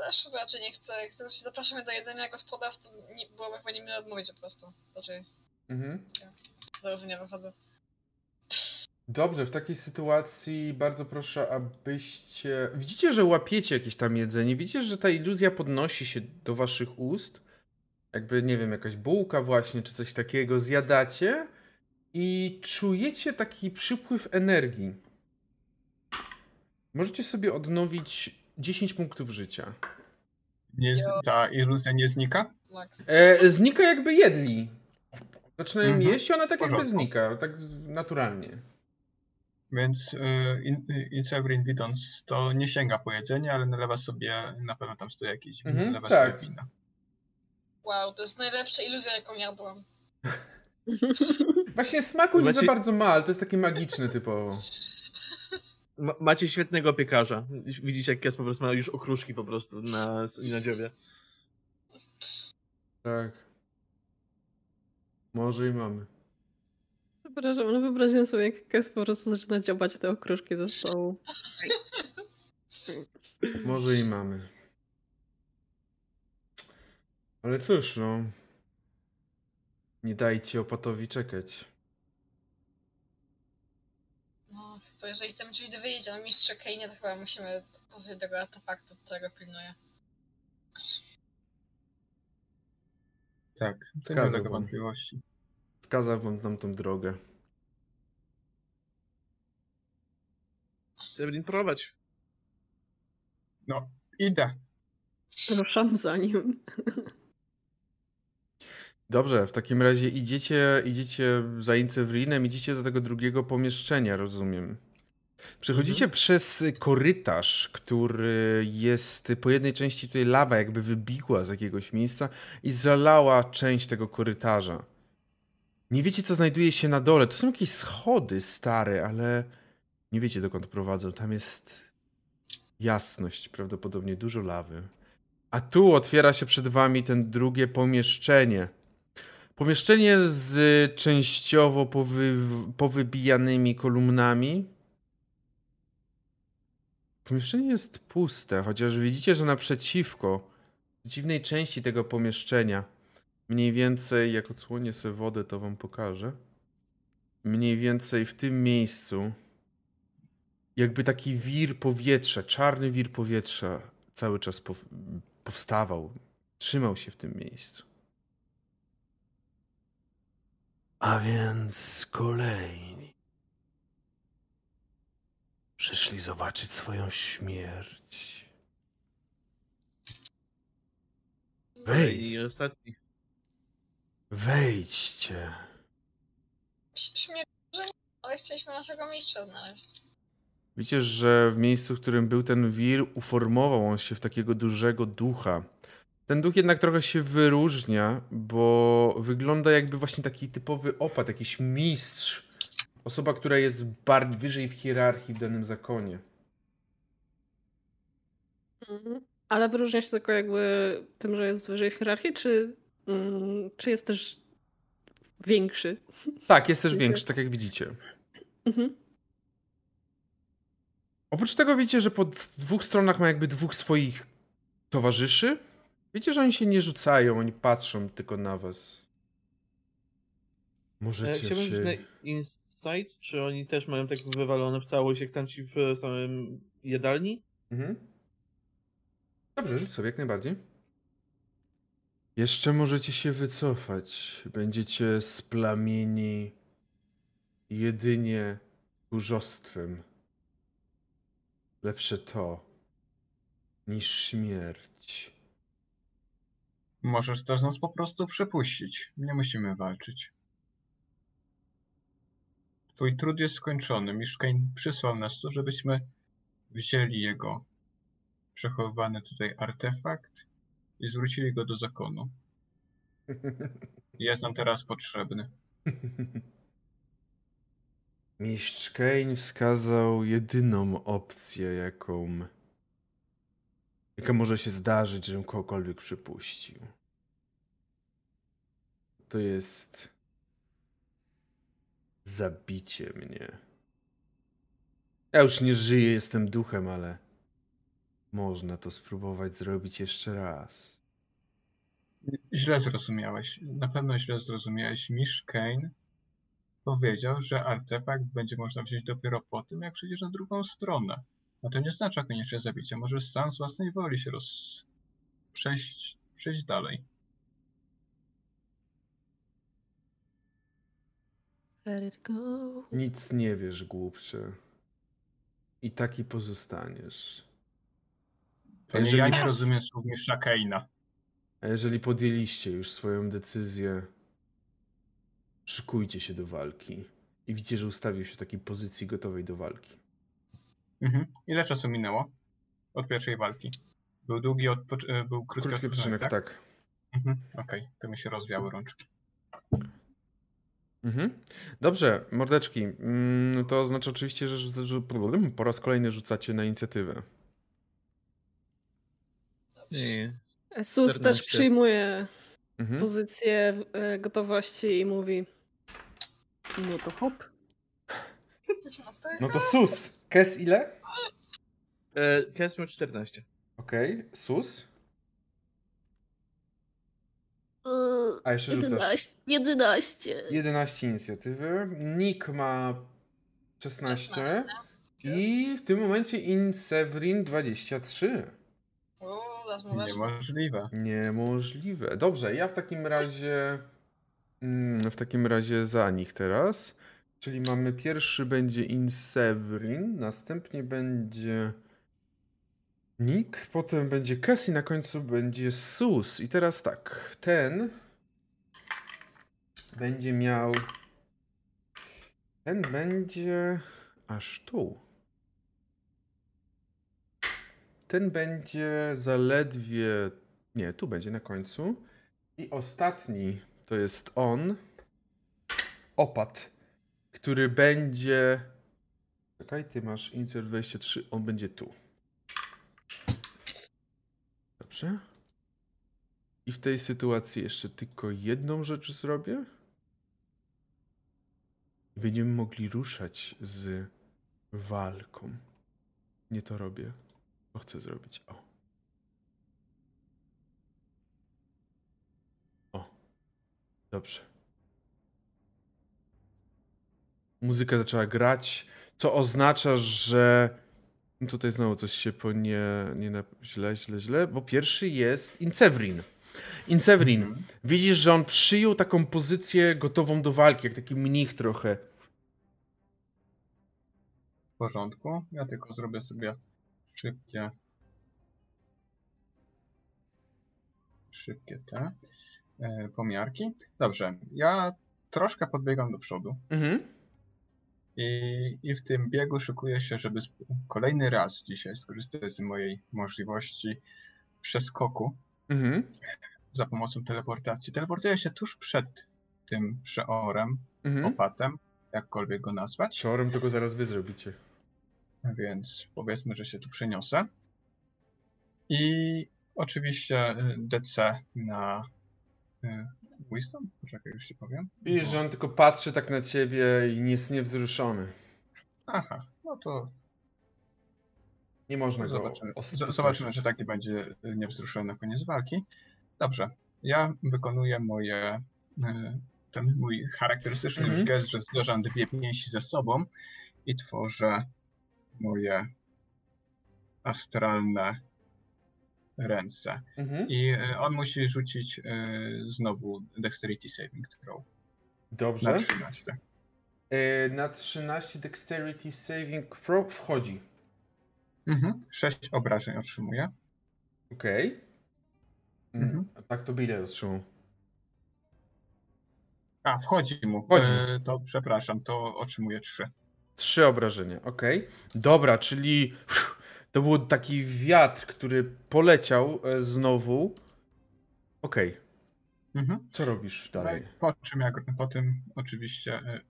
też raczej nie chcę. Jak ktoś zaprasza mnie do jedzenia jako spodaw, to nie, byłoby chyba nie odmówić po prostu. Raczej Mhm. z założenia wychodzę. Dobrze, w takiej sytuacji bardzo proszę, abyście. Widzicie, że łapiecie jakieś tam jedzenie. Widzicie, że ta iluzja podnosi się do waszych ust. Jakby, nie wiem, jakaś bułka, właśnie, czy coś takiego zjadacie i czujecie taki przypływ energii. Możecie sobie odnowić 10 punktów życia. Nie, z- ta iluzja nie znika? Max. E, znika jakby jedli. Zaczynają Mhm, jeść, ona tak jakby porządku. znika, tak z- naturalnie. Więc y, in, Insevrin widząc to nie sięga po jedzenie, ale nalewa sobie, na pewno tam stoi jakieś wino, Mhm, nalewa tak. sobie wina. Wow, to jest najlepsza iluzja, jaką jadłam. Właśnie smaku nie za Macie- bardzo ma, ale to jest takie magiczne typowo. Ma, macie świetnego piekarza. Widzicie, jak Kes po prostu ma już okruszki po prostu na, na dziobie. Tak. Może i mamy. Przepraszam, no wyobraźcie sobie, jak Kes po prostu zaczyna dziobać te okruszki ze stołu. Może i mamy. Ale cóż, no. Nie dajcie opatowi czekać. Chyba jeżeli chcemy coś dowiedzieć o mistrzu Kane, to chyba musimy pozbyć tego artefaktu, którego pilnuję. Tak, to nie Zgadzam ulega wam. wątpliwości. wskazał wam tam tą drogę. Severin, prowadź. No, idę. Ruszam za nim. Dobrze, w takim razie idziecie, idziecie za Incewrinem, idziecie do tego drugiego pomieszczenia, rozumiem. Przechodzicie przez korytarz, który jest po jednej części tutaj lawa jakby wybiła z jakiegoś miejsca i zalała część tego korytarza. Nie wiecie, co znajduje się na dole. To są jakieś schody stare, ale nie wiecie, dokąd prowadzą. Tam jest jasność, prawdopodobnie dużo lawy. A tu otwiera się przed wami ten drugie pomieszczenie. Pomieszczenie z częściowo powy, powybijanymi kolumnami. Pomieszczenie jest puste, chociaż widzicie, że naprzeciwko, dziwnej części tego pomieszczenia, mniej więcej, jak odsłonię sobie wodę, to wam pokażę. Mniej więcej w tym miejscu, jakby taki wir powietrza, czarny wir powietrza cały czas pow- powstawał, trzymał się w tym miejscu. A więc kolejni przyszli zobaczyć swoją śmierć. Wejdź, I ostatni. wejdźcie. Śmierć, że nie, ale chcieliśmy naszego mistrza znaleźć. Widzicie, że w miejscu, w którym był ten wir, uformował on się w takiego dużego ducha. Ten duch jednak trochę się wyróżnia, bo wygląda jakby właśnie taki typowy opat, jakiś mistrz. Osoba, która jest bardziej wyżej w hierarchii w danym zakonie. Mhm. Ale wyróżnia się tylko jakby tym, że jest wyżej w hierarchii, czy, mm, czy jest też większy? Tak, jest też większy, tak jak widzicie. Mhm. Oprócz tego widzicie, że po dwóch stronach ma jakby dwóch swoich towarzyszy. Wiecie, że oni się nie rzucają, oni patrzą tylko na was. E, Możecie się... na czy oni też mają tak wywalone w całość, jak tamci w samym jadalni? Mhm. Dobrze, rzuć sobie jak najbardziej. Jeszcze możecie się wycofać. Będziecie splamieni jedynie tchórzostwem. Lepsze to niż śmierć. Możesz też nas po prostu przepuścić. Nie musimy walczyć. Twój trud jest skończony. Miszkań przysłał nas tu, żebyśmy wzięli jego przechowywany tutaj artefakt i zwrócili go do zakonu. Jest nam teraz potrzebny. Mistrz Kane wskazał jedyną opcję, jaką. jaka może się zdarzyć, żebym kogokolwiek przypuścił. To jest. Zabicie mnie. Ja już nie żyję, jestem duchem, ale. można to spróbować zrobić jeszcze raz. Źle zrozumiałeś. Na pewno źle zrozumiałeś. Misz Kane powiedział, że artefakt będzie można wziąć dopiero po tym, jak przejdziesz na drugą stronę. A to nie oznacza koniecznie zabicia. Możesz sam z własnej woli się roz... przejść, przejść dalej. Nic nie wiesz, głupcze. I taki pozostaniesz. To Jeżeli- nie ja nie rozumiem słów mistrza Kane'a. A jeżeli podjęliście już swoją decyzję, szykujcie się do walki. I widzicie, że ustawił się w takiej pozycji gotowej do walki. Mhm. Ile czasu minęło od pierwszej walki? Był długi odpoc- e, był krótki, Krótki odpoczynek, przyczynek, tak. Mhm. Okej, to mi się rozwiały rączki. Mhm. Dobrze, mordeczki. Mm, To oznacza oczywiście, że, że, że po raz kolejny rzucacie na inicjatywę. Nie. Sus też 14. przyjmuje Mhm. pozycję e, gotowości i mówi no to hop. No to No to sus. Kes ile? E, Kes miał 14. Okej, sus. A jeszcze rzucasz 11. 11 inicjatywy. Nick ma 16. 16. I w tym momencie Insevrin 23. Uuu. Niemożliwe. Niemożliwe. Dobrze, ja w takim razie Mm, w takim razie za nich teraz. Czyli mamy pierwszy będzie Insevrin, następnie będzie Nick, potem będzie Cassie, na końcu będzie Sus. I teraz tak, ten będzie miał. Ten będzie aż tu. Ten będzie zaledwie. Nie, tu będzie na końcu. I ostatni to jest on. Opad, który będzie. Czekaj, ty masz insert 23, on będzie tu. Dobrze. I w tej sytuacji jeszcze tylko jedną rzecz zrobię. Będziemy mogli ruszać z walką. Nie to robię. To chcę zrobić. O. O. Dobrze. Muzyka zaczęła grać, co oznacza, że tutaj znowu coś się po nie, nie na... źle, źle, źle, bo pierwszy jest Incevrin. Incevrin, Mhm. widzisz, że on przyjął taką pozycję gotową do walki, jak taki mnich trochę. W porządku. Ja tylko zrobię sobie szybkie. Szybkie te e, pomiarki. Dobrze. Ja troszkę podbiegam do przodu Mhm. i, i w tym biegu szykuję się, żeby sp- kolejny raz dzisiaj skorzystać z mojej możliwości przeskoku Mhm. za pomocą teleportacji. Teleportuję się tuż przed tym przeorem, Mhm. opatem, jakkolwiek go nazwać. Szorem tego zaraz wy zrobicie. Więc powiedzmy, że się tu przeniosę. I oczywiście y, DC na y, Wisdom? Poczekaj, już ci powiem. Widzisz, że on tylko patrzy tak na ciebie i jest niewzruszony. Aha, no to Nie można go zobaczymy, zobaczymy, czy taki będzie y, niewzruszony na koniec walki. Dobrze, ja wykonuję moje, ten mój charakterystyczny już Mhm. gest, że zderzam dwie pięści ze sobą i tworzę moje astralne ręce. Mhm. I y, on musi rzucić y, znowu Dexterity Saving Throw na Dobrze. 13. E, na 13 Dexterity Saving Throw wchodzi. Mhm. 6 obrażeń otrzymuje. Okej. Mm, Mhm. A tak to ile otrzymał? A, wchodzi mu. Wchodzi. To przepraszam, to otrzymuje 3. Trzy obrażenia, okej. Dobra, czyli to był taki wiatr, który poleciał e, znowu. Okej, Mhm. co robisz dalej? Po czym jak po tym oczywiście. y,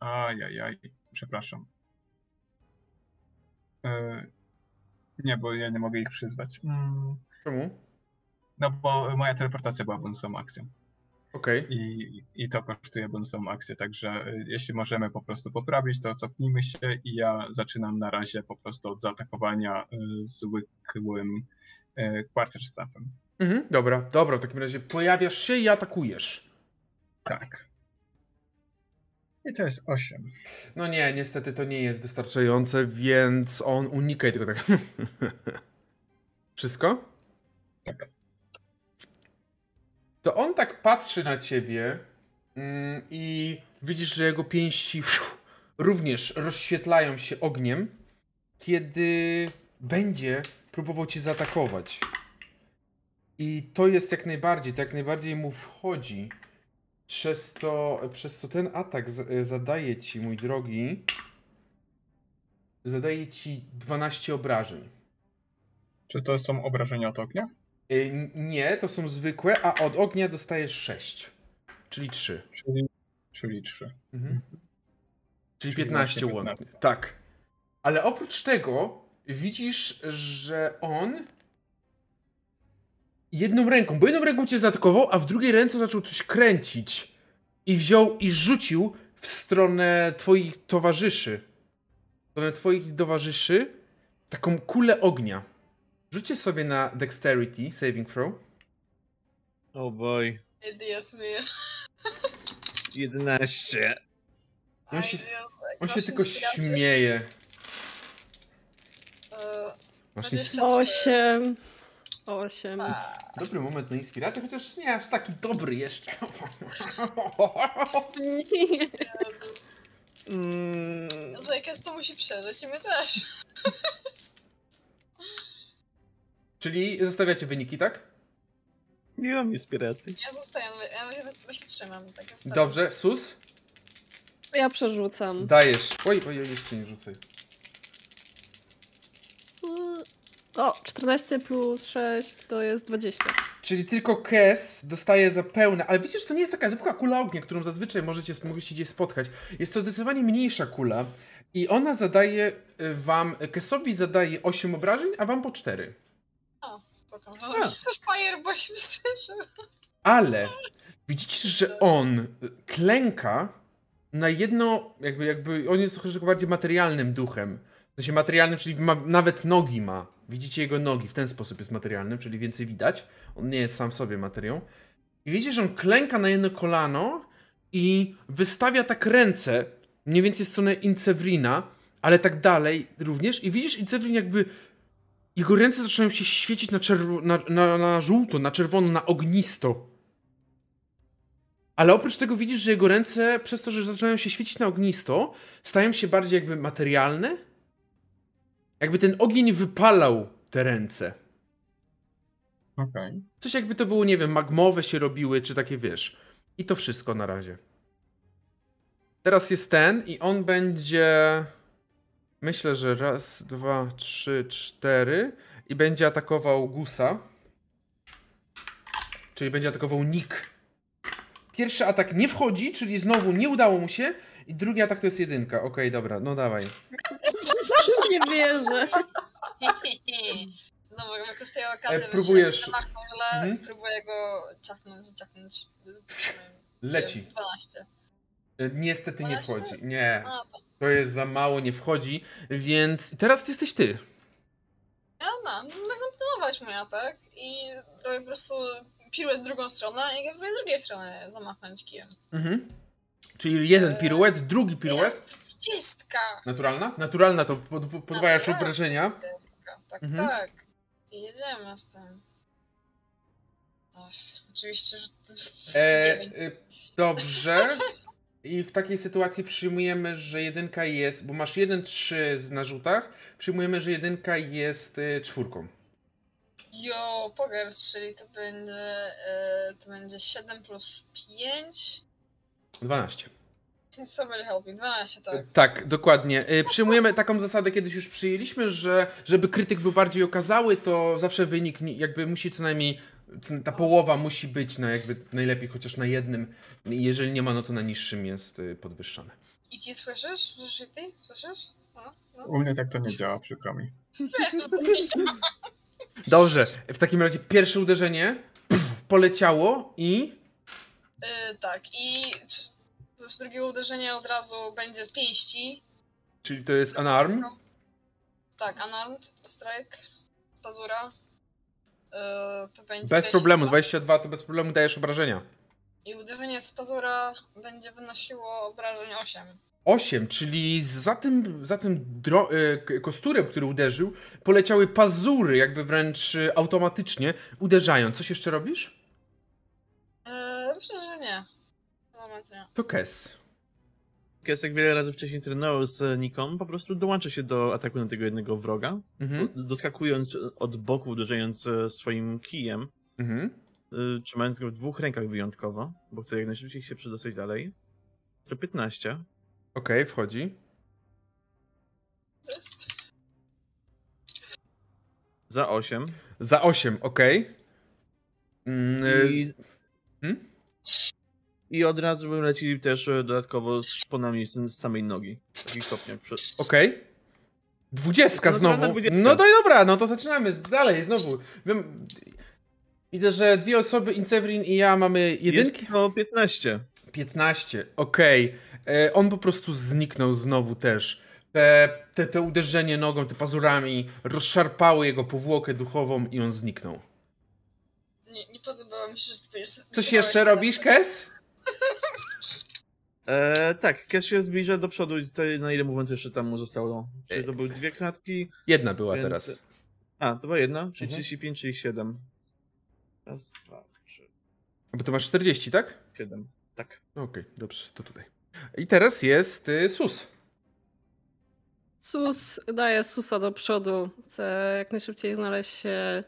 Ajajaj, przepraszam. Y, Nie, bo ja nie mogę ich przyzwać. Mm, Czemu? No bo moja teleportacja była bonusową akcją. Okej. I, I to kosztuje bonusową akcję, także y, jeśli możemy po prostu poprawić, to cofnijmy się i ja zaczynam na razie po prostu od zaatakowania y, zwykłym y, quarterstaffem. Mhm, dobra, dobra, w takim razie pojawiasz się i atakujesz. Tak. I to jest 8. No nie, niestety to nie jest wystarczające, więc on unikaj tego tak. Wszystko? Tak. To on tak patrzy na ciebie mm, i widzisz, że jego pięści również rozświetlają się ogniem, kiedy będzie próbował cię zaatakować. I to jest jak najbardziej, to jak najbardziej mu wchodzi. Przez to, przez co ten atak zadaje ci, mój drogi, zadaje ci 12 obrażeń. Czy to są obrażenia od ognia? Y, Nie, to są zwykłe, a od ognia dostajesz 6. Czyli 3. Czyli, czyli 3. Mhm. Czyli Czyli 15 właśnie łącznie. 15. Tak. Ale oprócz tego widzisz, że on jedną ręką, bo jedną ręką cię zaatakował, a w drugiej ręce zaczął coś kręcić. I wziął i rzucił w stronę twoich towarzyszy. W stronę twoich towarzyszy taką kulę ognia. Rzućcie sobie na Dexterity Saving Throw. Oh boy. Mio. 11. On się- On się tylko śmieje. Masz Osiem. Osiem. A, Dobry moment na inspirację, chociaż nie aż taki dobry jeszcze. Mm, no to jak jest, to musi przeżyć i my też. Czyli zostawiacie wyniki, tak? nie mam inspiracji. Ja zostaję, ja się, ja się trzymam. Tak Dobrze, Sus, Ja przerzucam. dajesz. Oj, oj, oj, jeszcze nie rzucaj. O, 14 plus 6 to jest 20. Czyli tylko Kes dostaje za pełne, ale że to nie jest taka zwykła kula ognia, którą zazwyczaj możecie, możecie gdzieś spotkać. Jest to zdecydowanie mniejsza kula i ona zadaje y, wam, Kesowi zadaje 8 obrażeń, a wam po 4. Spoko. No, Fire, bo się wystraszył. Ale widzicie, że on klęka na jedno, jakby, jakby on jest troszeczkę bardziej materialnym duchem. W sensie materialnym, czyli ma, nawet nogi ma. Widzicie jego nogi, w ten sposób jest materialnym, czyli więcej widać. On nie jest sam w sobie materią. I widzicie, że on klęka na jedno kolano i wystawia tak ręce, mniej więcej w stronę Incewrina, ale tak dalej również. I widzisz, Incewrin jakby jego ręce zaczynają się świecić na, czerwo- na, na, na żółto, na czerwono, na ognisto. Ale oprócz tego widzisz, że jego ręce, przez to, że zaczynają się świecić na ognisto, stają się bardziej jakby materialne. Jakby ten ogień wypalał te ręce. Okej. Coś jakby to było, nie wiem, magmowe się robiły, czy takie wiesz. I to wszystko na razie. Teraz jest ten i on będzie. Myślę, że raz, dwa, trzy, cztery. I będzie atakował Gusa. Czyli będzie atakował Nick. Pierwszy atak nie wchodzi, czyli znowu nie udało mu się. I drugi atak to jest jedynka. Okej, dobra, no dawaj. Nie wierzę. Znowu wykorzystuję okazję, E, próbujesz- Mhm. i próbuję go ciachnąć, ciachnąć. Leci. 12. E, Niestety nie wchodzi. Nie. A, to To jest za mało, nie wchodzi. Więc teraz jesteś ty. ja będę kontynuować mój atak i robię po prostu piruet w drugą stronę i próbuję z drugiej strony zamachnąć kijem. Mhm. Czyli jeden E, piruet, drugi piruet. Jest dwudziestka! Naturalna? Naturalna to pod, podwajasz Naturalna. obrażenia. Dwudziestka, Tak, Mhm. tak. I jedziemy z tym. Ach, oczywiście, że... E, dziewięć. e, dobrze. I w takiej sytuacji przyjmujemy, że jedynka jest, bo masz 1-3 z narzutach, przyjmujemy, że jedynka jest y, czwórką. Jo, poker, czyli to będzie, e, to będzie 7 plus 5. 12. Somebody help me, 12, tak. Tak, dokładnie. Y, Przyjmujemy taką zasadę, kiedyś już przyjęliśmy, że żeby krytyk był bardziej okazały, to zawsze wynik ni- jakby musi co najmniej, ta połowa musi być na jakby najlepiej chociaż na jednym. Jeżeli nie ma, no to na niższym jest y, podwyższone. I ty słyszysz? Słyszysz i ty? Słyszysz? No, no. U mnie tak to nie działa, przykro mi. Wiem, że to nie działa. Dobrze, w takim razie pierwsze uderzenie pff, poleciało i E, tak, i czy- plus drugie uderzenie od razu będzie z pięści. czyli to jest unarm. Tak, unarmed strike, pazura. E, to będzie Bez 22. problemu, 22 to bez problemu dajesz obrażenia. I uderzenie z pazura będzie wynosiło obrażeń 8. 8, czyli za tym, za tym k- kosturem, który uderzył, poleciały pazury, jakby wręcz y, automatycznie, uderzając. Coś jeszcze robisz? E, myślę, że nie. Moment nie. To Kes. Kesek wiele razy wcześniej trenował z Niką, po prostu dołącza się do ataku na tego jednego wroga, Mhm. doskakując od boku, uderzając e, swoim kijem, Mhm. y, trzymając go w dwóch rękach wyjątkowo, bo chce jak najszybciej się przedostać dalej. 115. Okej, wchodzi. To jest... Za 8. Za 8, okej. Mm, y, I, Hmm? I od razu leci też e, dodatkowo z szponami z samej nogi. W takich stopniach. Okej. Dwudziestka No, znowu. dwudziestka. No to dobra, no to zaczynamy dalej, znowu. Wiem, widzę, że dwie osoby, Incevrin i ja, mamy jedynki. Jest to 15. 15, okej. E, On po prostu zniknął znowu też. Te, te, te uderzenie nogą, te pazurami rozszarpały jego powłokę duchową i on zniknął. Nie, nie podobało mi się, że. Coś jeszcze robisz, Kes? E, tak, Kes się zbliża do przodu i to na ile movementu jeszcze tam mu zostało? Czy to były dwie klatki? Jedna była Więc- teraz. A, to była jedna, czyli Mhm. 35, czyli 7. Raz, dwa, trzy, Bo to masz 40, tak? siedem. Tak. Okej, dobrze, to tutaj. I teraz jest y, sus. Sus, daję susa do przodu. Chcę jak najszybciej znaleźć się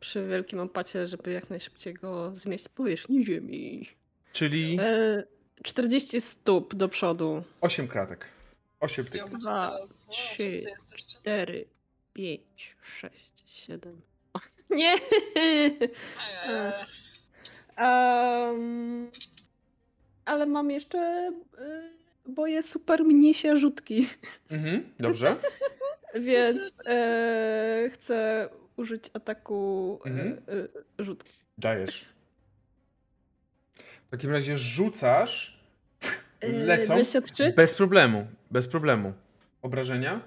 przy wielkim opacie, żeby jak najszybciej go zmieść z powierzchni ziemi. Czyli E, 40 stóp do przodu. 8 kratek. 8 tych. Ja Dwa, muszę to- o, trzy. ty jesteście. 4, 5, 6, 7. Nie! Eee, Um, ale mam jeszcze y, boje super mnisie rzutki, Mhm, dobrze. więc e, chcę użyć ataku e, Mhm. e, rzutki. Dajesz. W takim razie rzucasz. E, Lecą. 23? Bez problemu. Bez problemu. Obrażenia?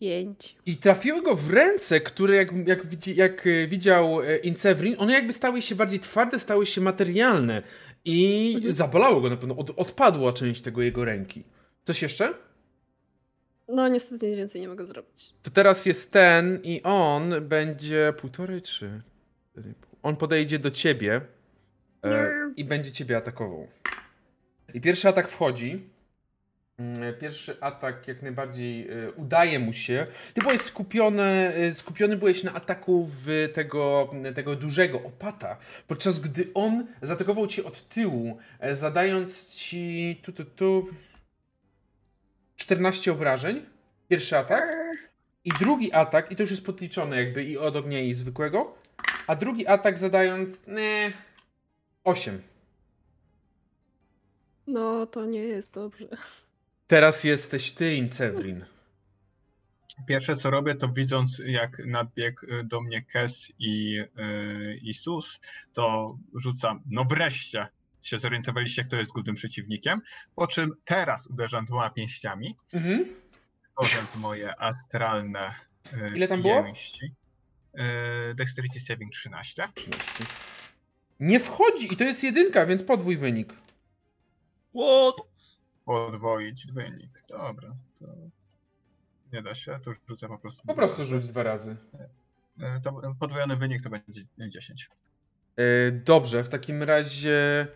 5. I trafiły go w ręce, które jak, jak, jak e, widział e, Incevrin, one jakby stały się bardziej twarde, stały się materialne. I Mhm. zabolało go na pewno. Od, odpadła część tego jego ręki. Coś jeszcze? No niestety nic więcej nie mogę zrobić. To teraz jest ten i on będzie półtorej, trzy. On podejdzie do ciebie e, i będzie ciebie atakował. I pierwszy atak wchodzi. Mm, Pierwszy atak jak najbardziej e, udaje mu się. Ty byłeś skupiony, e, skupiony byłeś na ataku w tego, tego dużego opata, podczas gdy on zaatakował cię od tyłu, e, zadając ci tu, tu, tu 14 obrażeń. Pierwszy atak. I drugi atak, i to już jest podliczone jakby i od i zwykłego, a drugi atak zadając nie, 8. No to nie jest dobrze. Teraz jesteś ty, Incevrin. Pierwsze co robię, to widząc jak nadbiegł y, do mnie Kes i, y, i Sus, to rzucam, no wreszcie się zorientowaliście, kto jest głównym przeciwnikiem, po czym teraz uderzam dwoma pięściami, Mhm. tworząc moje astralne y, Ile tam było? pięści. Y, Dexterity Saving 13. 13. Nie wchodzi i to jest jedynka, więc podwój wynik. What? Podwoić wynik. Dobra, to nie da się, to rzucę po prostu. Po prostu rzuć dwa razy. Y, To podwojony wynik to będzie 10. E, dobrze, w takim razie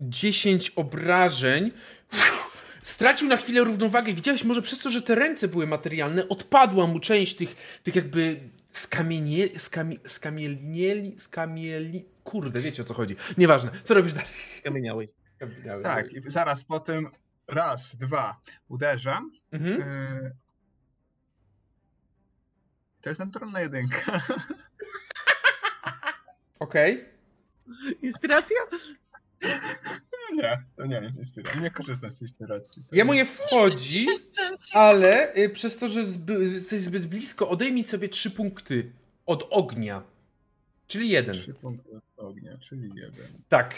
10 obrażeń. Stracił na chwilę równowagę. Widziałeś może przez to, że te ręce były materialne, odpadła mu część tych, tych jakby skamienie, skami, skamielnieli, skamieli... Kurde, wiecie o co chodzi. Nieważne. Co robisz dalej? Kamieniałej. Skamieniały. Tak, i zaraz po tym raz, dwa uderzam. Mhm. y, To jest naturalna jedynka. Okej. Inspiracja? Nie, to nie jest inspiracja. Nie korzystam z inspiracji. To Jemu nie wchodzi, ale y, przez to, że zby, jesteś zbyt blisko, odejmij sobie 3 punkty od ognia. Czyli jeden. Trzy punkty ognia, czyli jeden. Tak.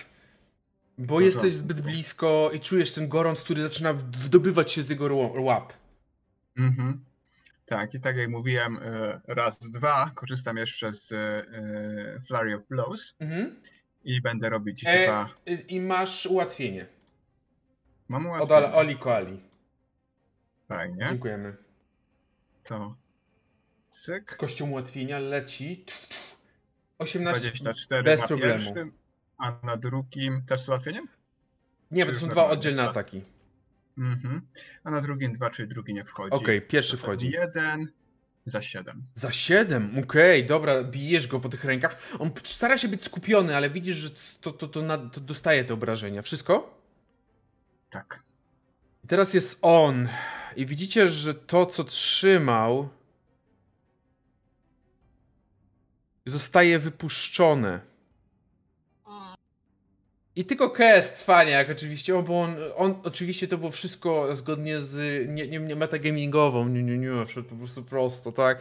Bo porządku. jesteś zbyt blisko i czujesz ten gorąc, który zaczyna wdobywać się z jego łap. Mhm. Tak, i tak jak mówiłem, y, raz, dwa, korzystam jeszcze z y, Flurry of Blows Mhm. i będę robić E, dwa. I masz ułatwienie. Mam Od ułatwienie. Al- Oli Koali. Fajnie. Dziękujemy. To Z cyk. kością ułatwienia leci 18. 24 bez na problemu. pierwszym, a na drugim też z ułatwieniem? Nie, bo to są dwa oddzielne Dwa. ataki. Mhm. A na drugim dwa, czyli drugi nie wchodzi. Okej, pierwszy To wchodzi. Jeden za siedem. Za 7, okej, dobra, bijesz go po tych rękach. On stara się być skupiony, ale widzisz, że to, to, to, na, to dostaje te obrażenia. Wszystko? Tak. I teraz jest on. I widzicie, że to, co trzymał, zostaje wypuszczone. I tylko Kes Cwaniak oczywiście, bo on, on oczywiście to było wszystko zgodnie z nie, nie, nie metagamingową, nie, nie, nie, wszedł po prostu prosto, tak.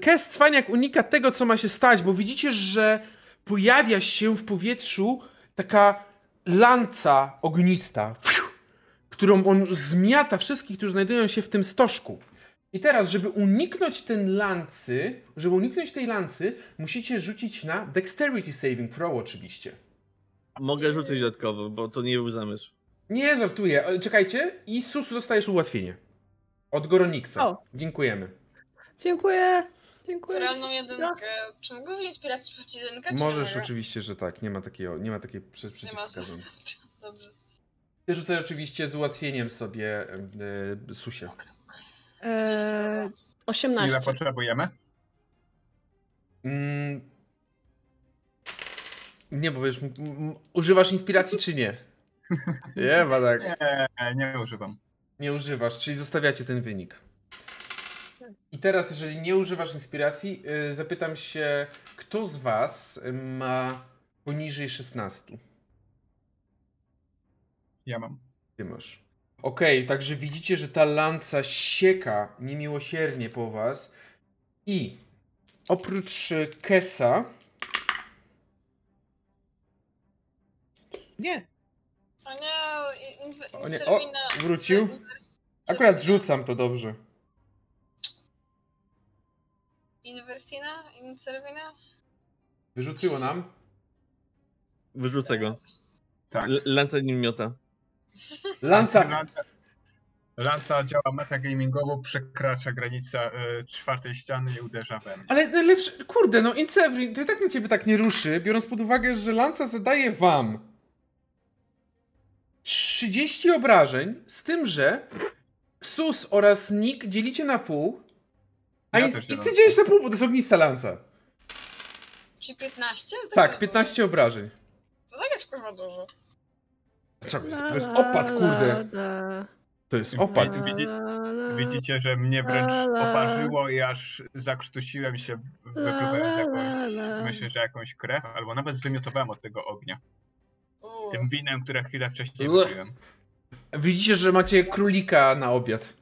Kes Cwaniak unika tego, co ma się stać, bo widzicie, że pojawia się w powietrzu taka lanca ognista, którą on zmiata wszystkich, którzy znajdują się w tym stożku. I teraz, żeby uniknąć ten lancy, żeby uniknąć tej lancy, musicie rzucić na Dexterity Saving Throw oczywiście. Mogę rzucić dodatkowo, bo to nie był zamysł. Nie, żartuję. Czekajcie. I Sus dostajesz ułatwienie. Od Goroniksa. O. Dziękujemy. Dziękuję. Dziękuję. Realną jedynkę. Czy mogę użyć inspiracji przeciw jedynkę? Możesz oczywiście, że tak. Nie ma takiego, nie ma takiej prze- przeciwwskazań. Dobrze. Ty rzucaj oczywiście z ułatwieniem sobie y, susie. Eee, Ile 18. potrzebujemy? Mm. Nie, bo wiesz, m- m- używasz inspiracji czy nie? Nie, ma tak. Nie, nie używam. Nie używasz, czyli zostawiacie ten wynik. I teraz, jeżeli nie używasz inspiracji, y, zapytam się, kto z was ma poniżej 16? Ja mam. Ty masz. Okej, także widzicie, że ta lanca sieka niemiłosiernie po was i oprócz y, Kesa, Nie. O nie, o, nie, o Serwina- wrócił. Akurat rzucam to dobrze. Inwersina? Inserwina? Wyrzuciło nam. Wyrzucę go. Tak. L- Lanca nim miota. Lanca! Lanca, Lanca działa metagamingowo, przekracza granicę y, czwartej ściany i uderza we mnie. Ale najlepsze, kurde, no Incevrin, to i tak na ciebie tak nie ruszy, biorąc pod uwagę, że Lanca zadaje wam 30 obrażeń, z tym, że Sus oraz Nick dzielicie na pół, a Ja i, też i ty dzielisz pół. na pół, bo to jest ognista Lanca. Czy 15? To Tak, to- 15 obrażeń. To tak jest kurwa dużo. Jest? To jest opad, kurde. To jest opad. Widzi- Widzicie, że mnie wręcz oparzyło i aż zakrztusiłem się, wypluwając jakąś, myślę, że jakąś krew, albo nawet zwymiotowałem od tego ognia. Tym winem, które chwilę wcześniej wypiłem. Widzicie, że macie królika na obiad.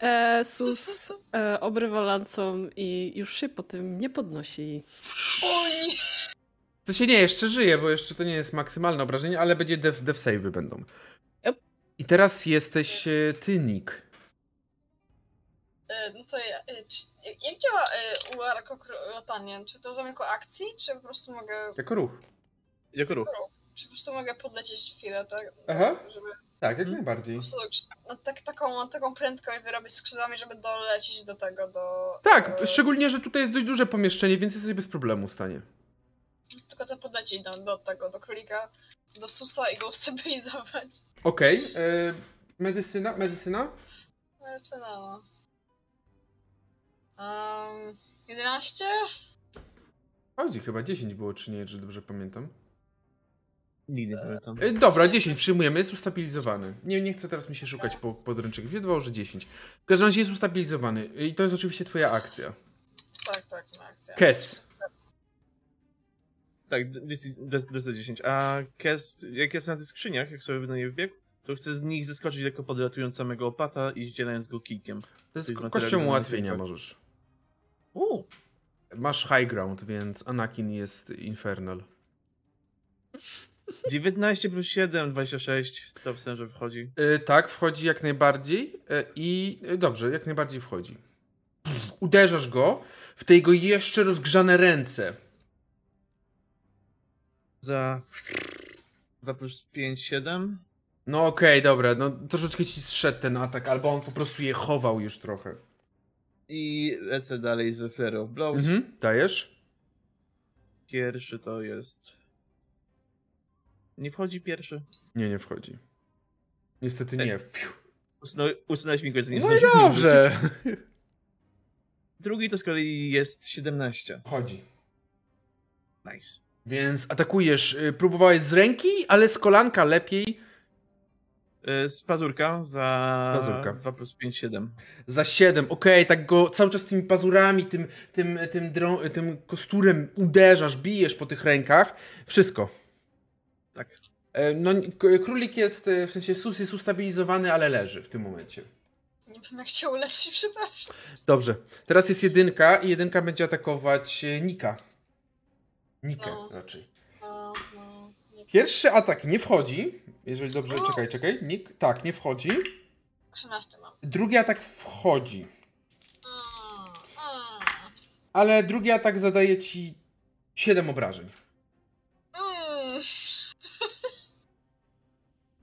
E, Sus e, obrywa lancą i już się po tym nie podnosi. Oj! To się nie, jeszcze żyje, bo jeszcze to nie jest maksymalne obrażenie, ale będzie def, def save'y będą. Yep. I teraz jesteś e, ty, Nick. E, No to ja, e, czy, jak- działa e, latanie? Czy to używam jako akcji, czy po prostu mogę. Jako ruch. Jako ruch. Czy po prostu mogę podlecieć chwilę, tak? Aha. Żeby Tak, jak najbardziej. po prostu na tak, taką, taką prędkość wyrobić skrzydłami, żeby dolecieć do tego, do. Tak, e, szczególnie, że tutaj jest dość duże pomieszczenie, więc jesteś bez problemu w stanie. Tylko to podlecieć do, do tego, do królika, do susa i go ustabilizować. Okej, e, medycyna, medycyna? Lecę na. Um, 11? Chodzi, chyba 10 było, czy nie, jeżeli dobrze pamiętam. Nigdy nie pamiętam. E, dobra, 10 przyjmujemy, jest ustabilizowany. Nie, nie chcę teraz mi się szukać po podręczniku, wiedwało, że 10. W każdym razie jest ustabilizowany i to jest oczywiście twoja akcja. Tak, tak, akcja. Kes. Tak, DC DC 10. A jak jest na tych skrzyniach, jak sobie na nie wbiegł, to chcę z nich zeskoczyć lekko podlatując samego opata i zdzielając go kijkiem. To jest Jest ko- kością ułatwienia możesz. Uuu. Masz high ground, więc Anakin jest infernal. 19 plus 7, 26. To myślę, że wchodzi. Y, tak, wchodzi jak najbardziej y, i y, dobrze, jak najbardziej wchodzi. Uderzasz go w te jego jeszcze rozgrzane ręce. Za 2 plus 5, 7. No okej, dobra, no troszeczkę ci zszedł ten atak, albo on po prostu je chował już trochę. I lecę dalej z Flare of Blows. Mhm, dajesz? Pierwszy to jest. Nie wchodzi pierwszy. Nie, nie wchodzi. Niestety nie. Fiu. Usunął- Usunąłeś mi go, nie No i zdążyłem dobrze. Drugi to z kolei jest 17. Wchodzi. Nice. Więc atakujesz. y, Próbowałeś z ręki, ale z kolanka lepiej. Y, Z pazurka za Pazurka. 2 plus 5, 7. Za 7, okej, tak go cały czas tymi pazurami, tym, tym, tym, drą- tym kosturem uderzasz, bijesz po tych rękach. Wszystko. Tak. E, No, królik jest, e, w sensie sus jest ustabilizowany, ale leży w tym momencie. Nie wiem jak cię uleczyć, przepraszam. Dobrze, teraz jest jedynka i jedynka będzie atakować e, Nika. Nikę No. raczej. No, no, nie Pierwszy atak nie wchodzi, jeżeli dobrze, O. czekaj, czekaj, Nik, tak, nie wchodzi. 13 mam. Drugi atak wchodzi, Mm, mm, ale drugi atak zadaje ci 7 obrażeń. mm.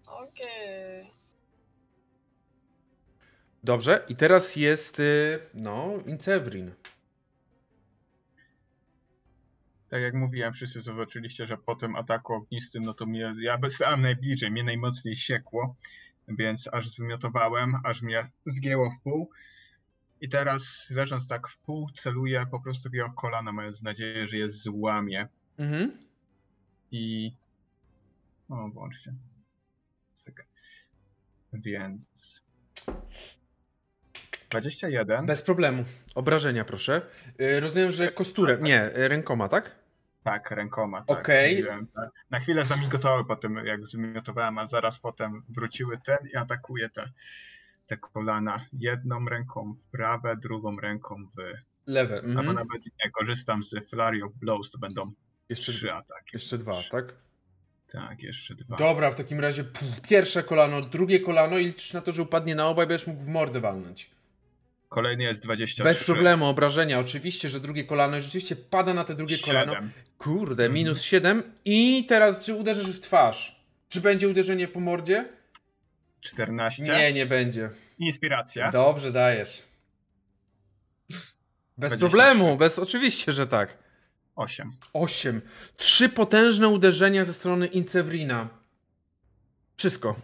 Okej. Dobrze, i teraz jest, y, no, Incevrin. Tak jak mówiłem, wszyscy zobaczyliście, że po tym ataku ognistym, no to mnie, ja byłem najbliżej, mnie najmocniej siekło, więc aż zwymiotowałem, aż mnie zgięło w pół. I teraz leżąc tak w pół, celuję po prostu w jego kolana, mając nadzieję, że je złamie. Mhm. I. O, włączcie. Tak. Więc. 21. Bez problemu. Obrażenia, proszę. Y, rozumiem, że kosturem, nie, y, rękoma, tak? Tak, rękoma. Tak, mówiłem, tak. Na chwilę zamigotały po tym, jak zmiotowałem, a zaraz potem wróciły ten i atakuje te, te kolana. Jedną ręką w prawe, drugą ręką w. Lewe. Albo Mhm. nawet nie korzystam z Flurry of Blows, to będą Jeszcze, trzy ataki. jeszcze dwa, tak? Tak, jeszcze dwa. Dobra, w takim razie pff, pierwsze kolano, drugie kolano i liczysz na to, że upadnie na obaj, będziesz mógł w mordę walnąć. Kolejny jest 23. Bez problemu, obrażenia. Oczywiście, że drugie kolano i rzeczywiście pada na te drugie kolano. Kurde, Mhm. minus 7. I teraz czy uderzysz w twarz? Czy będzie uderzenie po mordzie? 14. Nie, nie będzie. Inspiracja. Dobrze, dajesz. Bez 23. problemu, bez oczywiście, że tak. 8. 8. Trzy potężne uderzenia ze strony Incewrina. Wszystko.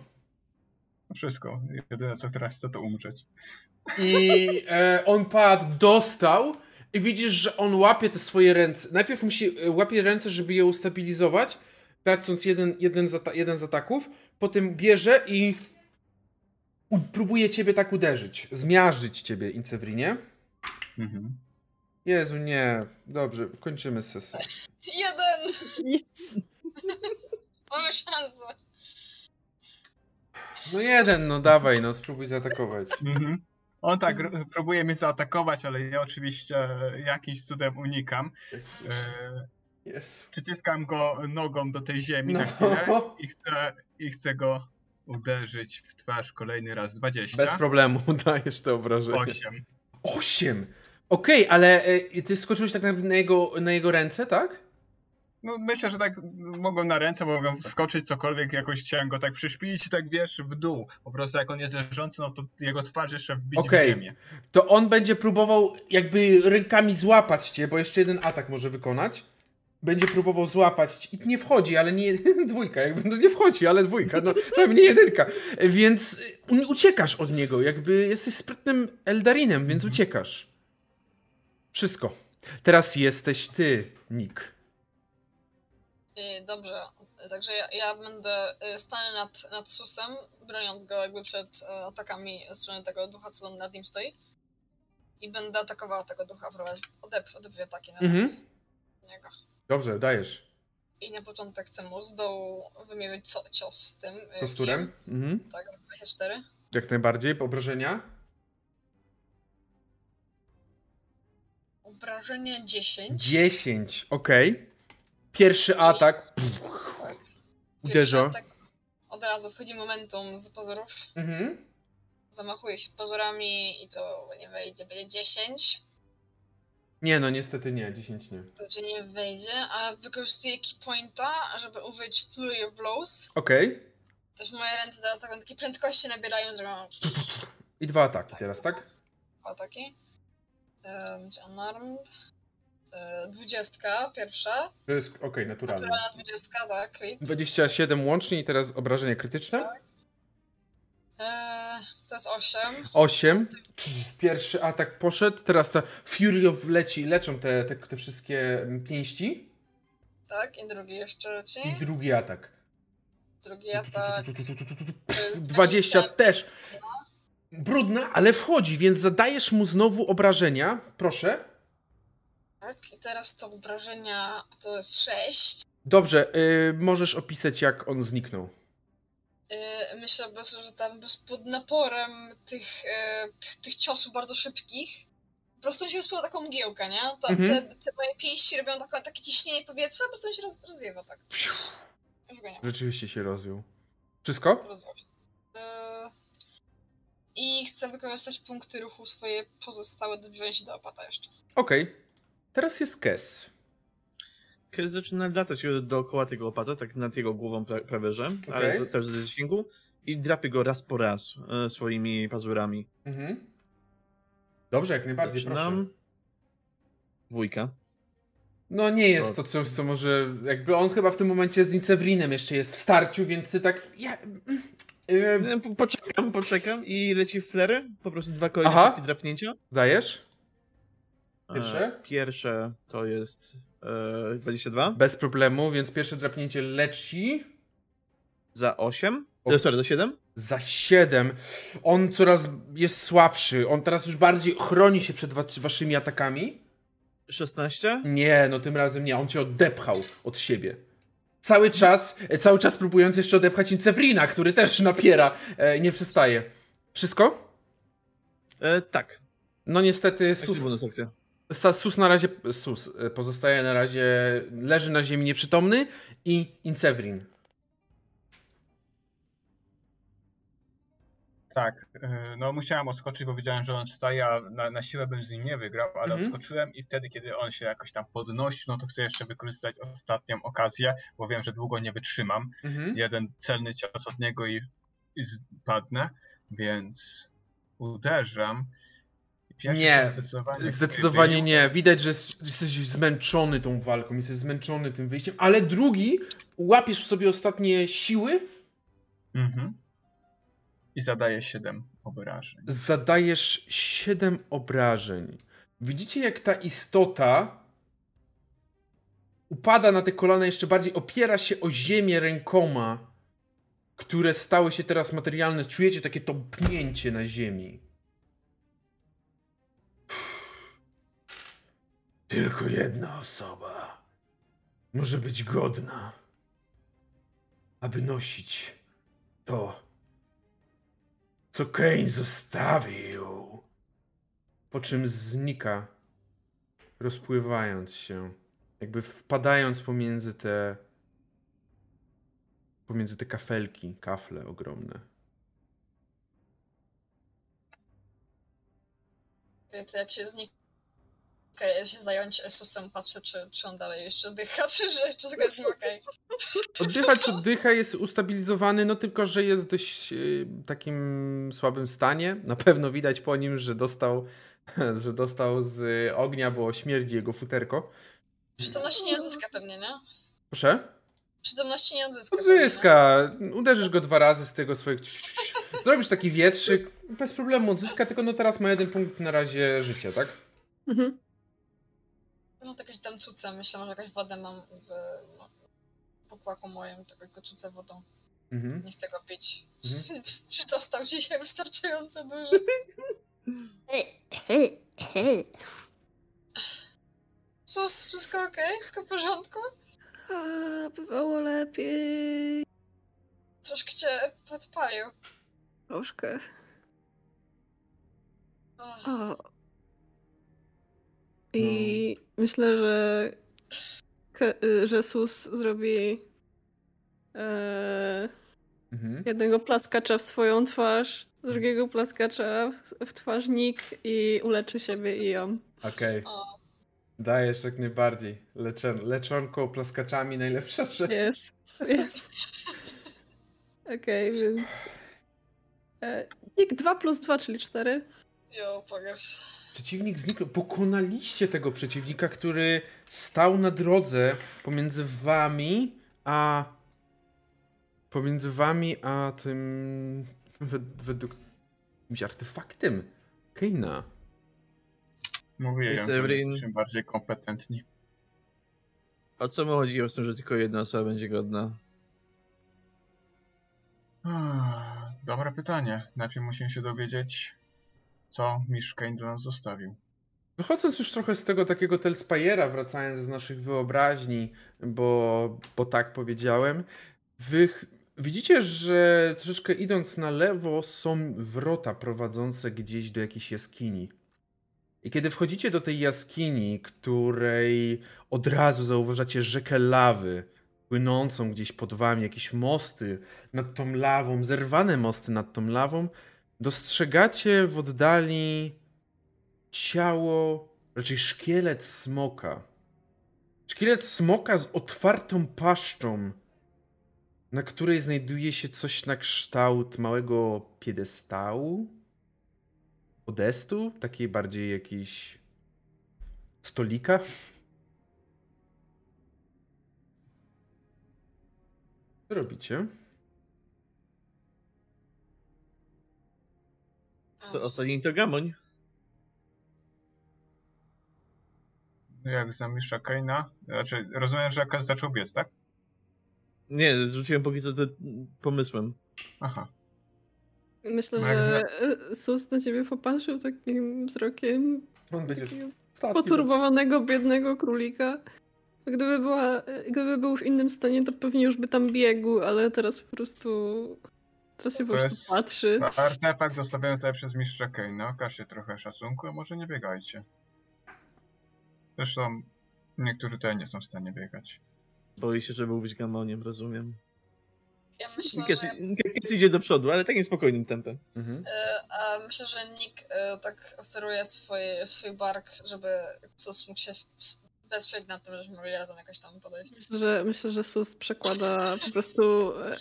Wszystko. Jedyne co teraz chcę to umrzeć. I e, on padł, dostał i widzisz, że on łapie te swoje ręce. Najpierw musi e, łapie ręce, żeby je ustabilizować, tracąc jeden, jeden, z, jeden z ataków, potem bierze i u- próbuje ciebie tak uderzyć, zmiażdżyć ciebie, Incewrinie. Mhm. Jezu, nie. Dobrze, kończymy sesję. Jeden! Nic. Mamy szansę. No jeden, no dawaj, no spróbuj zaatakować. Mhm. On tak próbuje mnie zaatakować, ale ja oczywiście jakimś cudem unikam. E, Jezu. Przyciskam go nogą do tej ziemi na No. chwilę i chcę, i chcę go uderzyć w twarz kolejny raz. 20. Bez problemu, dajesz te obrażenia. 8. Osiem! Okej, ale e, ty skoczyłeś tak na, na, jego, na jego ręce, tak? No myślę, że tak mogłem na ręce, mogłem wskoczyć cokolwiek, jakoś chciałem go tak przyszpilić i tak wiesz, w dół. Po prostu jak on jest leżący, no to jego twarz jeszcze wbić Okej. w ziemię. To on będzie próbował jakby rękami złapać cię, bo jeszcze jeden atak może wykonać. Będzie próbował złapać i nie wchodzi, ale nie dwójka, jakby no nie wchodzi, ale dwójka, no nie jedynka. Więc uciekasz od niego, jakby jesteś sprytnym Eldarinem, więc uciekasz. Wszystko. Teraz jesteś ty, Nick. Y, Dobrze, także ja, ja będę y, stanę nad, nad Susem, broniąc go jakby przed y, atakami ze strony tego ducha, co nad nim stoi. I będę atakowała tego ducha, prowadzić odep, odep ataki na Mhm. niego. Dobrze, dajesz. I na początek chcę mu z dołu wymierzyć cio- cios z tym. Kosturem. Mhm. Tak, 24. Jak najbardziej. Obrażenia? Obrażenie 10. 10, okej. Pierwszy atak. Pierwszy Uderza. atak. Od razu wchodzi momentum z pozorów. Mhm. Zamachuje się pozorami i to nie wejdzie. Będzie 10. Nie, no niestety nie, 10 nie. To że nie wejdzie, a wykorzystuję key pointa, żeby użyć Flurry of Blows. Okej. Też moje ręce teraz taką takiej prędkości nabierają, że I dwa ataki teraz, tak? dwa ataki. Będzie unarmed. E, Dwudziestka, pierwsza. To jest okej, naturalne. Naturalna dwudziestka, tak, crit. 27 łącznie i teraz obrażenie krytyczne. E, To jest 8. 8. Pierwszy atak poszedł. Teraz ta Fury of leci, leczą te, te, te wszystkie pięści. Tak, i drugi jeszcze leci. I drugi atak. Drugi atak. to jest 20 20. też. Brudna, ale wchodzi, więc zadajesz mu znowu obrażenia. Proszę. Tak, i teraz to obrażenia to jest 6. Dobrze, y, możesz opisać, jak on zniknął. Yy, Myślę że tam pod naporem tych, yy, tych, tych ciosów bardzo szybkich po prostu on się rozpływa taką mgiełkę, nie? Ta, Mhm. te, te moje pięści robią takie, takie ciśnienie powietrza, po prostu on się roz, rozwiewa tak. Rzeczywiście się rozjął. Wszystko? Się. Yy, I chcę wykorzystać punkty ruchu swoje pozostałe do zbliżenia się do opata jeszcze. Okej. Teraz jest Kes. Kiedy zaczyna latać dookoła tego opata, tak nad jego głową pra prawie że, ale za- cały czas w zasięgu. i drapię go raz po raz e, swoimi pazurami. Mhm. Dobrze, jak najbardziej, proszę. Zaczynam. Dwójka. No nie jest To- coś, co może... Jakby on chyba w tym momencie z Nicewrinem jeszcze jest w starciu, więc ty tak... Ja... Yy, E, po- Poczekam, poczekam i leci flery. Po prostu dwa kolejne drapnięcia. dajesz? E, Pierwsze? Pierwsze to jest e, 22 Bez problemu, więc pierwsze drapnięcie leci za 8. O. E, sorry, za 7. za 7. On coraz jest słabszy. On teraz już bardziej chroni się przed wa- waszymi atakami. 16. Nie, no tym razem nie. On cię odepchał od siebie. Cały czas, e, cały czas próbując jeszcze odepchać Incewrina, który też napiera. E, nie przestaje. Wszystko? E, tak. No niestety Sus. Sus, bonus akcja. Sus na razie, Sus e, pozostaje na razie, leży na ziemi nieprzytomny i Incewrin. Tak, yy, no musiałem odskoczyć, bo wiedziałem, że on wstaje, a na, na siłę bym z nim nie wygrał, ale Mhm. odskoczyłem i wtedy, kiedy on się jakoś tam podnosi, no to chcę jeszcze wykorzystać ostatnią okazję, bo wiem, że długo nie wytrzymam. Mhm. Jeden celny cios od niego i, i padnę, więc uderzam. Nie, zdecydowanie. Nie. Widać, że jest- jesteś zmęczony tą walką, jesteś zmęczony tym wyjściem, ale drugi łapiesz sobie ostatnie siły, Mhm. I zadaje 7 obrażeń. zadajesz 7 obrażeń. Widzicie, jak ta istota upada na te kolana jeszcze bardziej, opiera się o ziemię rękoma, które stały się teraz materialne. Czujecie takie tąpnięcie na ziemi. Tylko jedna osoba może być godna, aby nosić to, co Kane zostawił. Po czym znika, rozpływając się, jakby wpadając pomiędzy te. pomiędzy te kafelki, kafle ogromne. To jak się znika, ja się zająć Esusem, patrzę, czy, czy on dalej jeszcze dycha, czy, że, czy wszystko jest okej. Oddychać oddycha, jest ustabilizowany, no tylko, że jest w dość y, takim słabym stanie. Na pewno widać po nim, że dostał, że dostał z ognia, bo śmierdzi jego futerko. Przytomności nie odzyska pewnie, nie? Proszę? Przytomności nie odzyska. pewnie? Odzyska. Uderzysz go dwa razy z tego swojego. Zrobisz taki wietrzyk. Bez problemu odzyska, tylko no teraz ma jeden punkt na razie życia, tak? Mhm. No to jakieś tam cuce, myślę, że jakąś wodę mam w no, pokłaku moim, tylko go cucę wodą. Mhm. Nie chcę go pić. Mhm. Czy dostał dzisiaj wystarczająco dużo? Sus, wszystko okej? Wszystko w porządku? A, bywało lepiej. Troszkę cię podpalił. Troszkę. O. I myślę, że, y, że Sus zrobi e, Mhm. jednego plaskacza w swoją twarz, drugiego plaskacza w, w twarz Nick i uleczy siebie i ją. Okej. O, Dajesz jak najbardziej. Leczen, leczonko plaskaczami najlepsza rzecz. Jest, jest. Okej, więc... E, Nick 2 plus 2, czyli 4. jo, pogers. Przeciwnik zniknął. Pokonaliście tego przeciwnika, który stał na drodze pomiędzy wami a. Pomiędzy wami a tym. wed- według. jakimś artefaktem. Keina. Mówiłem, że Severin. jesteśmy bardziej kompetentni. O co mu chodziło z tym, że tylko jedna osoba będzie godna? Ah, Dobre pytanie. Najpierw musimy się dowiedzieć, co Mistrz Kane dla nas zostawił. Wychodząc już trochę z tego takiego Telspajera, wracając z naszych wyobraźni, bo, bo tak powiedziałem, wy widzicie, że troszeczkę idąc na lewo są wrota prowadzące gdzieś do jakiejś jaskini. I kiedy wchodzicie do tej jaskini, której od razu zauważacie rzekę lawy, płynącą gdzieś pod wami, jakieś mosty nad tą lawą, zerwane mosty nad tą lawą, dostrzegacie w oddali ciało, raczej szkielet smoka. Szkielet smoka z otwartą paszczą, na której znajduje się coś na kształt małego piedestału, podestu, takiej bardziej jakiejś stolika. Co robicie? Co, ostatni to gamoń? Jak znam mistrza Keina, znaczy rozumiem, że Akaz zaczął biec, tak? Nie, zrzuciłem póki co te- pomysłem. Aha. Myślę, No że e, Sus na ciebie popatrzył takim wzrokiem On będzie ostatni. poturbowanego, biednego królika. Gdyby, była, gdyby był w innym stanie, to pewnie już by tam biegł, ale teraz po prostu. Teraz się po To prostu jest- patrzy. A Artefakt zostawiony tutaj przez mistrza Keina. Okażcie trochę szacunku, a może nie biegajcie. Zresztą niektórzy tutaj nie są w stanie biegać. Boi się, że był być gamoniem, rozumiem. Ja myślę, że, Kies idzie do przodu, ale takim spokojnym tempem. Mhm. e, a myślę, że Nick e, tak oferuje swój, swój bark, żeby Sus mógł się wesprzeć na tym, żebyśmy mogli razem jakoś tam podejść. Myślę, że, myślę, że Sus przekłada po prostu e,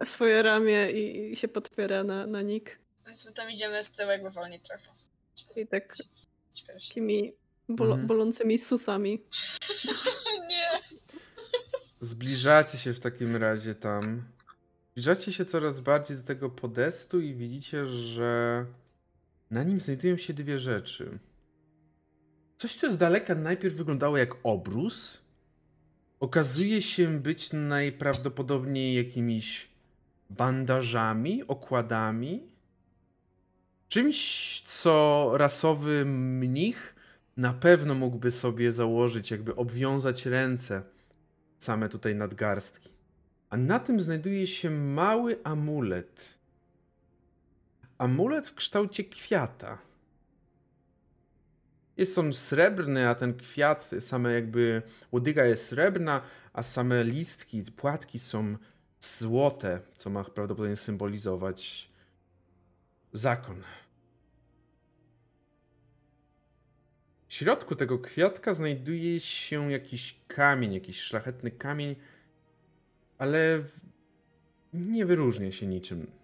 e, swoje ramię i, i się podpiera na, na nick. Więc my tam idziemy z tyłu jakby wolniej trochę. I tak takimi bolo, Mhm. bolącymi susami. Nie! Zbliżacie się w takim razie tam. Zbliżacie się coraz bardziej do tego podestu i widzicie, że na nim znajdują się dwie rzeczy. Coś, co z daleka najpierw wyglądało jak obrus, okazuje się być najprawdopodobniej jakimiś bandażami, okładami, czymś, co rasowy mnich na pewno mógłby sobie założyć, jakby obwiązać ręce same tutaj nadgarstki. A na tym znajduje się mały amulet. Amulet w kształcie kwiata. Jest on srebrny, a ten kwiat, same jakby łodyga jest srebrna, a same listki, płatki są złote, co ma prawdopodobnie symbolizować zakon. W środku tego kwiatka znajduje się jakiś kamień, jakiś szlachetny kamień, ale nie wyróżnia się niczym.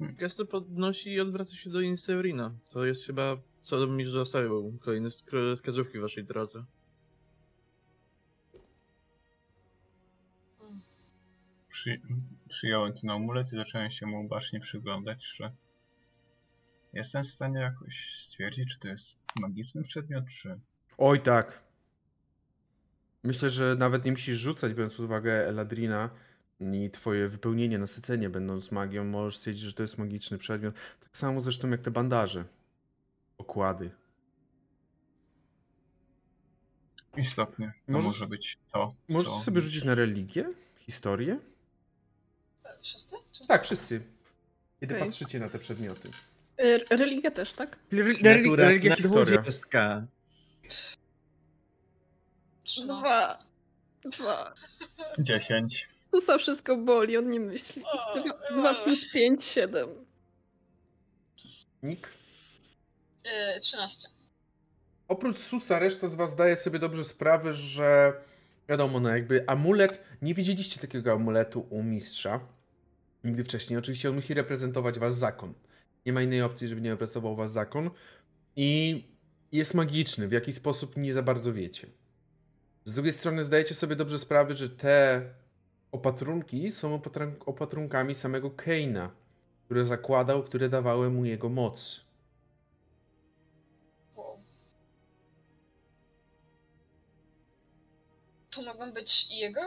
Gesto podnosi i odwraca się do Inseurina. To jest chyba, co mi zostawił kolejne sk- wskazówki w waszej drodze. Przy, przyjąłem ten amulet i zacząłem się mu bacznie przyglądać, że jestem w stanie jakoś stwierdzić, czy to jest magiczny przedmiot, czy... Oj tak. Myślę, że nawet nie musisz rzucać, biorąc pod uwagę Eladrina i twoje wypełnienie, nasycenie będąc magią, możesz stwierdzić, że to jest magiczny przedmiot. Tak samo zresztą jak te bandaże. Okłady. Istotnie, to Możesz- może być to, Możecie co... sobie rzucić na religię? Historię? Wszyscy? Czy... Tak, wszyscy. Kiedy Okej. patrzycie na te przedmioty. E, Religia też, tak? Religia, religia historia. Dwudziestka. Trzynaście. Dwa. Dwa. 10. Susa wszystko boli, on nie myśli. O, Dwa, dwa plus pięć, siedem. Nick? e, 13. Oprócz Susa, reszta z was zdaje sobie dobrze sprawę, że wiadomo, no jakby amulet, nie widzieliście takiego amuletu u mistrza nigdy wcześniej. Oczywiście on musi reprezentować was zakon. Nie ma innej opcji, żeby nie reprezentował was zakon. I jest magiczny, w jaki sposób nie za bardzo wiecie. Z drugiej strony zdajecie sobie dobrze sprawę, że te opatrunki są opatrun- opatrunkami samego Keina, które zakładał, które dawały mu jego moc. Wow. To mogą być i jego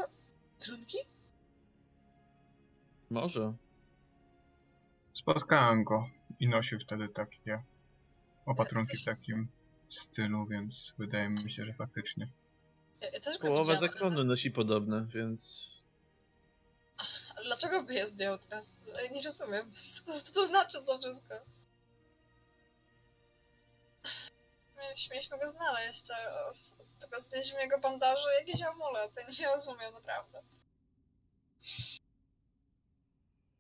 trunki? Może. Spotkałem go i nosił wtedy takie opatrunki w takim stylu, więc wydaje mi się, że faktycznie. Ja, ja Połowa zakonu nosi podobne, więc... ale Dlaczego by je zdjął teraz? Nie rozumiem. Co to, co to znaczy to wszystko? Mieliśmy, go znaleźć, tylko zdjęliśmy jego bandaże i jakieś amulety. Nie rozumiem, naprawdę.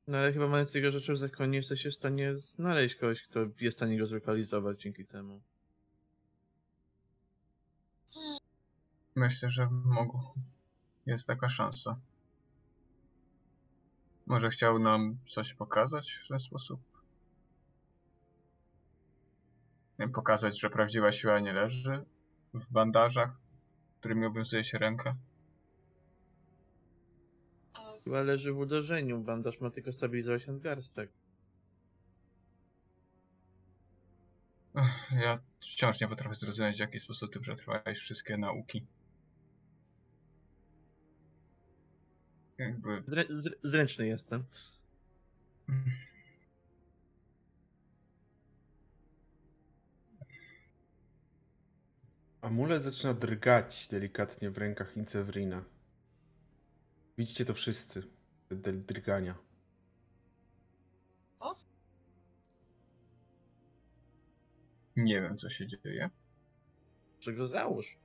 No ale chyba mając jego rzeczy w zakonie jesteście w stanie znaleźć kogoś, kto jest w stanie go zlokalizować dzięki temu. Myślę, że mógł. Jest taka szansa. Może chciał nam coś pokazać w ten sposób? Pokazać, że prawdziwa siła nie leży w bandażach, którymi owiązuje się rękę. A Chyba leży w uderzeniu. Bandaż ma tylko stabilizować nadgarstek. Ja wciąż nie potrafię zrozumieć, w jaki sposób ty przetrwałeś wszystkie nauki. Jakby. Zrę zr zręczny jestem. Amulet zaczyna drgać delikatnie w rękach Incewrina. Widzicie to wszyscy, te del- drgania. Nie wiem, co się dzieje. Że go załóż.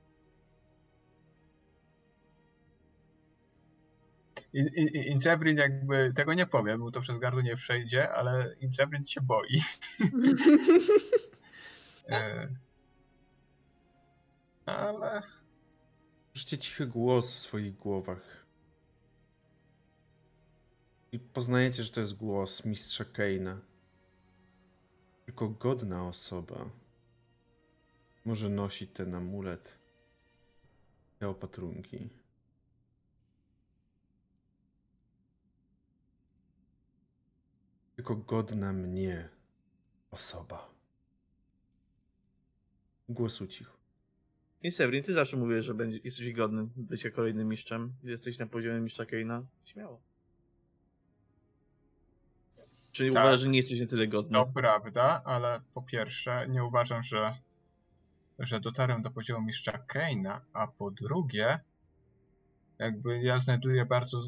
In, in, Incevrin jakby tego nie powiem, bo to przez gardło nie przejdzie, ale Incevrin się boi. E, ale Słyszycie cichy głos w swoich głowach. I poznajecie, że to jest głos mistrza Keina. Tylko godna osoba może nosić ten amulet, te opatrunki. Tylko godna mnie osoba. Głosu cicho. I Severin, ty zawsze mówisz, że będzie, jesteś godny bycia kolejnym mistrzem. Jesteś na poziomie mistrza Keina. Śmiało. Czyli Tak. uważasz, że nie jesteś na tyle godny. to prawda, ale po pierwsze nie uważam, że, że dotarłem do poziomu mistrza Keina, a po drugie jakby ja znajduję bardzo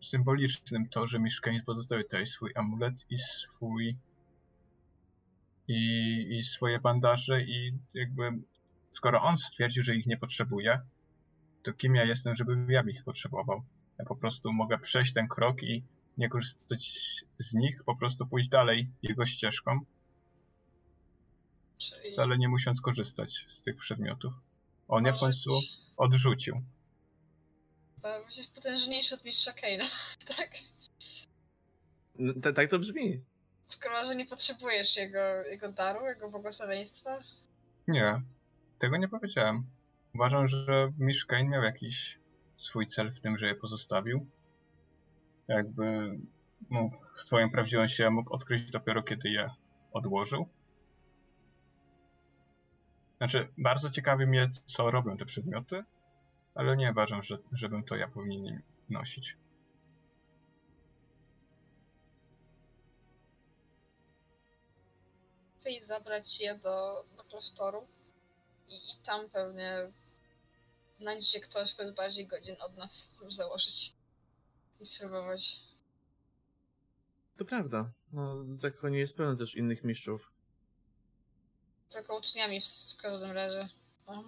symbolicznym to, że mistrz Kane pozostawił tutaj swój amulet i swój i, i swoje bandaże i jakby skoro on stwierdził, że ich nie potrzebuje, to kim ja jestem, żebym ja ich potrzebował? Ja po prostu mogę przejść ten krok i nie korzystać z nich, po prostu pójść dalej jego ścieżką, czyli wcale nie musiąc korzystać z tych przedmiotów. On je w końcu odrzucił. Chyba potężniejszy od mistrza Keina, tak? No, ta- tak to brzmi. Skoro, że nie potrzebujesz jego, jego daru, jego błogosławieństwa. Nie, tego nie powiedziałem. Uważam, że Mistrz Kane miał jakiś swój cel w tym, że je pozostawił. Jakby mógł swoją prawdziwą siłę mógł odkryć dopiero kiedy je odłożył. Znaczy, bardzo ciekawi mnie, co robią te przedmioty, ale nie uważam, że, żebym to ja powinien nosić. Wyjdź zabrać je do, do klasztoru i, i tam pewnie znajdzie się ktoś, kto jest bardziej godzien od nas, żeby założyć i spróbować. To prawda. No, zakonie jest pełno też innych mistrzów. Tylko uczniami w, w każdym razie. No.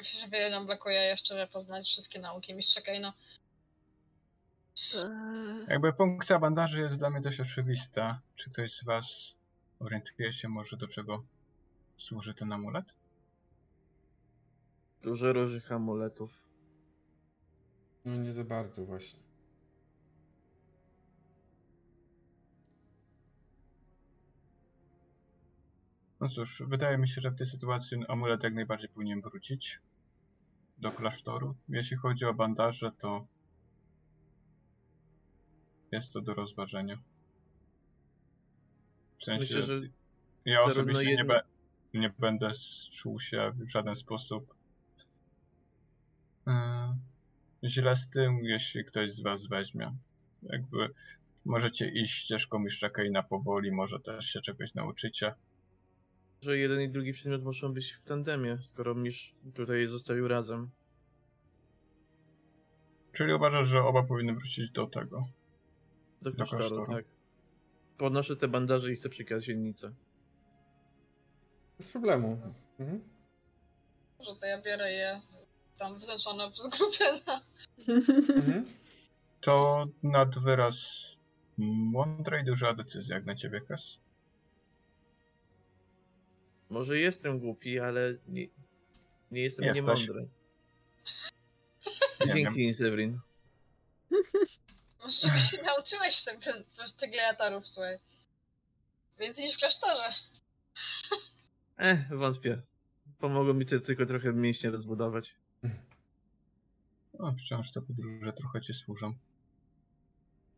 Myślę, że wiele nam brakuje jeszcze, żeby poznać wszystkie nauki mistrza Keina. Eee, Jakby funkcja bandaży jest dla mnie dość oczywista. Czy ktoś z Was orientuje się może do czego służy ten amulet? Dużo różnych amuletów. No nie za bardzo właśnie. No cóż, wydaje mi się, że w tej sytuacji amulet jak najbardziej powinien wrócić do klasztoru. Jeśli chodzi o bandaże, to jest to do rozważenia. W sensie, Myślę, że ja osobiście nie, jedno- be, nie będę czuł się w żaden sposób yy, źle z tym, jeśli ktoś z was weźmie. Jakby możecie iść ścieżką mistrza Keina powoli, może też się czegoś nauczycie. Że jeden i drugi przedmiot muszą być w tandemie, skoro mistrz tutaj zostawił razem. Czyli uważasz, że oba powinny wrócić do tego. Do Do klasztoru, klasztoru. tak. Podnoszę te bandaże i chcę przekazać silnicę. Bez problemu. Mhm. Może to ja biorę je tam wyznaczone przez grupę za Mhm. To nad wyraz mądra i duża decyzja jak na ciebie, Kes. Może jestem głupi, ale nie, Nie jestem Jesteś. niemądry. Nie Dzięki, Severin. Może czegoś się nauczyłeś w tym, w tych gladiatorów, słuchaj. Więcej niż w klasztorze. Eh, wątpię. Pomogło mi to tylko trochę mięśnie rozbudować. No, wciąż te podróże trochę ci służą.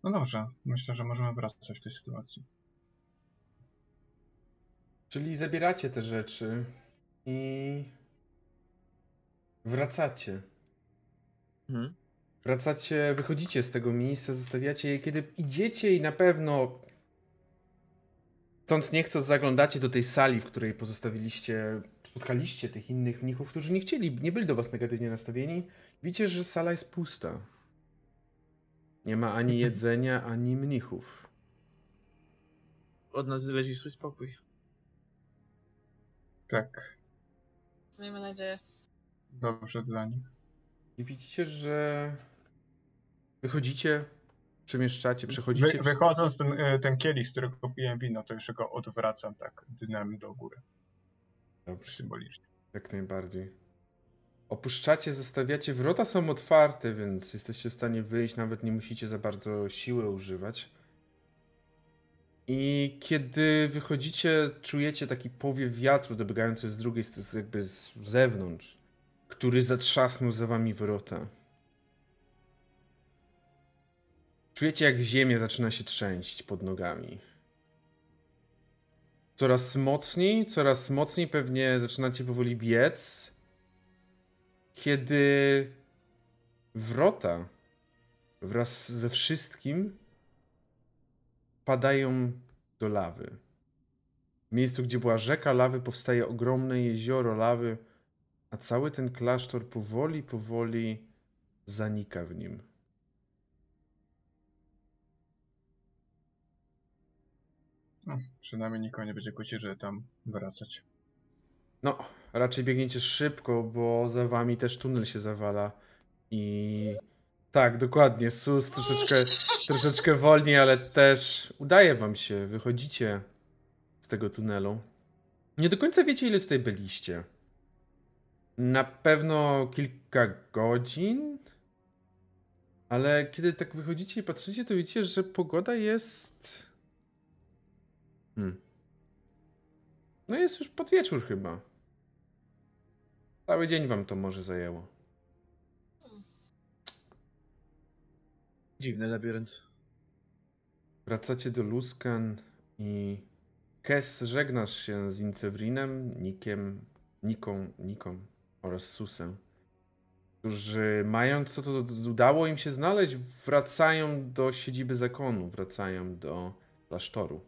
No dobrze, myślę, że możemy wracać w tej sytuacji. Czyli zabieracie te rzeczy i wracacie. Mhm. Wracacie, wychodzicie z tego miejsca, zostawiacie je, kiedy idziecie i na pewno stąd nie chcąc zaglądacie do tej sali, w której pozostawiliście, spotkaliście tych innych mnichów, którzy nie chcieli, nie byli do was negatywnie nastawieni. Widzicie, że sala jest pusta. Nie ma ani jedzenia, ani mnichów. Od nas leci swój spokój. Tak, Miejmy nadzieję. dobrze dla nich. I widzicie, że wychodzicie, przemieszczacie, przechodzicie. Wy, wychodząc ten, y, ten kielich, z którego piłem wino, to jeszcze go odwracam tak dnem do góry, Dobrze. symbolicznie. Jak najbardziej. Opuszczacie, zostawiacie. Wrota są otwarte, więc jesteście w stanie wyjść, nawet nie musicie za bardzo siły używać. I kiedy wychodzicie, czujecie taki powiew wiatru dobiegający z drugiej strony, jakby z zewnątrz, który zatrzasnął za wami wrota. Czujecie, jak ziemia zaczyna się trzęść pod nogami. Coraz mocniej, coraz mocniej pewnie zaczynacie powoli biec. Kiedy wrota wraz ze wszystkim padają do lawy. W miejscu, gdzie była rzeka lawy, powstaje ogromne jezioro lawy, a cały ten klasztor powoli, powoli zanika w nim. No, przynajmniej nikogo nie będzie kłócić, żeby tam wracać. No, raczej biegniecie szybko, bo za wami też tunel się zawala. I tak, dokładnie. Sus troszeczkę, troszeczkę wolniej, ale też udaje wam się. Wychodzicie z tego tunelu. Nie do końca wiecie, ile tutaj byliście. Na pewno kilka godzin. Ale kiedy tak wychodzicie i patrzycie, to widzicie, że pogoda jest. Hmm. No jest już pod wieczór chyba. Cały dzień wam to może zajęło. Dziwny labirynt. Wracacie do Luskan i Kes żegnasz się z Incewrinem, Nikiem, Niką, Niką oraz Susem, którzy mając co to udało im się znaleźć, wracają do siedziby zakonu, wracają do klasztoru.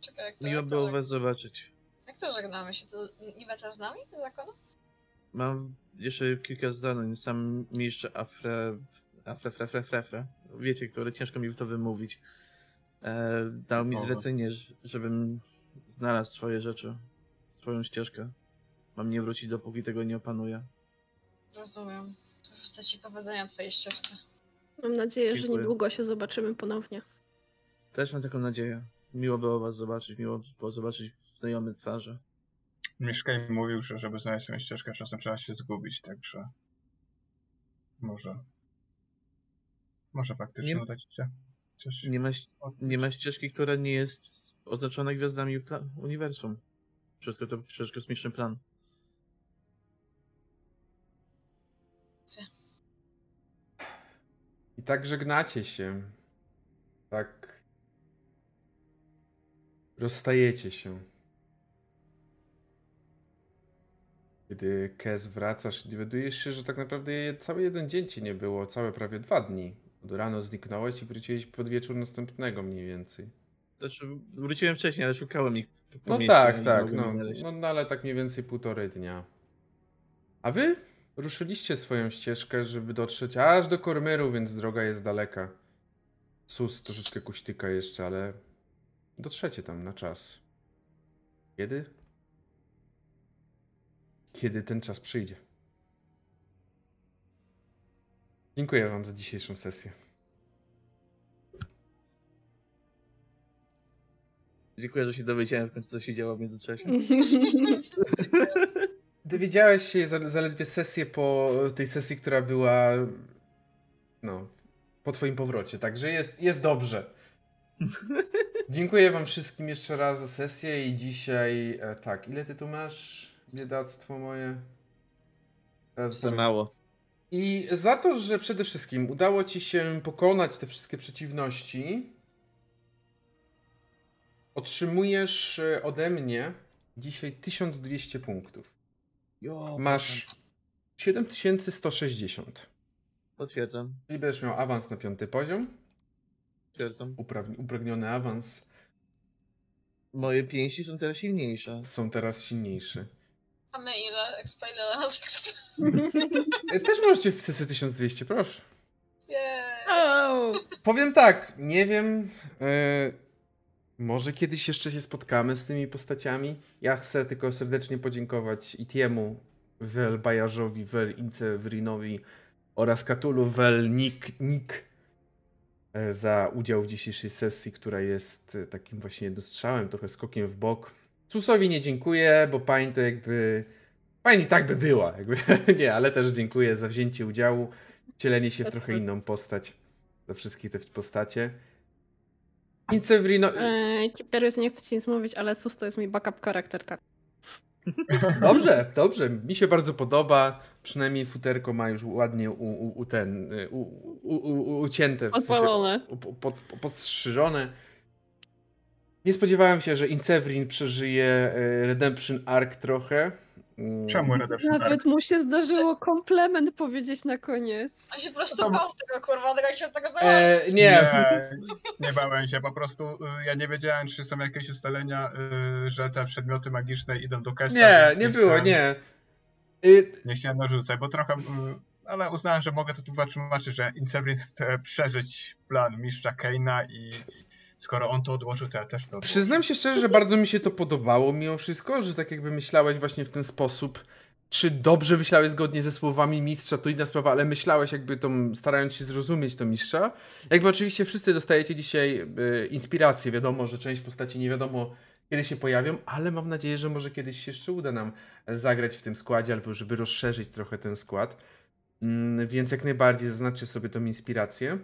Czekaj, jak to, Miło jak to, było was zobaczyć. Jak to żegnamy się? To nie wracasz z nami do zakonu? Mam jeszcze kilka zdań. Sam mistrz Afre... Afre, fre, fre, fre, fre. Wiecie, które ciężko mi to wymówić. E, dał mi zlecenie, żebym znalazł swoje rzeczy. Swoją ścieżkę. Mam nie wrócić, dopóki tego nie opanuję. Rozumiem. To życzę ci powodzenia twojej ścieżce. Mam nadzieję, że Dziękuję. niedługo się zobaczymy ponownie. Też mam taką nadzieję. Miło było was zobaczyć, miło było zobaczyć znajome twarze. Mieszkaj mówił, że żeby znaleźć swoją ścieżkę, czasem trzeba się zgubić, także może. Może faktycznie Nie- uda ci się coś. Nie ma, nie ma ścieżki, która nie jest oznaczona gwiazdami uniwersum. Wszystko to przecież kosmiczny plan. I tak żegnacie się. Tak. Rozstajecie się. Kiedy Kes wracasz dowiadujesz się, że tak naprawdę cały jeden dzień ci nie było, całe prawie dwa dni. Rano zniknąłeś i wróciłeś pod wieczór następnego mniej więcej. Znaczy, wróciłem wcześniej, ale szukałem ich po No mieście tak, tak, no, no, no ale tak mniej więcej półtorej dnia. A wy ruszyliście swoją ścieżkę, żeby dotrzeć aż do Kormyru, więc droga jest daleka. Sus troszeczkę kuśtyka jeszcze, ale dotrzecie tam na czas. Kiedy? Kiedy ten czas przyjdzie. Dziękuję wam za dzisiejszą sesję. Dziękuję, że się dowiedziałem w końcu, co się działo w międzyczasie. Dowiedziałeś się za- zaledwie sesję po tej sesji, która była no, po twoim powrocie, także jest, jest dobrze. Dziękuję wam wszystkim jeszcze raz za sesję i dzisiaj, e, tak, ile ty tu masz, biedactwo moje? Teraz Za powiem. mało. I za to, że przede wszystkim udało ci się pokonać te wszystkie przeciwności, otrzymujesz e, ode mnie dzisiaj 1200 punktów. Jo, Masz 7160. Potwierdzam. Czyli będziesz miał awans na piąty poziom, Potwierdzam. uprawni- upragniony awans, Moje pięści są teraz silniejsze. są teraz silniejsze. A my ile expa, ile nas expa? Też możecie wpisać sobie 1200, proszę. Jej. O, Powiem tak, nie wiem. e, może kiedyś jeszcze się spotkamy z tymi postaciami. Ja chcę tylko serdecznie podziękować Itiemu, Wel Bajarzowi, Wel Incewrinowi oraz Katulu Wel Nick, Nick e, za udział w dzisiejszej sesji, która jest e, takim właśnie dostrzałem, trochę skokiem w bok. Susowi nie dziękuję, bo pań to jakby. Pań i tak by była, jakby. nie, ale też dziękuję za wzięcie udziału, wcielenie się w trochę inną postać za wszystkie te postacie. Incevrino. Eee, Kiperius, nie chcę ci nic mówić, ale Sus to jest mój backup charakter, tak. Dobrze, dobrze. Mi się bardzo podoba. Przynajmniej futerko ma już ładnie u, u, u ten. y, U, u, u, ucięte. w sensie pod, podstrzyżone. Nie spodziewałem się, że Incevrin przeżyje y, Redemption Arc trochę. Mm, Czemu Redemption Arc? Nawet mu się zdarzyło komplement powiedzieć na koniec. On się po prostu To- bał tego, kurwa, tego się z tego. E, nie, Nie, nie bałem się, po prostu y, ja nie wiedziałem, czy są jakieś ustalenia, y, że te przedmioty magiczne idą do Kessa. nie, więc nie było, chciałem- nie. Y, Nie chciałem narzucać, bo trochę, y, ale uznałem, że mogę to tu wytłumaczyć, że Inseverin chce przeżyć plan mistrza Keina i skoro on to odłożył, to ja też to odłożę. Przyznam się szczerze, że bardzo mi się to podobało mimo wszystko, że tak jakby myślałeś właśnie w ten sposób. Czy dobrze myślałeś zgodnie ze słowami mistrza, to inna sprawa, ale myślałeś jakby tą, starając się zrozumieć to mistrza. Jakby oczywiście wszyscy dostajecie dzisiaj y, inspirację, wiadomo, że część postaci nie wiadomo kiedy się pojawią, ale mam nadzieję, że może kiedyś się jeszcze uda nam zagrać w tym składzie, albo żeby rozszerzyć trochę ten skład. Mm, więc jak najbardziej zaznaczcie sobie tą inspirację.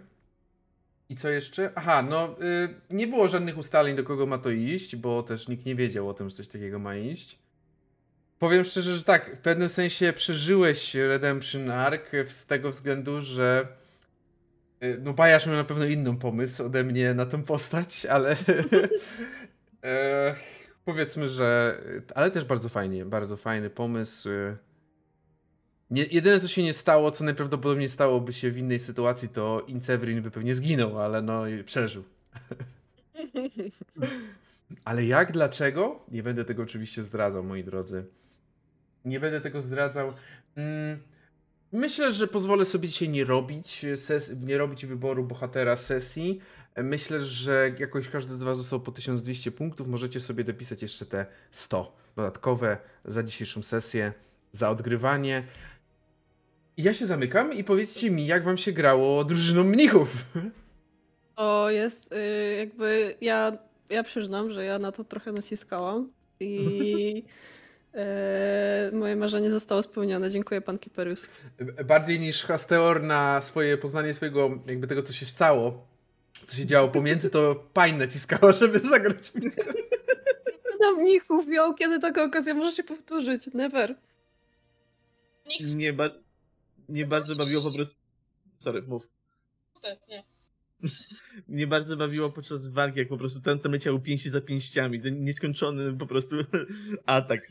I co jeszcze? Aha, no y, nie było żadnych ustaleń, do kogo ma to iść, bo też nikt nie wiedział o tym, że coś takiego ma iść. Powiem szczerze, że tak, w pewnym sensie przeżyłeś Redemption Arc z tego względu, że y, no Bajasz miał na pewno inną pomysł ode mnie na tą postać, ale e, powiedzmy, że ale też bardzo fajnie, bardzo fajny pomysł. Nie, jedyne co się nie stało, co najprawdopodobniej stałoby się w innej sytuacji, to Incevrin by pewnie zginął, ale no przeżył. Ale jak, dlaczego? Nie będę tego oczywiście zdradzał, moi drodzy. Nie będę tego zdradzał. Mm, Myślę, że pozwolę sobie dzisiaj nie robić, ses- nie robić wyboru bohatera sesji. Myślę, że jakoś każdy z Was został po 1200 punktów. Możecie sobie dopisać jeszcze te 100 dodatkowe za dzisiejszą sesję, za odgrywanie. Ja się zamykam i powiedzcie mi, jak Wam się grało drużyną mnichów. To jest y, jakby ja, ja przyznam, że ja na to trochę naciskałam i e, moje marzenie zostało spełnione. Dziękuję pan Kiperius. Bardziej niż Hasteor na swoje poznanie swojego, jakby tego, co się stało, co się działo pomiędzy, to Pań naciskała, żeby zagrać mnie. Na mnichów miał, kiedy taka okazja może się powtórzyć. Never. Nie, ba- nie bardzo bawiło po prostu... Sorry, mów. te, nie. Mnie bardzo bawiło podczas walki, jak po prostu ten tam leciał pięści za pięściami. Ten nieskończony po prostu atak.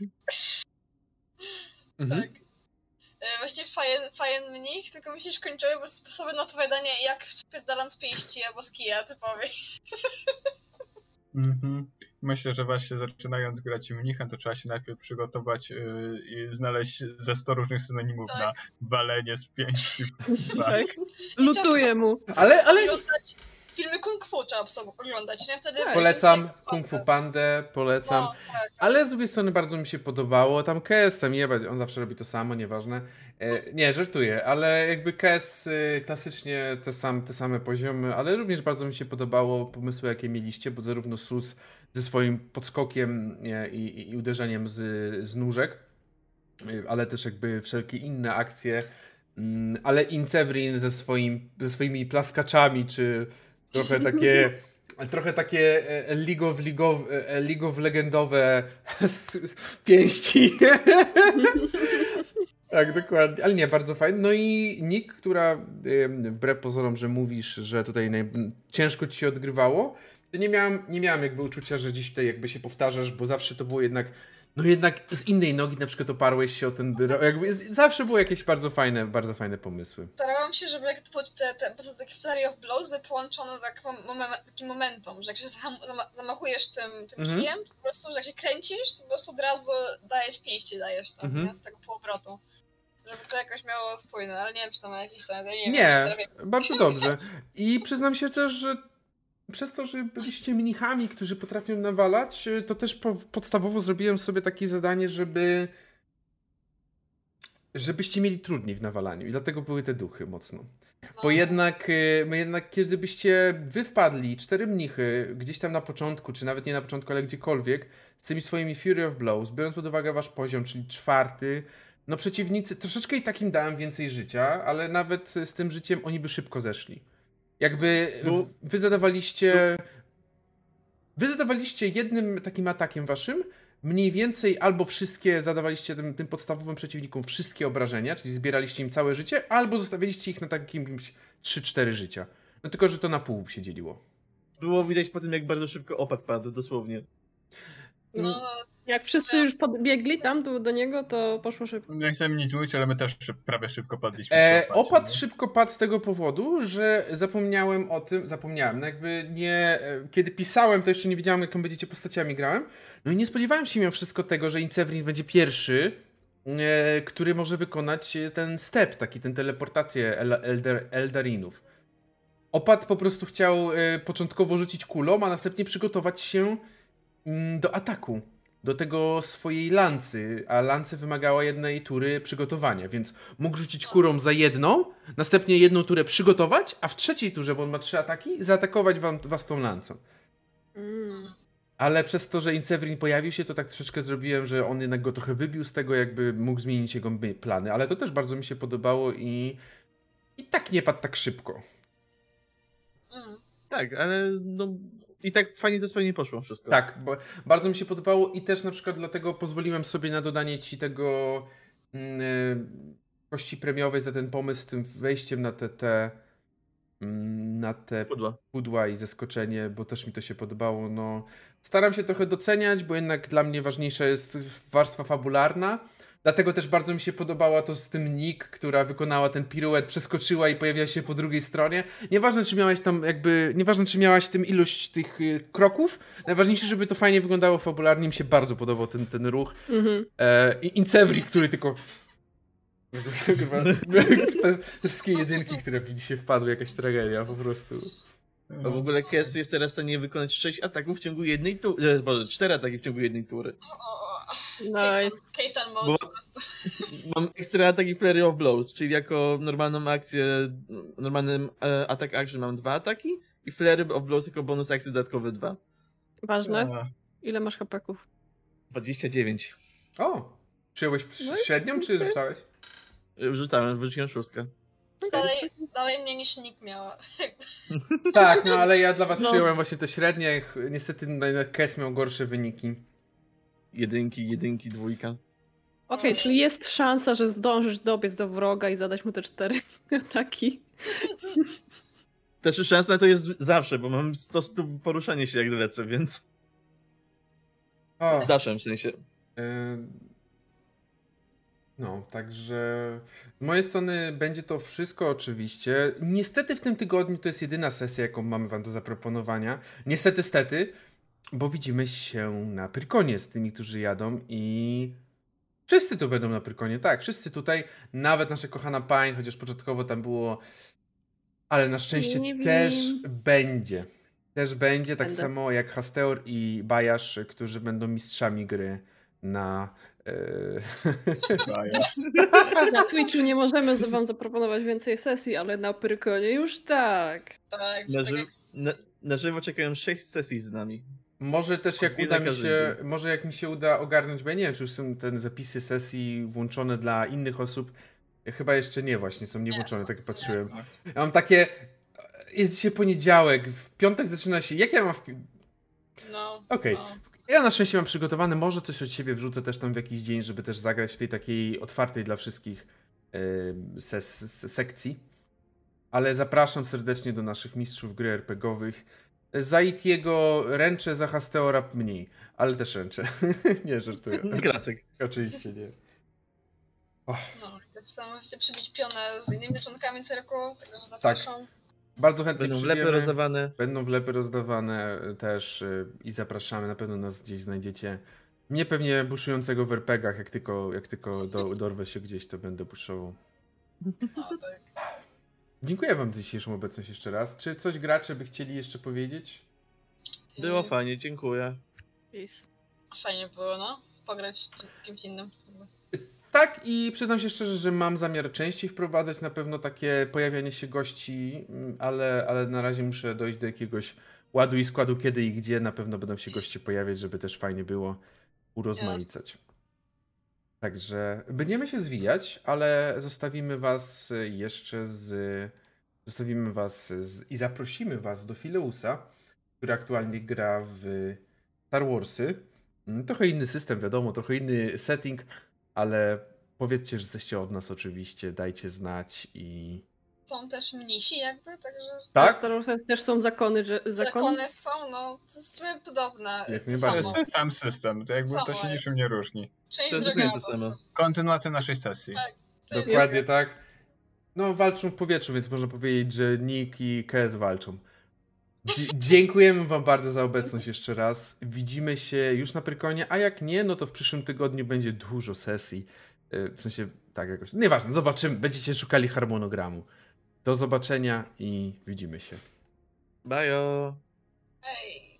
Mhm. Tak. E, Właśnie fajen, fajen mnich, tylko mi się skończyły, bo sposoby na opowiadanie jak spierdalam z pięści albo z kija typowej. Mhm. Myślę, że właśnie zaczynając grać mnichem, to trzeba się najpierw przygotować yy, i znaleźć ze 100 różnych synonimów Tak. na walenie z pięści. Tak. Lutuję mu. Ale, ale filmy kung fu trzeba sobie oglądać, nie? Wtedy Tak. polecam Kung Fu Pandę, polecam. No, tak. Ale z drugiej strony bardzo mi się podobało. Tam KS tam jebać, on zawsze robi to samo, nieważne. E, nie, żartuję, ale jakby KS y, klasycznie te, sam, te same poziomy, ale również bardzo mi się podobało pomysły, jakie mieliście, bo zarówno Sus ze swoim podskokiem i, i, uderzeniem z, z nóżek, y, ale też jakby wszelkie inne akcje, Mm, ale Incevrin ze, swoim, ze swoimi plaskaczami, czy trochę takie trochę takie e, League of, League of, e, League of legendowe pięści. tak, dokładnie. Ale nie, bardzo fajnie. No i Nick, która wbrew pozorom, że mówisz, że tutaj ciężko ci się odgrywało, nie miałam, nie miałam jakby uczucia, że gdzieś tutaj jakby się powtarzasz, bo zawsze to było jednak no jednak z innej nogi na przykład oparłeś się o ten jakby zawsze były jakieś bardzo fajne, bardzo fajne pomysły. Starałam się, żeby jak te, te, te takie Flurry of Blows były połączone tak takim momentum, że jak się zamachujesz tym, tym mhm. kijem, to po prostu, że jak się kręcisz, to po prostu od razu dajesz pięści, dajesz tam, mhm. z tego półobrotu. Żeby to jakoś miało spójne, ale nie wiem, czy to ma jakiś sens. Ja nie, nie wiem, bardzo dobrze. I przyznam się też, że przez to, że byliście mnichami, którzy potrafią nawalać, y, to też po, podstawowo zrobiłem sobie takie zadanie, żeby żebyście mieli trudniej w nawalaniu i dlatego były te duchy mocno. Bo jednak, y, my jednak kiedy byście wy wpadli, cztery mnichy, gdzieś tam na początku, czy nawet nie na początku, ale gdziekolwiek, z tymi swoimi Fury of Blows, biorąc pod uwagę wasz poziom, czyli czwarty, no przeciwnicy, troszeczkę i takim dałem więcej życia, ale nawet z tym życiem oni by szybko zeszli. Jakby no. wy zadawaliście. Wy zadawaliście jednym takim atakiem waszym mniej więcej albo wszystkie zadawaliście tym, tym podstawowym przeciwnikom wszystkie obrażenia, czyli zbieraliście im całe życie, albo zostawiliście ich na takim 3-4 życia. No tylko, że to na pół się dzieliło. Było widać po tym, jak bardzo szybko opad padł, dosłownie. No, jak wszyscy już podbiegli tam do, do niego, to poszło szybko. Nie chcę nic mówić, ale my też prawie szybko padliśmy. E, opad nie? szybko padł z tego powodu, że zapomniałem o tym, zapomniałem, no jakby nie, e, kiedy pisałem, to jeszcze nie wiedziałem, jaką będziecie postaciami grałem. No i nie spodziewałem się mimo wszystko tego, że Incevrin będzie pierwszy, e, który może wykonać ten step, taki, ten teleportację El Elder Eldarinów. Opad po prostu chciał e, początkowo rzucić kulą, a następnie przygotować się mm, do ataku do tego swojej lancy, a lancy wymagała jednej tury przygotowania, więc mógł rzucić kurą za jedną, następnie jedną turę przygotować, a w trzeciej turze, bo on ma trzy ataki, zaatakować wam, was tą lancą. Mm. Ale przez to, że Incevrin pojawił się, to tak troszeczkę zrobiłem, że on jednak go trochę wybił z tego, jakby mógł zmienić jego plany, ale to też bardzo mi się podobało i, i tak nie padł tak szybko. Mm. Tak, ale no, i tak fajnie to sprawnie poszło wszystko. Tak, bo bardzo mi się podobało i też na przykład dlatego pozwoliłem sobie na dodanie ci tego yy, kości premiowej za ten pomysł z tym wejściem na te, te mm, na te pudła. pudła i zaskoczenie, bo też mi to się podobało. No, staram się trochę doceniać, bo jednak dla mnie ważniejsza jest warstwa fabularna. Dlatego też bardzo mi się podobała to z tym Nick, która wykonała ten piruet, przeskoczyła i pojawiła się po drugiej stronie. Nieważne, czy miałaś tam jakby, nieważne, czy miałaś tym ilość tych y, kroków, najważniejsze, żeby to fajnie wyglądało fabularnie. Mi się bardzo podobał ten, ten ruch. Mhm. E, I Incevri, który tylko te, te, wszystkie jedynki, które mi dzisiaj wpadły, jakaś tragedia po prostu. A w ogóle Kes jest teraz w stanie wykonać 6 ataków w ciągu jednej tury. Boże, 4 ataki w ciągu jednej tury. Nice. Keitan mode po prostu. Mam ekstra ataki Flurry of Blows, czyli jako normalną akcję, normalny e, atak action mam dwa ataki i Flurry of Blows jako bonus akcji dodatkowy dwa. Ważne. Ile masz hapeków? 29. O! Przyjąłeś no średnią, czy rzucałeś? Wrzucałem, wrzuciłem szóstkę. Dalej, dalej mnie niż nikt miała. Tak, no ale ja dla was no. przyjąłem właśnie te średnie. Niestety Kes miał gorsze wyniki jedynki, jedynki, dwójka. Okej, okay, czyli jest szansa, że zdążysz dobiec do wroga i zadać mu te cztery ataki. Też szansa to jest zawsze, bo mam 100 stóp poruszanie się jak lecę, więc... O. Z daszem w sensie. Yy... No, także z mojej strony będzie to wszystko oczywiście. Niestety w tym tygodniu to jest jedyna sesja, jaką mamy wam do zaproponowania. Niestety, stety, bo widzimy się na Pyrkonie z tymi, którzy jadą i wszyscy tu będą na Pyrkonie, tak, wszyscy tutaj, nawet nasza kochana Pań, chociaż początkowo tam było, ale na szczęście też będzie. Też będzie, tak Będę. samo jak Hasteor i Bajasz, którzy będą mistrzami gry na e, na Twitchu nie możemy wam zaproponować więcej sesji, ale na Pyrkonie już tak. Tak, na, ży- na, na żywo czekają 6 sesji z nami. Może też jak uda mi się, może jak mi się uda ogarnąć, bo ja nie wiem, czy już są te zapisy sesji włączone dla innych osób. Chyba jeszcze nie właśnie, są nie Nie włączone, są, tak patrzyłem. Ja mam takie, jest dzisiaj poniedziałek, w piątek zaczyna się, jak ja mam w... No. Okej. no. Ja na szczęście mam przygotowane, może coś od siebie wrzucę też tam w jakiś dzień, żeby też zagrać w tej takiej otwartej dla wszystkich em, ses, sekcji. Ale zapraszam serdecznie do naszych mistrzów gry RPGowych. Za Itiego ręczę, za Hasteora mniej, ale też ręczę. nie, żartuję. Klasyk. Oczywiście nie. No, też tam możecie przybić pionę z innymi członkami cyrku, także Tak. zapraszam. Bardzo chętnie Będą wlepy rozdawane. Będą wlepy rozdawane też y, i zapraszamy, na pewno nas gdzieś znajdziecie. Mnie pewnie buszującego w RPGach, jak tylko, jak tylko do, dorwę się gdzieś, to będę buszował. No, tak. Dziękuję wam za dzisiejszą obecność jeszcze raz. Czy coś gracze by chcieli jeszcze powiedzieć? Było fajnie, dziękuję. Peace. Fajnie było, no. Pograć z kimś innym. Tak i przyznam się szczerze, że mam zamiar częściej wprowadzać na pewno takie pojawianie się gości, mm, ale, ale na razie muszę dojść do jakiegoś ładu i składu kiedy i gdzie na pewno będą się goście pojawiać, żeby też fajnie było urozmaicać. Także będziemy się zwijać, ale zostawimy was jeszcze z zostawimy was z, i zaprosimy was do Fileusa, który aktualnie gra w Star Warsy. Mm, Trochę inny system, wiadomo, trochę inny setting, ale powiedzcie, że jesteście od nas oczywiście, dajcie znać i... Są też mnisi jakby, także W Tak? Star Warsach też są zakony, że zakon? zakony są, no, to jest w podobne. Jak to najbardziej. To jest ten sam system, to jakby to Samo się jest. niczym nie różni. Część To jest to samo. Kontynuacja naszej sesji. Tak. Dokładnie tak. No, walczą w powietrzu, więc można powiedzieć, że Nick i KS walczą. Dzie- dziękujemy Wam bardzo za obecność jeszcze raz. Widzimy się już na Prykonie, a jak nie, no to w przyszłym tygodniu będzie dużo sesji. Yy, W sensie, tak jakoś. Nieważne, zobaczymy. Będziecie szukali harmonogramu. Do zobaczenia i widzimy się. Bajo. Hej.